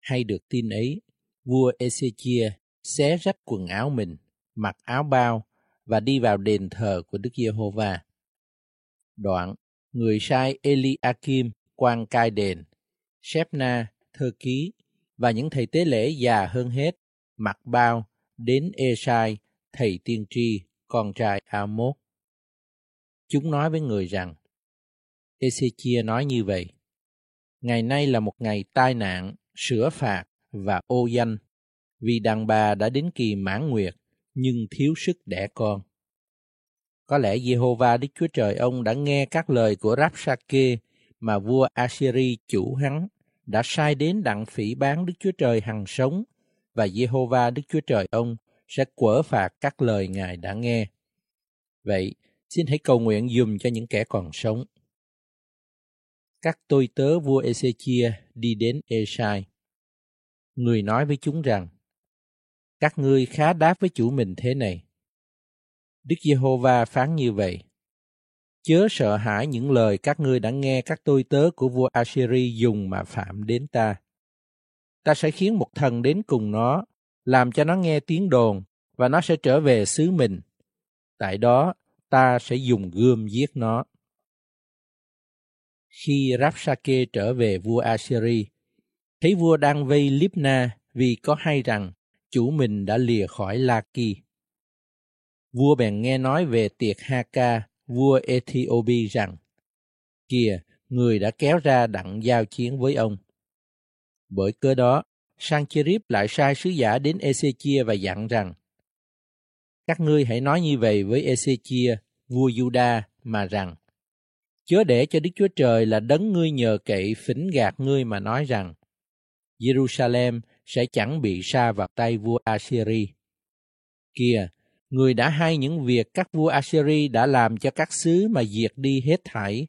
Hay được tin ấy, vua Ezechia xé rách quần áo mình, mặc áo bao và đi vào đền thờ của Đức Giê-hô-va. Đoạn, người sai Eliakim quan cai đền, Shepna, thơ ký và những thầy tế lễ già hơn hết, mặc bao đến Esai, thầy tiên tri, con trai Amos. Chúng nói với người rằng, Ezechia nói như vậy, Ngày nay là một ngày tai nạn, sửa phạt và ô danh, vì đàn bà đã đến kỳ mãn nguyệt, nhưng thiếu sức đẻ con. Có lẽ Jehovah Đức Chúa Trời ông đã nghe các lời của Rapsake mà vua Assyri chủ hắn đã sai đến đặng phỉ bán Đức Chúa Trời hằng sống và Jehovah Đức Chúa Trời ông sẽ quở phạt các lời Ngài đã nghe. Vậy, xin hãy cầu nguyện dùm cho những kẻ còn sống. Các tôi tớ vua Ezechia đi đến Esai. Người nói với chúng rằng, các ngươi khá đáp với chủ mình thế này. Đức Giê-hô-va phán như vậy. Chớ sợ hãi những lời các ngươi đã nghe các tôi tớ của vua Assyri dùng mà phạm đến ta. Ta sẽ khiến một thần đến cùng nó, làm cho nó nghe tiếng đồn, và nó sẽ trở về xứ mình. Tại đó, ta sẽ dùng gươm giết nó. Khi Rapsake trở về vua Assyri, thấy vua đang vây Libna vì có hay rằng chủ mình đã lìa khỏi Laki. Vua bèn nghe nói về tiệc Haka, vua Ethiopia rằng, Kìa, người đã kéo ra đặng giao chiến với ông. Bởi cơ đó, Sancherib lại sai sứ giả đến Ezechia và dặn rằng, Các ngươi hãy nói như vậy với Ezechia, vua Juda, mà rằng, Chớ để cho Đức Chúa Trời là đấng ngươi nhờ cậy phỉnh gạt ngươi mà nói rằng, Jerusalem sẽ chẳng bị sa vào tay vua Assyri. Kìa, người đã hay những việc các vua Assyri đã làm cho các xứ mà diệt đi hết thảy,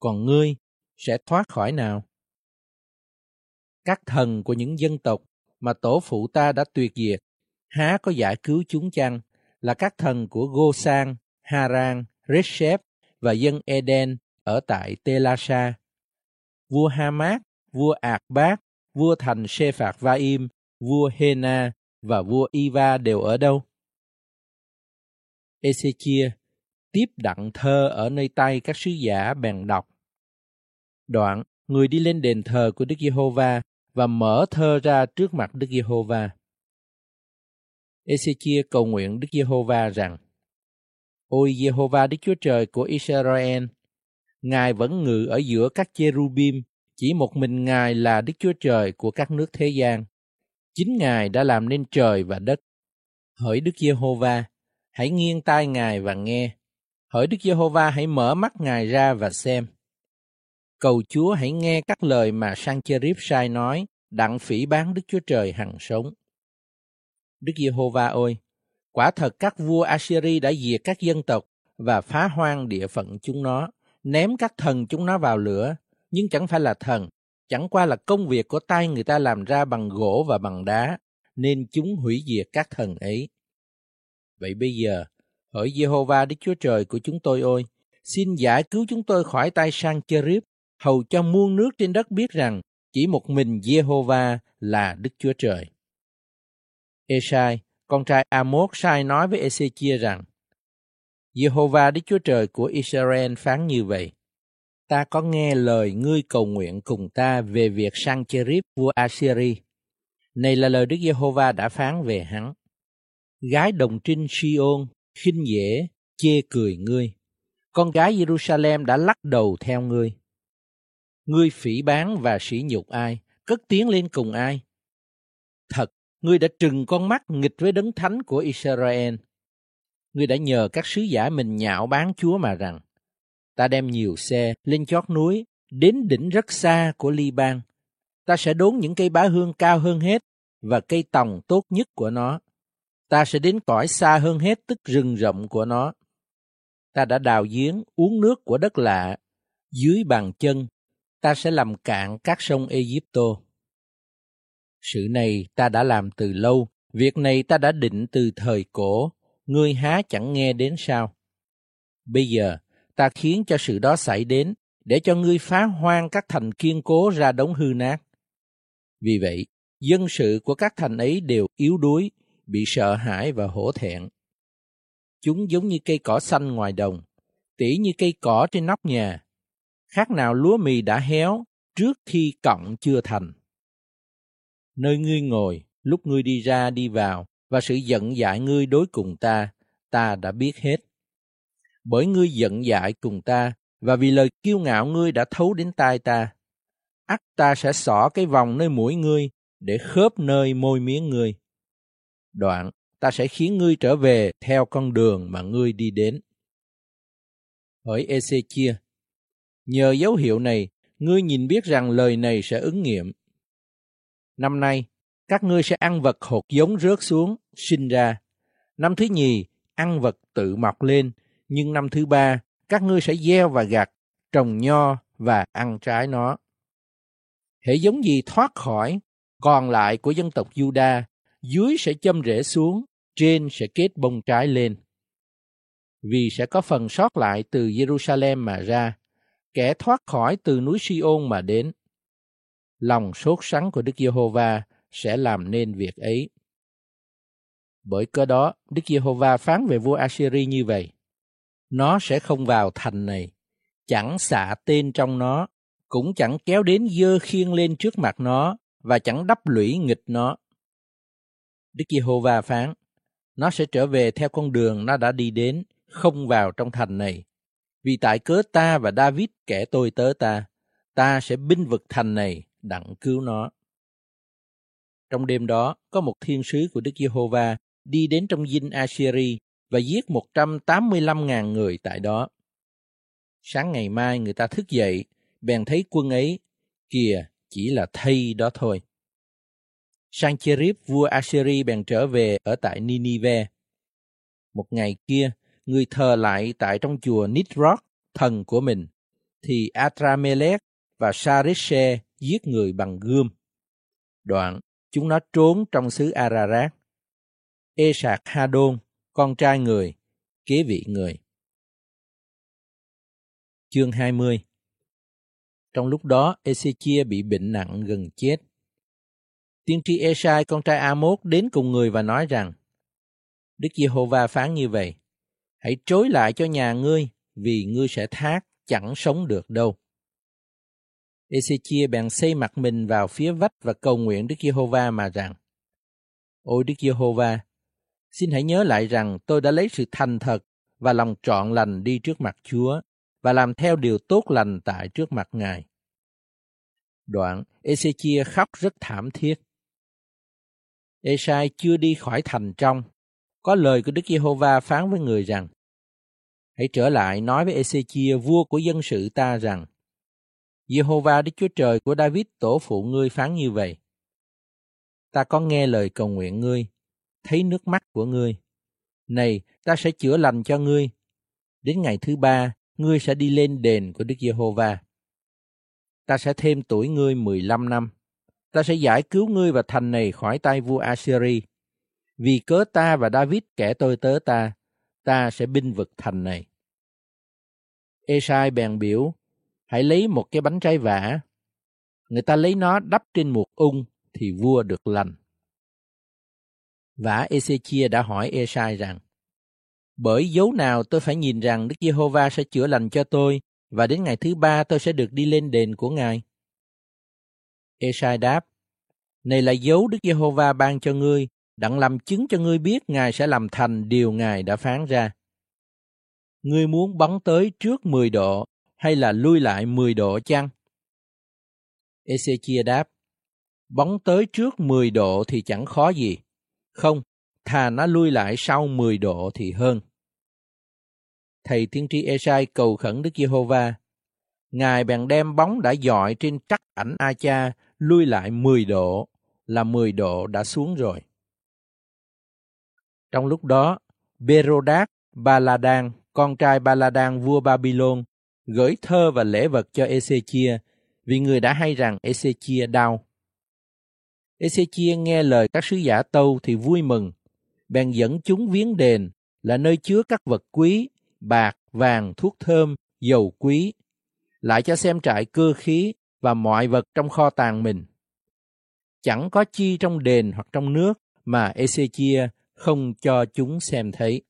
còn ngươi sẽ thoát khỏi nào? Các thần của những dân tộc mà tổ phụ ta đã tuyệt diệt, há có giải cứu chúng chăng là các thần của Gosan, Haran, Reshep và dân Eden ở tại Telasa. Vua Hamat, vua Ạc Bác, vua thành Sê Phạt Vaim, vua Hena và vua Iva đều ở đâu? Ezechia tiếp đặng thơ ở nơi tay các sứ giả bèn đọc. Đoạn, người đi lên đền thờ của Đức Giê-hô-va và mở thơ ra trước mặt Đức Giê-hô-va. Ezechia cầu nguyện Đức Giê-hô-va rằng: Ôi Giê-hô-va Đức Chúa Trời của Israel, Ngài vẫn ngự ở giữa các cherubim, chỉ một mình Ngài là Đức Chúa Trời của các nước thế gian. Chính Ngài đã làm nên trời và đất. Hỡi Đức Giê-hô-va, hãy nghiêng tai Ngài và nghe. Hỡi Đức Giê-hô-va hãy mở mắt Ngài ra và xem. Cầu Chúa hãy nghe các lời mà Sancherib sai nói đặng phỉ bán Đức Chúa Trời hằng sống. Đức Giê-hô-va ơi, quả thật các vua Assyri đã diệt các dân tộc và phá hoang địa phận chúng nó, ném các thần chúng nó vào lửa, nhưng chẳng phải là thần, chẳng qua là công việc của tay người ta làm ra bằng gỗ và bằng đá, nên chúng hủy diệt các thần ấy. Vậy bây giờ, hỡi Jehovah Đức Chúa Trời của chúng tôi ơi, xin giải cứu chúng tôi khỏi tay sang Cherib, hầu cho muôn nước trên đất biết rằng chỉ một mình Jehovah là Đức Chúa Trời. Esai, con trai Amos sai nói với Ezechia rằng, Jehovah Đức Chúa Trời của Israel phán như vậy, ta có nghe lời ngươi cầu nguyện cùng ta về việc sang Cherib vua Assyri. Này là lời Đức Giê-hô-va đã phán về hắn. Gái đồng trinh Siôn khinh dễ, chê cười ngươi. Con gái Jerusalem đã lắc đầu theo ngươi. Ngươi phỉ bán và sỉ nhục ai, cất tiếng lên cùng ai? Thật, ngươi đã trừng con mắt nghịch với đấng thánh của Israel. Ngươi đã nhờ các sứ giả mình nhạo bán Chúa mà rằng, ta đem nhiều xe lên chót núi, đến đỉnh rất xa của Liban. Ta sẽ đốn những cây bá hương cao hơn hết và cây tòng tốt nhất của nó ta sẽ đến cõi xa hơn hết tức rừng rộng của nó. Ta đã đào giếng uống nước của đất lạ, dưới bàn chân, ta sẽ làm cạn các sông Egypto. Sự này ta đã làm từ lâu, việc này ta đã định từ thời cổ, ngươi há chẳng nghe đến sao? Bây giờ, ta khiến cho sự đó xảy đến, để cho ngươi phá hoang các thành kiên cố ra đống hư nát. Vì vậy, dân sự của các thành ấy đều yếu đuối, bị sợ hãi và hổ thẹn. Chúng giống như cây cỏ xanh ngoài đồng, tỉ như cây cỏ trên nóc nhà, khác nào lúa mì đã héo trước khi cọng chưa thành. Nơi ngươi ngồi, lúc ngươi đi ra đi vào và sự giận dại ngươi đối cùng ta, ta đã biết hết. Bởi ngươi giận dại cùng ta và vì lời kiêu ngạo ngươi đã thấu đến tai ta, ắt ta sẽ xỏ cái vòng nơi mũi ngươi để khớp nơi môi miếng ngươi đoạn ta sẽ khiến ngươi trở về theo con đường mà ngươi đi đến. Hỏi Ezechia, nhờ dấu hiệu này, ngươi nhìn biết rằng lời này sẽ ứng nghiệm. Năm nay, các ngươi sẽ ăn vật hột giống rớt xuống, sinh ra. Năm thứ nhì, ăn vật tự mọc lên, nhưng năm thứ ba, các ngươi sẽ gieo và gặt, trồng nho và ăn trái nó. Hệ giống gì thoát khỏi, còn lại của dân tộc Juda dưới sẽ châm rễ xuống, trên sẽ kết bông trái lên. Vì sẽ có phần sót lại từ Jerusalem mà ra, kẻ thoát khỏi từ núi Siôn mà đến. Lòng sốt sắng của Đức Giê-hô-va sẽ làm nên việc ấy. Bởi cơ đó, Đức Giê-hô-va phán về vua Assyri như vậy. Nó sẽ không vào thành này, chẳng xạ tên trong nó, cũng chẳng kéo đến dơ khiên lên trước mặt nó, và chẳng đắp lũy nghịch nó. Đức Giê-hô-va phán, nó sẽ trở về theo con đường nó đã đi đến, không vào trong thành này. Vì tại cớ ta và David kẻ tôi tớ ta, ta sẽ binh vực thành này đặng cứu nó. Trong đêm đó, có một thiên sứ của Đức Giê-hô-va đi đến trong dinh Assyri và giết 185.000 người tại đó. Sáng ngày mai người ta thức dậy, bèn thấy quân ấy, kìa, chỉ là thây đó thôi. Sancherib vua Assyri bèn trở về ở tại Ninive. Một ngày kia, người thờ lại tại trong chùa Nisroch, thần của mình, thì Atramelech và Sarishe giết người bằng gươm. Đoạn, chúng nó trốn trong xứ Ararat. Esạc Hadon, con trai người, kế vị người. Chương 20 Trong lúc đó, Ezechia bị bệnh nặng gần chết. Tiên tri Esai con trai Amos đến cùng người và nói rằng, Đức Giê-hô-va phán như vậy, hãy trối lại cho nhà ngươi, vì ngươi sẽ thác, chẳng sống được đâu. Ezechia bèn xây mặt mình vào phía vách và cầu nguyện Đức Giê-hô-va mà rằng, Ôi Đức Giê-hô-va, xin hãy nhớ lại rằng tôi đã lấy sự thành thật và lòng trọn lành đi trước mặt Chúa và làm theo điều tốt lành tại trước mặt Ngài. Đoạn, Ezechia khóc rất thảm thiết. Esai chưa đi khỏi thành trong, có lời của Đức Giê-hô-va phán với người rằng, Hãy trở lại nói với Ezechia vua của dân sự ta rằng, Giê-hô-va Đức Chúa Trời của David tổ phụ ngươi phán như vậy, ta có nghe lời cầu nguyện ngươi, thấy nước mắt của ngươi. Này, ta sẽ chữa lành cho ngươi. Đến ngày thứ ba, ngươi sẽ đi lên đền của Đức Giê-hô-va. Ta sẽ thêm tuổi ngươi 15 năm. Ta sẽ giải cứu ngươi và thành này khỏi tay vua Assyri. Vì cớ ta và David kẻ tôi tớ ta, ta sẽ binh vực thành này. Esai bèn biểu, hãy lấy một cái bánh trái vả. Người ta lấy nó đắp trên một ung thì vua được lành. Vả Ezechia đã hỏi Esai rằng, bởi dấu nào tôi phải nhìn rằng Đức Giê-hô-va sẽ chữa lành cho tôi và đến ngày thứ ba tôi sẽ được đi lên đền của Ngài? Esai đáp, này là dấu Đức Giê-hô-va ban cho ngươi, đặng làm chứng cho ngươi biết Ngài sẽ làm thành điều Ngài đã phán ra. Ngươi muốn bắn tới trước 10 độ hay là lui lại 10 độ chăng? Ezechia đáp, bắn tới trước 10 độ thì chẳng khó gì. Không, thà nó lui lại sau 10 độ thì hơn. Thầy tiên tri Esai cầu khẩn Đức Giê-hô-va. Ngài bèn đem bóng đã dọi trên trắc ảnh A-cha lui lại 10 độ, là 10 độ đã xuống rồi. Trong lúc đó, Berodach, Baladan, con trai Baladan vua Babylon, gửi thơ và lễ vật cho Ezechia vì người đã hay rằng Ezechia đau. Ezechia nghe lời các sứ giả tâu thì vui mừng, bèn dẫn chúng viếng đền là nơi chứa các vật quý, bạc, vàng, thuốc thơm, dầu quý, lại cho xem trại cơ khí và mọi vật trong kho tàng mình. Chẳng có chi trong đền hoặc trong nước mà Ezechia không cho chúng xem thấy.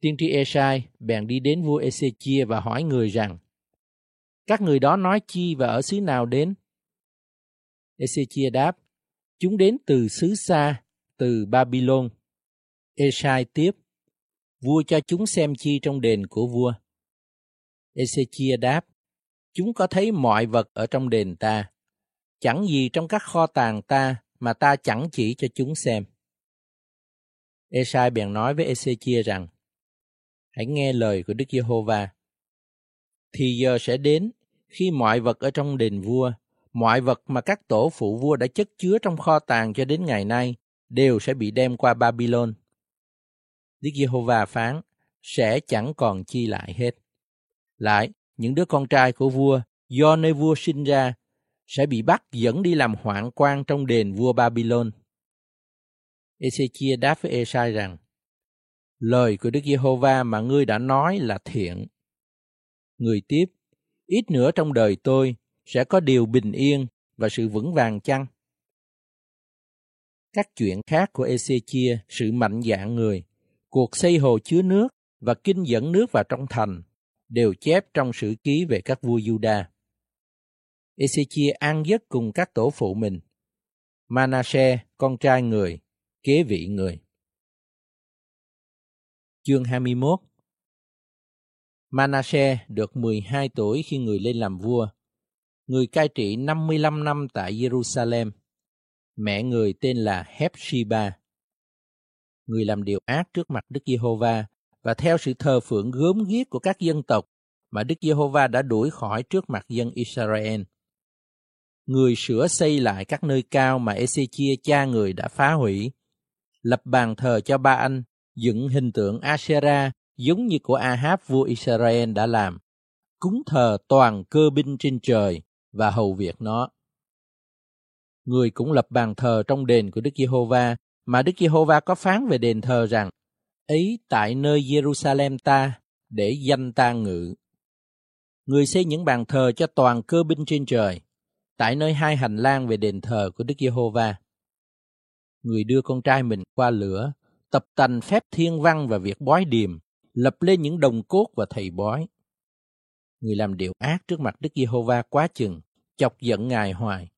Tiên tri Esai bèn đi đến vua Ezechia và hỏi người rằng, các người đó nói chi và ở xứ nào đến? Ezechia đáp, chúng đến từ xứ xa, từ Babylon. Esai tiếp, vua cho chúng xem chi trong đền của vua. Ezechia đáp, chúng có thấy mọi vật ở trong đền ta, chẳng gì trong các kho tàng ta mà ta chẳng chỉ cho chúng xem. Esai bèn nói với Ezechia rằng, hãy nghe lời của Đức Giê-hô-va. Thì giờ sẽ đến khi mọi vật ở trong đền vua, mọi vật mà các tổ phụ vua đã chất chứa trong kho tàng cho đến ngày nay đều sẽ bị đem qua Babylon. Đức Giê-hô-va phán, sẽ chẳng còn chi lại hết. Lại, những đứa con trai của vua do nơi vua sinh ra sẽ bị bắt dẫn đi làm hoạn quan trong đền vua Babylon. Ezechia đáp với Esai rằng, Lời của Đức Giê-hô-va mà ngươi đã nói là thiện. Người tiếp, ít nữa trong đời tôi sẽ có điều bình yên và sự vững vàng chăng? Các chuyện khác của Ezechia, sự mạnh dạn người, cuộc xây hồ chứa nước và kinh dẫn nước vào trong thành đều chép trong sử ký về các vua Juda. Ezechia ăn giấc cùng các tổ phụ mình. Manasseh, con trai người, kế vị người. Chương 21 Manasseh được 12 tuổi khi người lên làm vua. Người cai trị 55 năm tại Jerusalem. Mẹ người tên là Hephzibah. Người làm điều ác trước mặt Đức Giê-hô-va và theo sự thờ phượng gớm ghiếc của các dân tộc mà Đức Giê-hô-va đã đuổi khỏi trước mặt dân Israel. Người sửa xây lại các nơi cao mà Ezechia cha người đã phá hủy, lập bàn thờ cho ba anh, dựng hình tượng Asherah giống như của Ahab vua Israel đã làm, cúng thờ toàn cơ binh trên trời và hầu việc nó. Người cũng lập bàn thờ trong đền của Đức Giê-hô-va mà Đức Giê-hô-va có phán về đền thờ rằng ấy tại nơi Jerusalem ta để danh ta ngự. Người xây những bàn thờ cho toàn cơ binh trên trời, tại nơi hai hành lang về đền thờ của Đức Giê-hô-va. Người đưa con trai mình qua lửa, tập tành phép thiên văn và việc bói điềm, lập lên những đồng cốt và thầy bói. Người làm điều ác trước mặt Đức Giê-hô-va quá chừng, chọc giận Ngài hoài.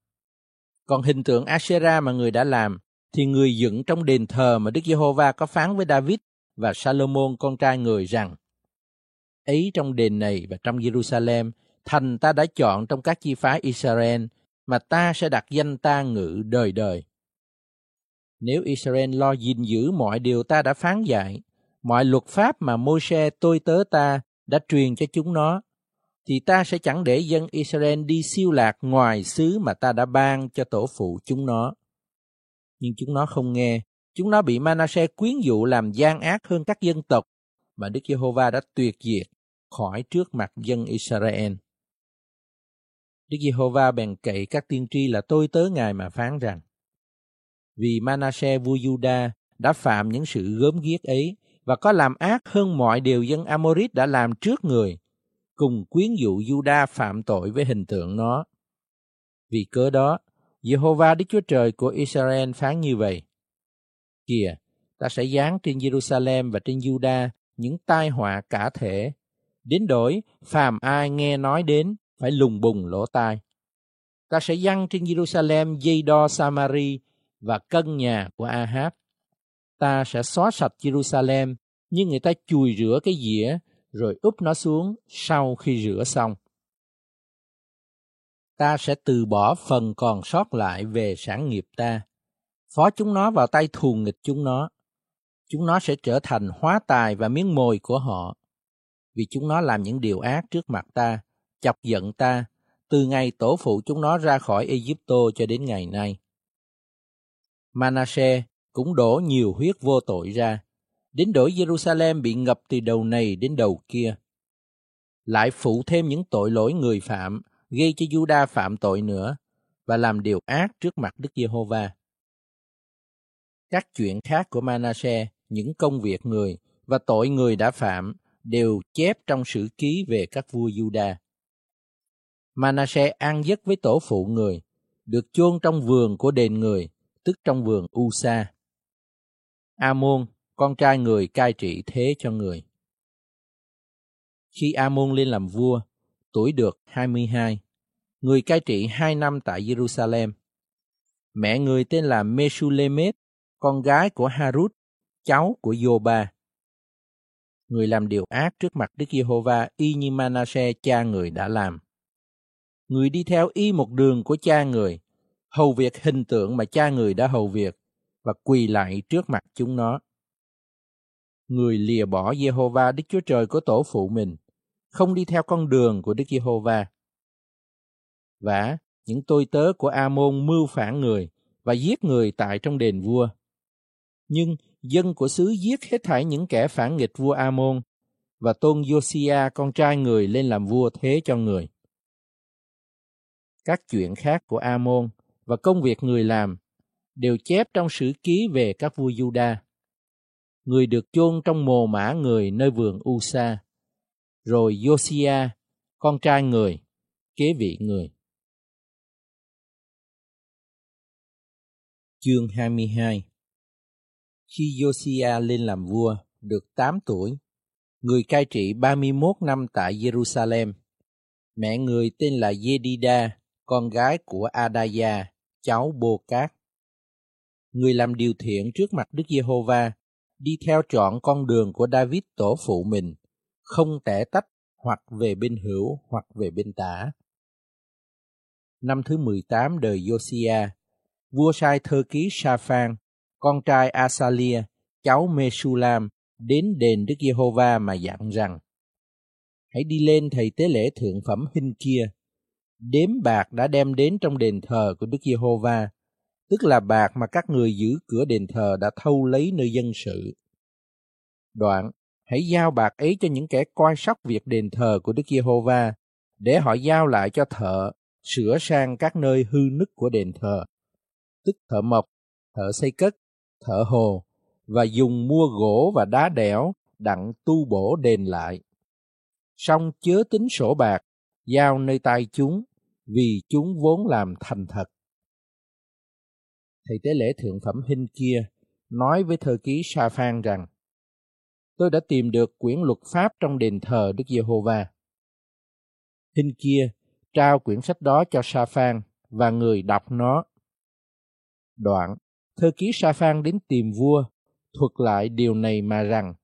Còn hình tượng Asherah mà người đã làm thì người dựng trong đền thờ mà Đức Giê-hô-va có phán với David và Salomon con trai người rằng ấy trong đền này và trong Jerusalem thành ta đã chọn trong các chi phái Israel mà ta sẽ đặt danh ta ngự đời đời. Nếu Israel lo gìn giữ mọi điều ta đã phán dạy, mọi luật pháp mà Môi-se tôi tớ ta đã truyền cho chúng nó, thì ta sẽ chẳng để dân Israel đi siêu lạc ngoài xứ mà ta đã ban cho tổ phụ chúng nó. Nhưng chúng nó không nghe. Chúng nó bị Manasseh quyến dụ làm gian ác hơn các dân tộc mà Đức Giê-hô-va đã tuyệt diệt khỏi trước mặt dân Israel. Đức Giê-hô-va bèn cậy các tiên tri là tôi tớ Ngài mà phán rằng, vì Manasseh vua Juda đã phạm những sự gớm ghiếc ấy và có làm ác hơn mọi điều dân Amorit đã làm trước người, cùng quyến dụ Juda phạm tội với hình tượng nó. Vì cớ đó, Jehovah Đức Chúa Trời của Israel phán như vậy. Kìa, ta sẽ giáng trên Jerusalem và trên Juda những tai họa cả thể, đến đổi phàm ai nghe nói đến phải lùng bùng lỗ tai. Ta sẽ giăng trên Jerusalem dây đo Samari và cân nhà của Ahab. Ta sẽ xóa sạch Jerusalem như người ta chùi rửa cái dĩa rồi úp nó xuống sau khi rửa xong. Ta sẽ từ bỏ phần còn sót lại về sản nghiệp ta, phó chúng nó vào tay thù nghịch chúng nó. Chúng nó sẽ trở thành hóa tài và miếng mồi của họ, vì chúng nó làm những điều ác trước mặt ta, chọc giận ta, từ ngày tổ phụ chúng nó ra khỏi Egypto cho đến ngày nay. Manasseh cũng đổ nhiều huyết vô tội ra, đến đổi Jerusalem bị ngập từ đầu này đến đầu kia. Lại phụ thêm những tội lỗi người phạm, gây cho Juda phạm tội nữa, và làm điều ác trước mặt Đức Giê-hô-va. Các chuyện khác của Manasseh, những công việc người và tội người đã phạm đều chép trong sử ký về các vua Juda. Manasseh an giấc với tổ phụ người, được chôn trong vườn của đền người, tức trong vườn Usa. Amon, con trai người cai trị thế cho người. Khi Amon lên làm vua, tuổi được 22, người cai trị hai năm tại Jerusalem. Mẹ người tên là Mesulemet con gái của Harut, cháu của Yoba. Người làm điều ác trước mặt Đức Giê-hô-va y như Manasseh cha người đã làm. Người đi theo y một đường của cha người, hầu việc hình tượng mà cha người đã hầu việc và quỳ lại trước mặt chúng nó. Người lìa bỏ Giê-hô-va Đức Chúa Trời của tổ phụ mình, không đi theo con đường của Đức Giê-hô-va. Và những tôi tớ của A-môn mưu phản người và giết người tại trong đền vua. Nhưng dân của xứ giết hết thảy những kẻ phản nghịch vua Amon và tôn Josia con trai người lên làm vua thế cho người. Các chuyện khác của Amon và công việc người làm đều chép trong sử ký về các vua Juda. Người được chôn trong mồ mã người nơi vườn Usa, rồi Josia con trai người, kế vị người. Chương 22 khi Josiah lên làm vua, được 8 tuổi, người cai trị 31 năm tại Jerusalem. Mẹ người tên là Yedida, con gái của Adaya, cháu Bô Cát. Người làm điều thiện trước mặt Đức Giê-hô-va, đi theo trọn con đường của David tổ phụ mình, không tẻ tách hoặc về bên hữu hoặc về bên tả. Năm thứ 18 đời Josiah, vua sai thơ ký Sa-phan, con trai Asalia, cháu Mesulam, đến đền Đức Giê-hô-va mà dặn rằng: Hãy đi lên thầy tế lễ thượng phẩm hình kia, đếm bạc đã đem đến trong đền thờ của Đức Giê-hô-va, tức là bạc mà các người giữ cửa đền thờ đã thâu lấy nơi dân sự. Đoạn, hãy giao bạc ấy cho những kẻ coi sóc việc đền thờ của Đức Giê-hô-va, để họ giao lại cho thợ, sửa sang các nơi hư nứt của đền thờ, tức thợ mộc, thợ xây cất, thợ hồ, và dùng mua gỗ và đá đẽo đặng tu bổ đền lại. Song chớ tính sổ bạc, giao nơi tay chúng, vì chúng vốn làm thành thật. Thầy tế lễ thượng phẩm hình kia nói với thơ ký Sa Phan rằng, tôi đã tìm được quyển luật pháp trong đền thờ Đức Giê-hô-va. Hình kia trao quyển sách đó cho Sa Phan và người đọc nó. Đoạn, thơ ký Sa Phan đến tìm vua, thuật lại điều này mà rằng,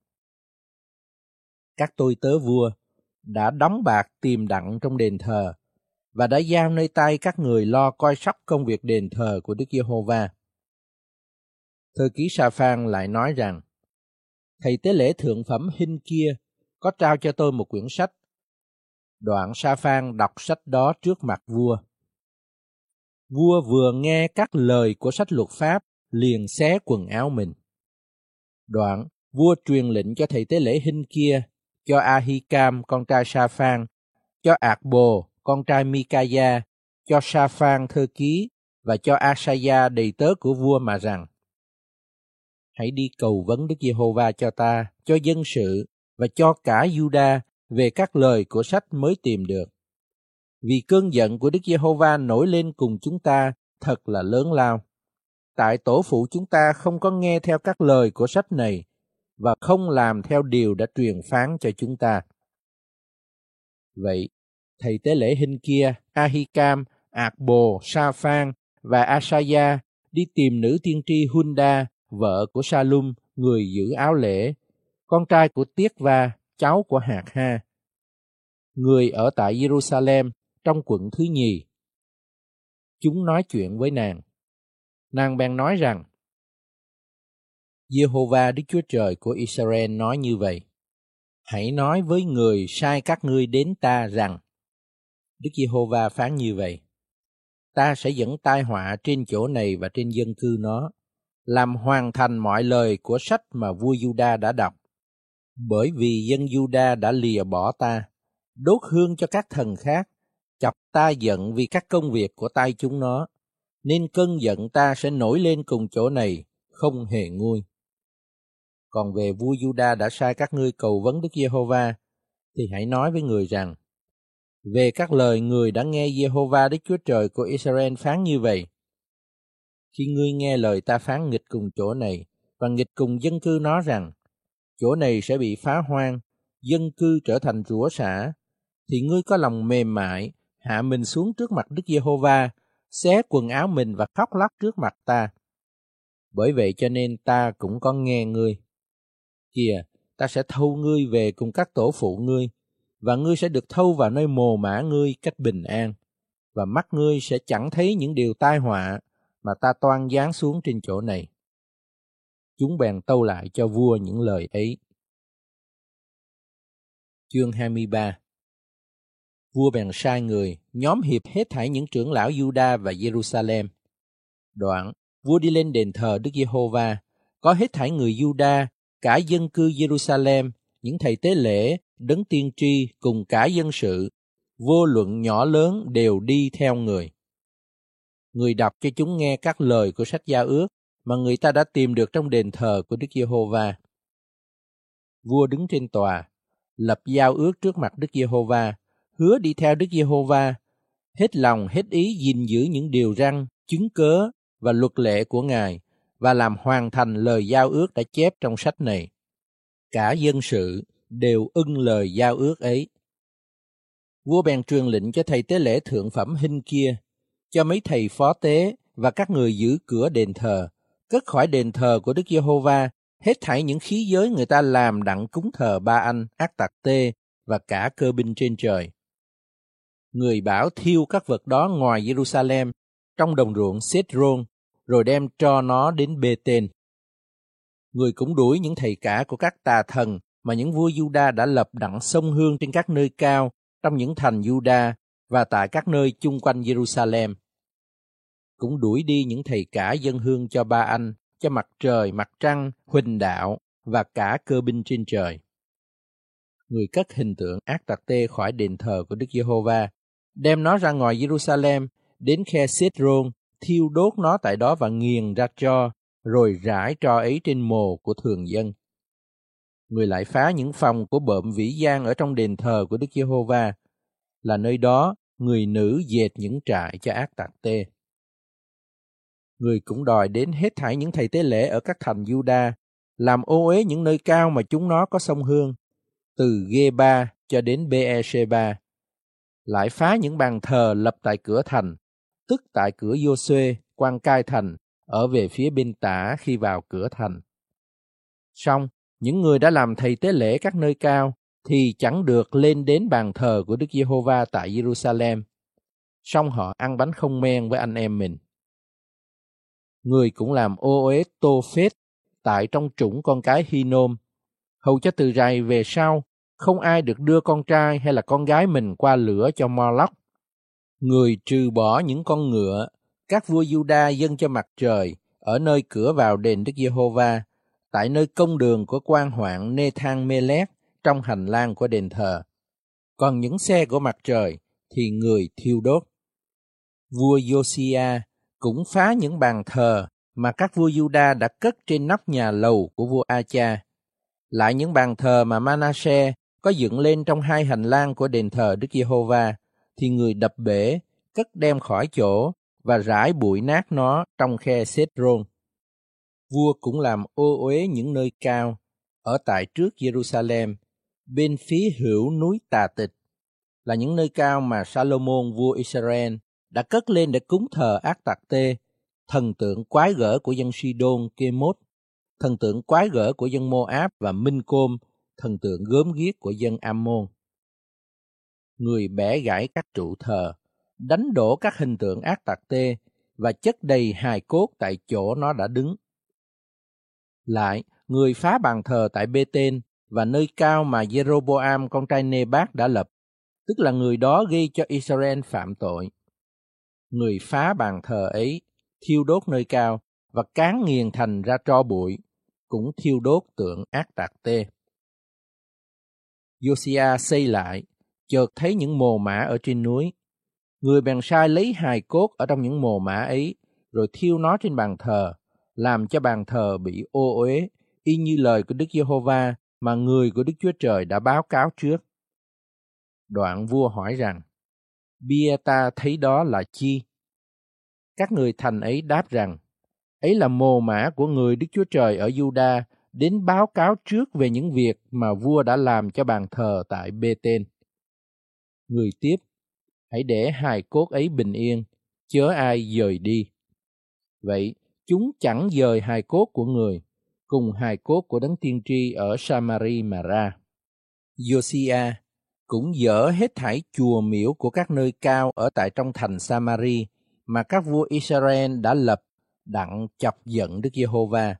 các tôi tớ vua đã đóng bạc tìm đặng trong đền thờ và đã giao nơi tay các người lo coi sóc công việc đền thờ của Đức Giê-hô-va. Thư ký Sa Phan lại nói rằng, Thầy tế lễ thượng phẩm Hinh kia có trao cho tôi một quyển sách. Đoạn Sa Phan đọc sách đó trước mặt vua. Vua vừa nghe các lời của sách luật pháp liền xé quần áo mình. Đoạn, vua truyền lệnh cho thầy tế lễ Hinh kia, cho Ahikam con trai Sa Phan, cho Ạc Bồ con trai Mikaya, cho Sa Phan thơ ký và cho Asaya đầy tớ của vua mà rằng Hãy đi cầu vấn Đức Giê-hô-va cho ta, cho dân sự và cho cả Juda về các lời của sách mới tìm được. Vì cơn giận của Đức Giê-hô-va nổi lên cùng chúng ta thật là lớn lao. Tại tổ phụ chúng ta không có nghe theo các lời của sách này và không làm theo điều đã truyền phán cho chúng ta. Vậy, thầy tế lễ hình kia, Ahikam, Ạc Bồ, Sa Phan và Asaya đi tìm nữ tiên tri Hunda, vợ của Salum, người giữ áo lễ, con trai của Tiết Va, cháu của Hạt Ha. Người ở tại Jerusalem trong quận thứ nhì. Chúng nói chuyện với nàng. Nàng bèn nói rằng, Jehovah Đức Chúa Trời của Israel nói như vậy. Hãy nói với người sai các ngươi đến ta rằng, Đức Giê-hô-va phán như vậy. Ta sẽ dẫn tai họa trên chỗ này và trên dân cư nó, làm hoàn thành mọi lời của sách mà vua Juda đã đọc. Bởi vì dân Juda đã lìa bỏ ta, đốt hương cho các thần khác, chọc ta giận vì các công việc của tay chúng nó, nên cơn giận ta sẽ nổi lên cùng chỗ này, không hề nguôi. Còn về vua Juda đã sai các ngươi cầu vấn Đức Giê-hô-va, thì hãy nói với người rằng, về các lời người đã nghe Giê-hô-va Đức Chúa Trời của Israel phán như vậy. Khi ngươi nghe lời ta phán nghịch cùng chỗ này và nghịch cùng dân cư nó rằng chỗ này sẽ bị phá hoang, dân cư trở thành rủa xả, thì ngươi có lòng mềm mại, hạ mình xuống trước mặt Đức Giê-hô-va, xé quần áo mình và khóc lóc trước mặt ta. Bởi vậy cho nên ta cũng có nghe ngươi. Kìa, ta sẽ thâu ngươi về cùng các tổ phụ ngươi, và ngươi sẽ được thâu vào nơi mồ mã ngươi cách bình an, và mắt ngươi sẽ chẳng thấy những điều tai họa mà ta toan giáng xuống trên chỗ này. Chúng bèn tâu lại cho vua những lời ấy. Chương 23 Vua bèn sai người, nhóm hiệp hết thảy những trưởng lão Juda và Jerusalem. Đoạn, vua đi lên đền thờ Đức Giê-hô-va, có hết thảy người Juda, cả dân cư Jerusalem, những thầy tế lễ, đấng tiên tri cùng cả dân sự, vô luận nhỏ lớn đều đi theo người. Người đọc cho chúng nghe các lời của sách gia ước mà người ta đã tìm được trong đền thờ của Đức Giê-hô-va. Vua đứng trên tòa, lập giao ước trước mặt Đức Giê-hô-va, hứa đi theo Đức Giê-hô-va, hết lòng hết ý gìn giữ những điều răn, chứng cớ và luật lệ của Ngài và làm hoàn thành lời giao ước đã chép trong sách này. Cả dân sự đều ưng lời giao ước ấy. Vua bèn truyền lệnh cho thầy tế lễ thượng phẩm hình kia, cho mấy thầy phó tế và các người giữ cửa đền thờ, cất khỏi đền thờ của Đức Giê-hô-va, hết thảy những khí giới người ta làm đặng cúng thờ ba anh, ác tặc tê và cả cơ binh trên trời. Người bảo thiêu các vật đó ngoài Jerusalem, trong đồng ruộng Sết-rôn, rồi đem cho nó đến Bê-tên. Người cũng đuổi những thầy cả của các tà thần mà những vua Juda đã lập đặng sông hương trên các nơi cao trong những thành Juda và tại các nơi chung quanh Jerusalem. Cũng đuổi đi những thầy cả dân hương cho ba anh, cho mặt trời, mặt trăng, huỳnh đạo và cả cơ binh trên trời. Người cất hình tượng ác tặc tê khỏi đền thờ của Đức Giê-hô-va, đem nó ra ngoài Jerusalem, đến khe Sidron, thiêu đốt nó tại đó và nghiền ra cho, rồi rải tro ấy trên mồ của thường dân người lại phá những phòng của bợm vĩ gian ở trong đền thờ của Đức Giê-hô-va, là nơi đó người nữ dệt những trại cho ác tạc tê. Người cũng đòi đến hết thảy những thầy tế lễ ở các thành Juda, làm ô uế những nơi cao mà chúng nó có sông Hương, từ Gê-ba cho đến Bê-e-shê-ba. Lại phá những bàn thờ lập tại cửa thành, tức tại cửa Giô-xuê, quan cai thành, ở về phía bên tả khi vào cửa thành. Xong, những người đã làm thầy tế lễ các nơi cao thì chẳng được lên đến bàn thờ của Đức Giê-hô-va tại Jerusalem. Song họ ăn bánh không men với anh em mình. Người cũng làm ô uế tô phết tại trong trũng con cái Hinom, hầu cho từ rày về sau không ai được đưa con trai hay là con gái mình qua lửa cho Moloch. Người trừ bỏ những con ngựa, các vua Juda dâng cho mặt trời ở nơi cửa vào đền Đức Giê-hô-va, tại nơi công đường của quan hoạn Nê-thang Mê-lét trong hành lang của đền thờ. Còn những xe của mặt trời thì người thiêu đốt. Vua Josiah cũng phá những bàn thờ mà các vua Juda đã cất trên nóc nhà lầu của vua Acha. Lại những bàn thờ mà Manasseh có dựng lên trong hai hành lang của đền thờ Đức Giê-hô-va thì người đập bể, cất đem khỏi chỗ và rải bụi nát nó trong khe Sết-rôn. Vua cũng làm ô uế những nơi cao ở tại trước Jerusalem, bên phía hữu núi Tà Tịch, là những nơi cao mà Salomon vua Israel đã cất lên để cúng thờ ác tạc tê, thần tượng quái gở của dân Sidon Kemot, thần tượng quái gở của dân Moab và Minh Côm, thần tượng gớm ghiếc của dân Ammon. Người bẻ gãy các trụ thờ, đánh đổ các hình tượng ác tạc tê và chất đầy hài cốt tại chỗ nó đã đứng. Lại, người phá bàn thờ tại Bê Tên và nơi cao mà Jeroboam con trai Nebat đã lập, tức là người đó gây cho Israel phạm tội. Người phá bàn thờ ấy, thiêu đốt nơi cao và cán nghiền thành ra tro bụi, cũng thiêu đốt tượng ác tạc tê. Josiah xây lại, chợt thấy những mồ mã ở trên núi. Người bèn sai lấy hài cốt ở trong những mồ mã ấy, rồi thiêu nó trên bàn thờ, làm cho bàn thờ bị ô uế, y như lời của Đức Giê-hô-va mà người của Đức Chúa Trời đã báo cáo trước. Đoạn vua hỏi rằng, bia ta thấy đó là chi? Các người thành ấy đáp rằng, ấy là mồ mã của người Đức Chúa Trời ở Juda đến báo cáo trước về những việc mà vua đã làm cho bàn thờ tại Bê-tên. Người tiếp, hãy để hài cốt ấy bình yên, chớ ai dời đi. Vậy, chúng chẳng dời hài cốt của người, cùng hài cốt của đấng tiên tri ở Samari mà ra. Josiah cũng dỡ hết thảy chùa miếu của các nơi cao ở tại trong thành Samari mà các vua Israel đã lập đặng chọc giận Đức Giê-hô-va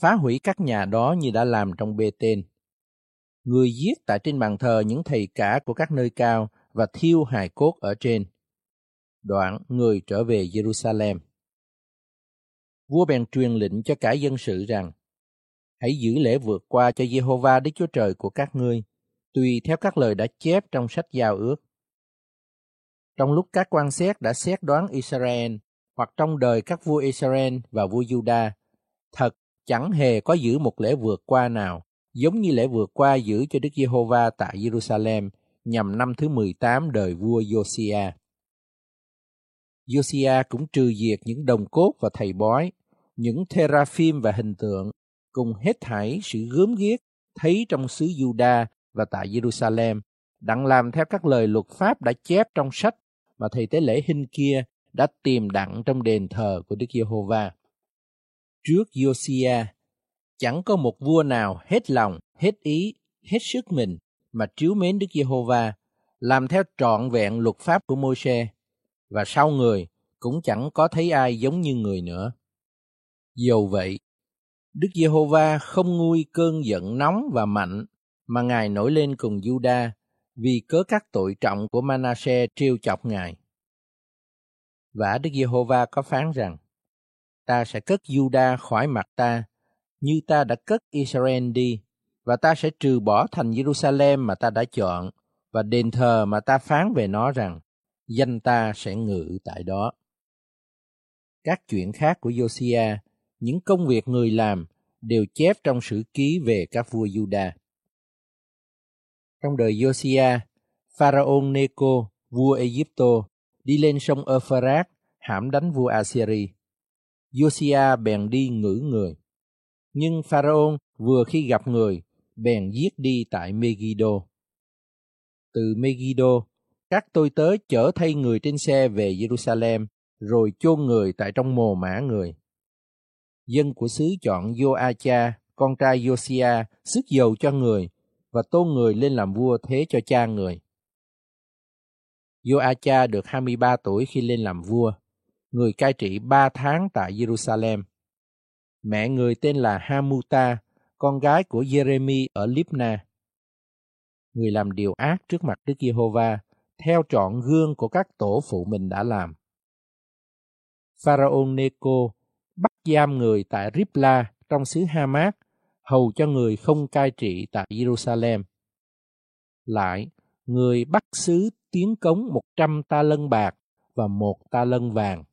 phá hủy các nhà đó như đã làm trong bê tên. Người giết tại trên bàn thờ những thầy cả của các nơi cao và thiêu hài cốt ở trên. Đoạn người trở về Jerusalem. Vua bèn truyền lệnh cho cả dân sự rằng, hãy giữ lễ vượt qua cho Jehovah Đức Chúa Trời của các ngươi, tùy theo các lời đã chép trong sách giao ước. Trong lúc các quan xét đã xét đoán Israel, hoặc trong đời các vua Israel và vua Juda, thật chẳng hề có giữ một lễ vượt qua nào, giống như lễ vượt qua giữ cho Đức Giê-hô-va tại Jerusalem nhằm năm thứ 18 đời vua Josiah. Josiah cũng trừ diệt những đồng cốt và thầy bói, những teraphim và hình tượng, cùng hết thảy sự gớm ghiếc thấy trong xứ Juda và tại Jerusalem, đặng làm theo các lời luật pháp đã chép trong sách mà thầy tế lễ hình kia đã tìm đặng trong đền thờ của Đức Giê-hô-va trước Josiah, chẳng có một vua nào hết lòng, hết ý, hết sức mình mà chiếu mến Đức Giê-hô-va, làm theo trọn vẹn luật pháp của Môi-se, và sau người cũng chẳng có thấy ai giống như người nữa. Dầu vậy, Đức Giê-hô-va không nguôi cơn giận nóng và mạnh mà Ngài nổi lên cùng Juda vì cớ các tội trọng của Manasseh trêu chọc Ngài. Và Đức Giê-hô-va có phán rằng: ta sẽ cất Juda khỏi mặt ta, như ta đã cất Israel đi, và ta sẽ trừ bỏ thành Jerusalem mà ta đã chọn, và đền thờ mà ta phán về nó rằng, danh ta sẽ ngự tại đó. Các chuyện khác của Josiah, những công việc người làm, đều chép trong sử ký về các vua Juda. Trong đời Josiah, Pharaoh Neco, vua Egypto, đi lên sông Euphrates hãm đánh vua Assyria. Josiah bèn đi ngữ người. Nhưng Pharaoh vừa khi gặp người, bèn giết đi tại Megiddo. Từ Megiddo, các tôi tớ chở thay người trên xe về Jerusalem, rồi chôn người tại trong mồ mã người. Dân của xứ chọn Joacha, con trai Josiah, sức dầu cho người, và tôn người lên làm vua thế cho cha người. Joacha được 23 tuổi khi lên làm vua người cai trị ba tháng tại Jerusalem. Mẹ người tên là Hamuta, con gái của Jeremy ở Libna. Người làm điều ác trước mặt Đức Giê-hô-va, theo trọn gương của các tổ phụ mình đã làm. Pharaoh Neco bắt giam người tại Ripla trong xứ Hamas, hầu cho người không cai trị tại Jerusalem. Lại, người bắt xứ tiến cống một trăm ta lân bạc và một ta lân vàng.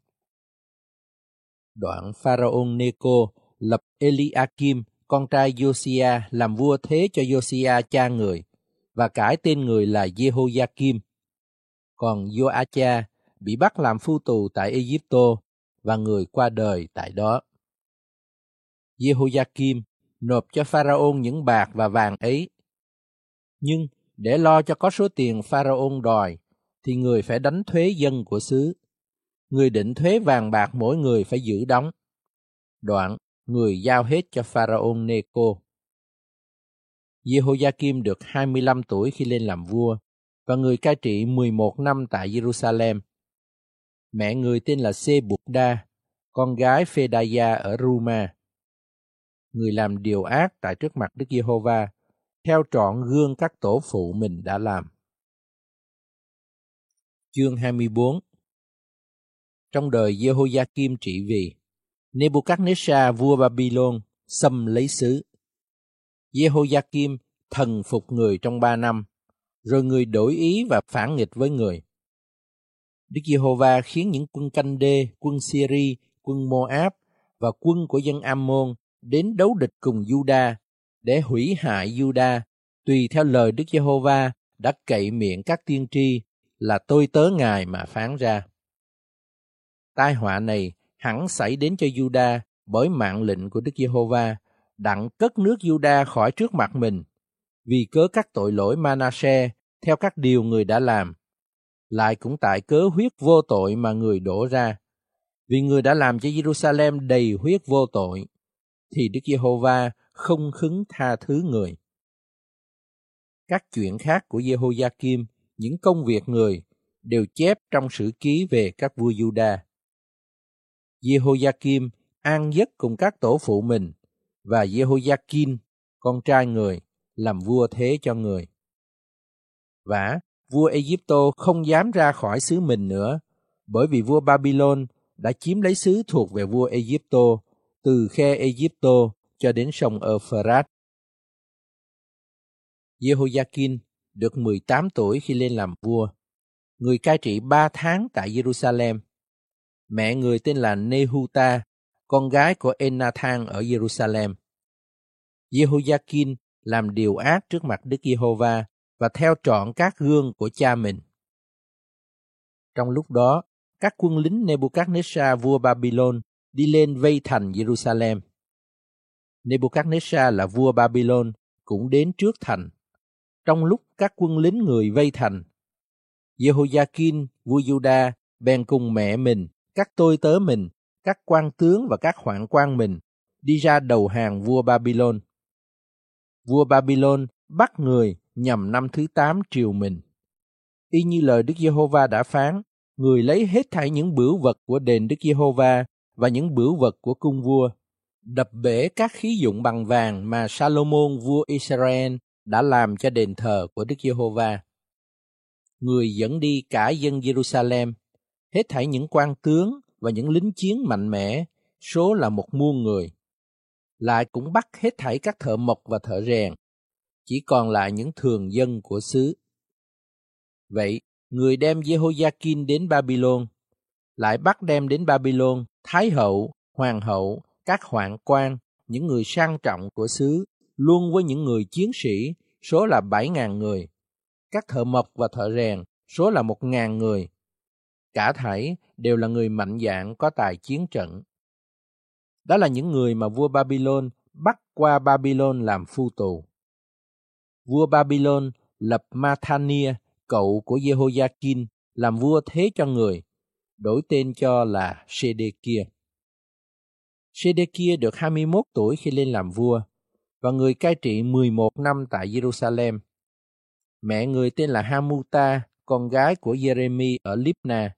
Đoạn Pharaoh Neco lập Eliakim, con trai Josia, làm vua thế cho Josia cha người, và cải tên người là Jehoiakim. Còn Joacha bị bắt làm phu tù tại Egypto và người qua đời tại đó. Jehoiakim nộp cho Pharaoh những bạc và vàng ấy. Nhưng để lo cho có số tiền Pharaoh đòi, thì người phải đánh thuế dân của xứ. Người định thuế vàng bạc mỗi người phải giữ đóng. Đoạn, người giao hết cho Pharaoh Neco. Jehoiakim được 25 tuổi khi lên làm vua, và người cai trị 11 năm tại Jerusalem. Mẹ người tên là Sebukda, con gái Phedaya ở Ruma. Người làm điều ác tại trước mặt Đức Giê-hô-va, theo trọn gương các tổ phụ mình đã làm. Chương 24 trong đời Jehoiakim trị vì, Nebuchadnezzar vua Babylon xâm lấy xứ. Jehoiakim thần phục người trong ba năm, rồi người đổi ý và phản nghịch với người. Đức Giê-hô-va khiến những quân canh đê, quân Syria, quân Moab và quân của dân Ammon đến đấu địch cùng Juda để hủy hại Juda tùy theo lời Đức Giê-hô-va đã cậy miệng các tiên tri là tôi tớ ngài mà phán ra. Tai họa này hẳn xảy đến cho Juda bởi mạng lệnh của Đức Giê-hô-va đặng cất nước Juda khỏi trước mặt mình vì cớ các tội lỗi Manasseh theo các điều người đã làm lại cũng tại cớ huyết vô tội mà người đổ ra vì người đã làm cho Jerusalem đầy huyết vô tội thì Đức Giê-hô-va không khứng tha thứ người. Các chuyện khác của Jehoiakim, những công việc người, đều chép trong sử ký về các vua Juda. Jehoiakim an giấc cùng các tổ phụ mình và Jehoiakim, con trai người, làm vua thế cho người. Và vua Egypto không dám ra khỏi xứ mình nữa, bởi vì vua Babylon đã chiếm lấy xứ thuộc về vua Egypto, từ khe Egypto cho đến sông Euphrates. Jehoiakim được 18 tuổi khi lên làm vua. Người cai trị 3 tháng tại Jerusalem. Mẹ người tên là Nehuta, con gái của Enathan ở Jerusalem. Jehoiakim làm điều ác trước mặt Đức Giê-hô-va và theo trọn các gương của cha mình. Trong lúc đó, các quân lính Nebuchadnezzar vua Babylon đi lên vây thành Jerusalem. Nebuchadnezzar là vua Babylon cũng đến trước thành. Trong lúc các quân lính người vây thành, Jehoiakim vua Juda bèn cùng mẹ mình, các tôi tớ mình, các quan tướng và các hoạn quan mình đi ra đầu hàng vua Babylon. Vua Babylon bắt người nhằm năm thứ tám triều mình. Y như lời Đức Giê-hô-va đã phán, người lấy hết thảy những bửu vật của đền Đức Giê-hô-va và những bửu vật của cung vua, đập bể các khí dụng bằng vàng mà Salomon vua Israel đã làm cho đền thờ của Đức Giê-hô-va. Người dẫn đi cả dân Jerusalem, hết thảy những quan tướng và những lính chiến mạnh mẽ, số là một muôn người. Lại cũng bắt hết thảy các thợ mộc và thợ rèn, chỉ còn lại những thường dân của xứ. Vậy, người đem Jehoiakim đến Babylon, lại bắt đem đến Babylon thái hậu, hoàng hậu, các hoạn quan, những người sang trọng của xứ, luôn với những người chiến sĩ, số là bảy ngàn người. Các thợ mộc và thợ rèn, số là một ngàn người. Cả thảy đều là người mạnh dạn có tài chiến trận. Đó là những người mà vua Babylon bắt qua Babylon làm phu tù. Vua Babylon lập Mathania, cậu của Jehoiakim, làm vua thế cho người, đổi tên cho là Sedekia. Sedekia được 21 tuổi khi lên làm vua và người cai trị 11 năm tại Jerusalem. Mẹ người tên là Hamuta, con gái của Jeremy ở Libna.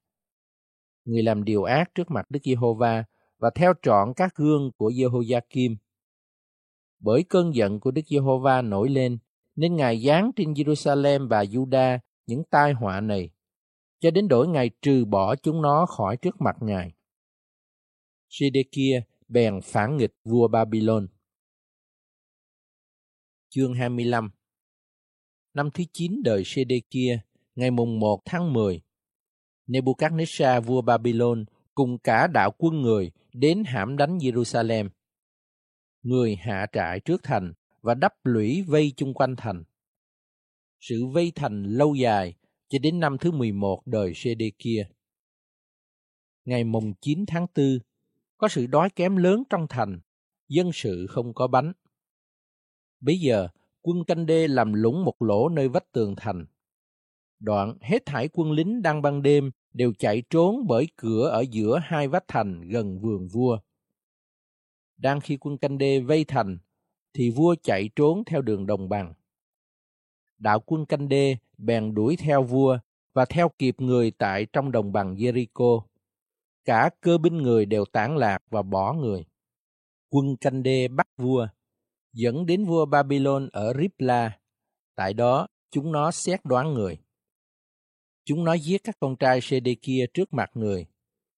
Người làm điều ác trước mặt Đức Giê-hô-va và theo trọn các gương của Giê-hô-za-kim. Bởi cơn giận của Đức Giê-hô-va nổi lên, nên Ngài giáng trên Jerusalem và Juda những tai họa này cho đến đổi ngày trừ bỏ chúng nó khỏi trước mặt Ngài. Sedekia bèn phản nghịch vua Babylon. Chương 25 Năm thứ 9 đời Sê-đê-kia, ngày mùng 1 tháng 10, Nebuchadnezzar vua Babylon cùng cả đạo quân người đến hãm đánh Jerusalem. Người hạ trại trước thành và đắp lũy vây chung quanh thành. Sự vây thành lâu dài cho đến năm thứ 11 đời Sê-đê-kia. Ngày mùng 9 tháng 4, có sự đói kém lớn trong thành, dân sự không có bánh. Bây giờ, quân canh đê làm lũng một lỗ nơi vách tường thành. Đoạn hết thải quân lính đang ban đêm đều chạy trốn bởi cửa ở giữa hai vách thành gần vườn vua. Đang khi quân canh đê vây thành, thì vua chạy trốn theo đường đồng bằng. Đạo quân canh đê bèn đuổi theo vua và theo kịp người tại trong đồng bằng Jericho. Cả cơ binh người đều tản lạc và bỏ người. Quân canh đê bắt vua, dẫn đến vua Babylon ở Ripla. Tại đó, chúng nó xét đoán người. Chúng nó giết các con trai Sê-đê kia trước mặt người.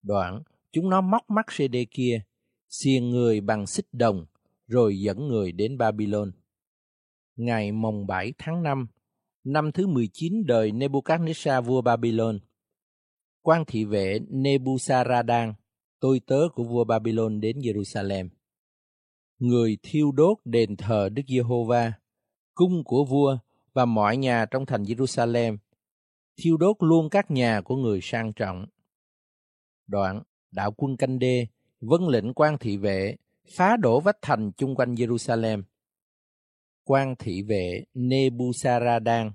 Đoạn, chúng nó móc mắt Sê-đê kia, xiên người bằng xích đồng, rồi dẫn người đến Babylon. Ngày mồng 7 tháng 5, năm thứ 19 đời Nebuchadnezzar vua Babylon, quan thị vệ Nebuzaradan, tôi tớ của vua Babylon đến Jerusalem. Người thiêu đốt đền thờ Đức Giê-hô-va, cung của vua và mọi nhà trong thành Jerusalem thiêu đốt luôn các nhà của người sang trọng. Đoạn, đạo quân canh đê vân lệnh quan thị vệ phá đổ vách thành chung quanh Jerusalem. Quan thị vệ Nebuzaradan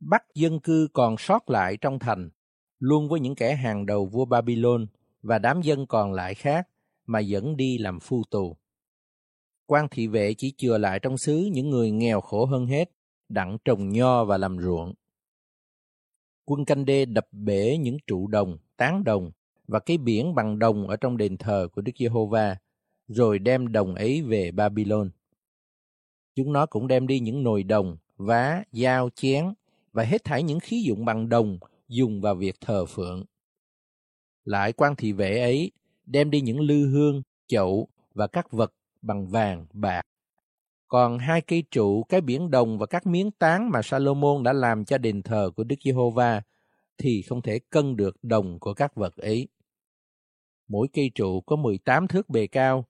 bắt dân cư còn sót lại trong thành, luôn với những kẻ hàng đầu vua Babylon và đám dân còn lại khác mà dẫn đi làm phu tù. Quan thị vệ chỉ chừa lại trong xứ những người nghèo khổ hơn hết, đặng trồng nho và làm ruộng quân canh đê đập bể những trụ đồng, tán đồng và cái biển bằng đồng ở trong đền thờ của Đức Giê-hô-va, rồi đem đồng ấy về Babylon. Chúng nó cũng đem đi những nồi đồng, vá, dao, chén và hết thảy những khí dụng bằng đồng dùng vào việc thờ phượng. Lại quan thị vệ ấy đem đi những lư hương, chậu và các vật bằng vàng, bạc. Còn hai cây trụ, cái biển đồng và các miếng tán mà Salomon đã làm cho đền thờ của Đức Giê-hô-va thì không thể cân được đồng của các vật ấy. Mỗi cây trụ có 18 thước bề cao,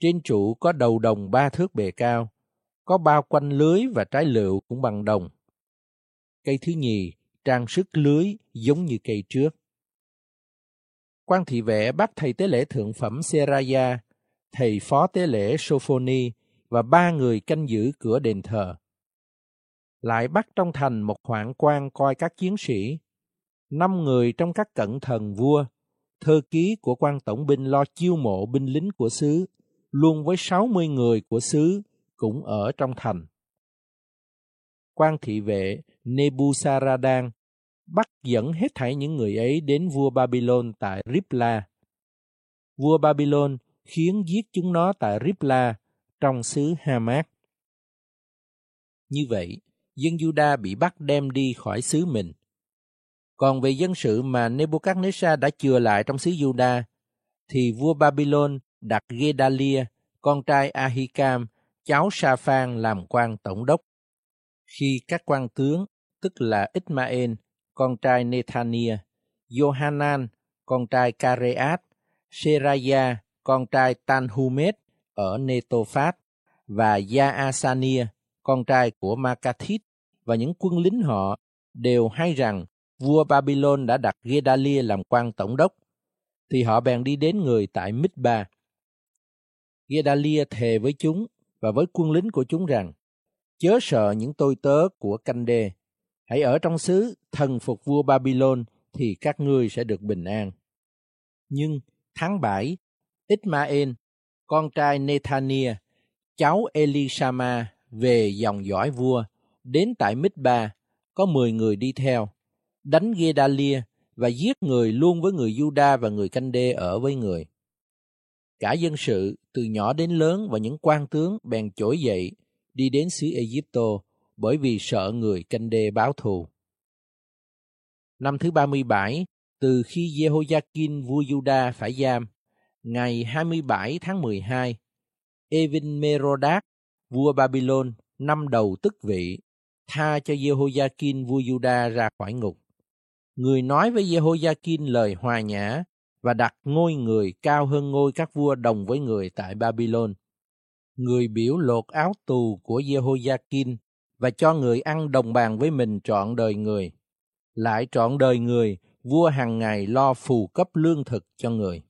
trên trụ có đầu đồng ba thước bề cao, có bao quanh lưới và trái lựu cũng bằng đồng. Cây thứ nhì trang sức lưới giống như cây trước. Quan thị vệ bắt thầy tế lễ thượng phẩm Seraya, thầy phó tế lễ Sophoni và ba người canh giữ cửa đền thờ. Lại bắt trong thành một hoạn quan coi các chiến sĩ, năm người trong các cận thần vua, thơ ký của quan tổng binh lo chiêu mộ binh lính của xứ, luôn với sáu mươi người của xứ cũng ở trong thành. Quan thị vệ Nebuzaradan bắt dẫn hết thảy những người ấy đến vua Babylon tại Ripla. Vua Babylon khiến giết chúng nó tại Ripla trong xứ Hamat. Như vậy, dân Juda bị bắt đem đi khỏi xứ mình. Còn về dân sự mà Nebuchadnezzar đã chừa lại trong xứ Juda, thì vua Babylon đặt Gedalia, con trai Ahikam, cháu Sa-phan làm quan tổng đốc. Khi các quan tướng, tức là Ismael, con trai Nethania, Johanan, con trai Kareat, Seraya, con trai Tanhumet ở Netophat và Yaasania, con trai của Makathit và những quân lính họ đều hay rằng vua Babylon đã đặt Gedalia làm quan tổng đốc, thì họ bèn đi đến người tại Mizba. Gedalia thề với chúng và với quân lính của chúng rằng, chớ sợ những tôi tớ của canh đê, hãy ở trong xứ thần phục vua Babylon thì các ngươi sẽ được bình an. Nhưng tháng 7, Ismael, con trai Nethania, cháu Elishama về dòng dõi vua, đến tại Mizba, có 10 người đi theo, đánh Gedalia và giết người luôn với người Juda và người canh đê ở với người. Cả dân sự, từ nhỏ đến lớn và những quan tướng bèn trỗi dậy, đi đến xứ Egypto bởi vì sợ người canh đê báo thù. Năm thứ 37, từ khi Jehoiakim vua Juda phải giam, ngày 27 tháng 12, Evin Merodach, vua Babylon, năm đầu tức vị, tha cho Jehoiakim vua Juda ra khỏi ngục. Người nói với Jehoiakim lời hòa nhã và đặt ngôi người cao hơn ngôi các vua đồng với người tại Babylon. Người biểu lột áo tù của Jehoiakim và cho người ăn đồng bàn với mình trọn đời người. Lại trọn đời người, vua hàng ngày lo phù cấp lương thực cho người.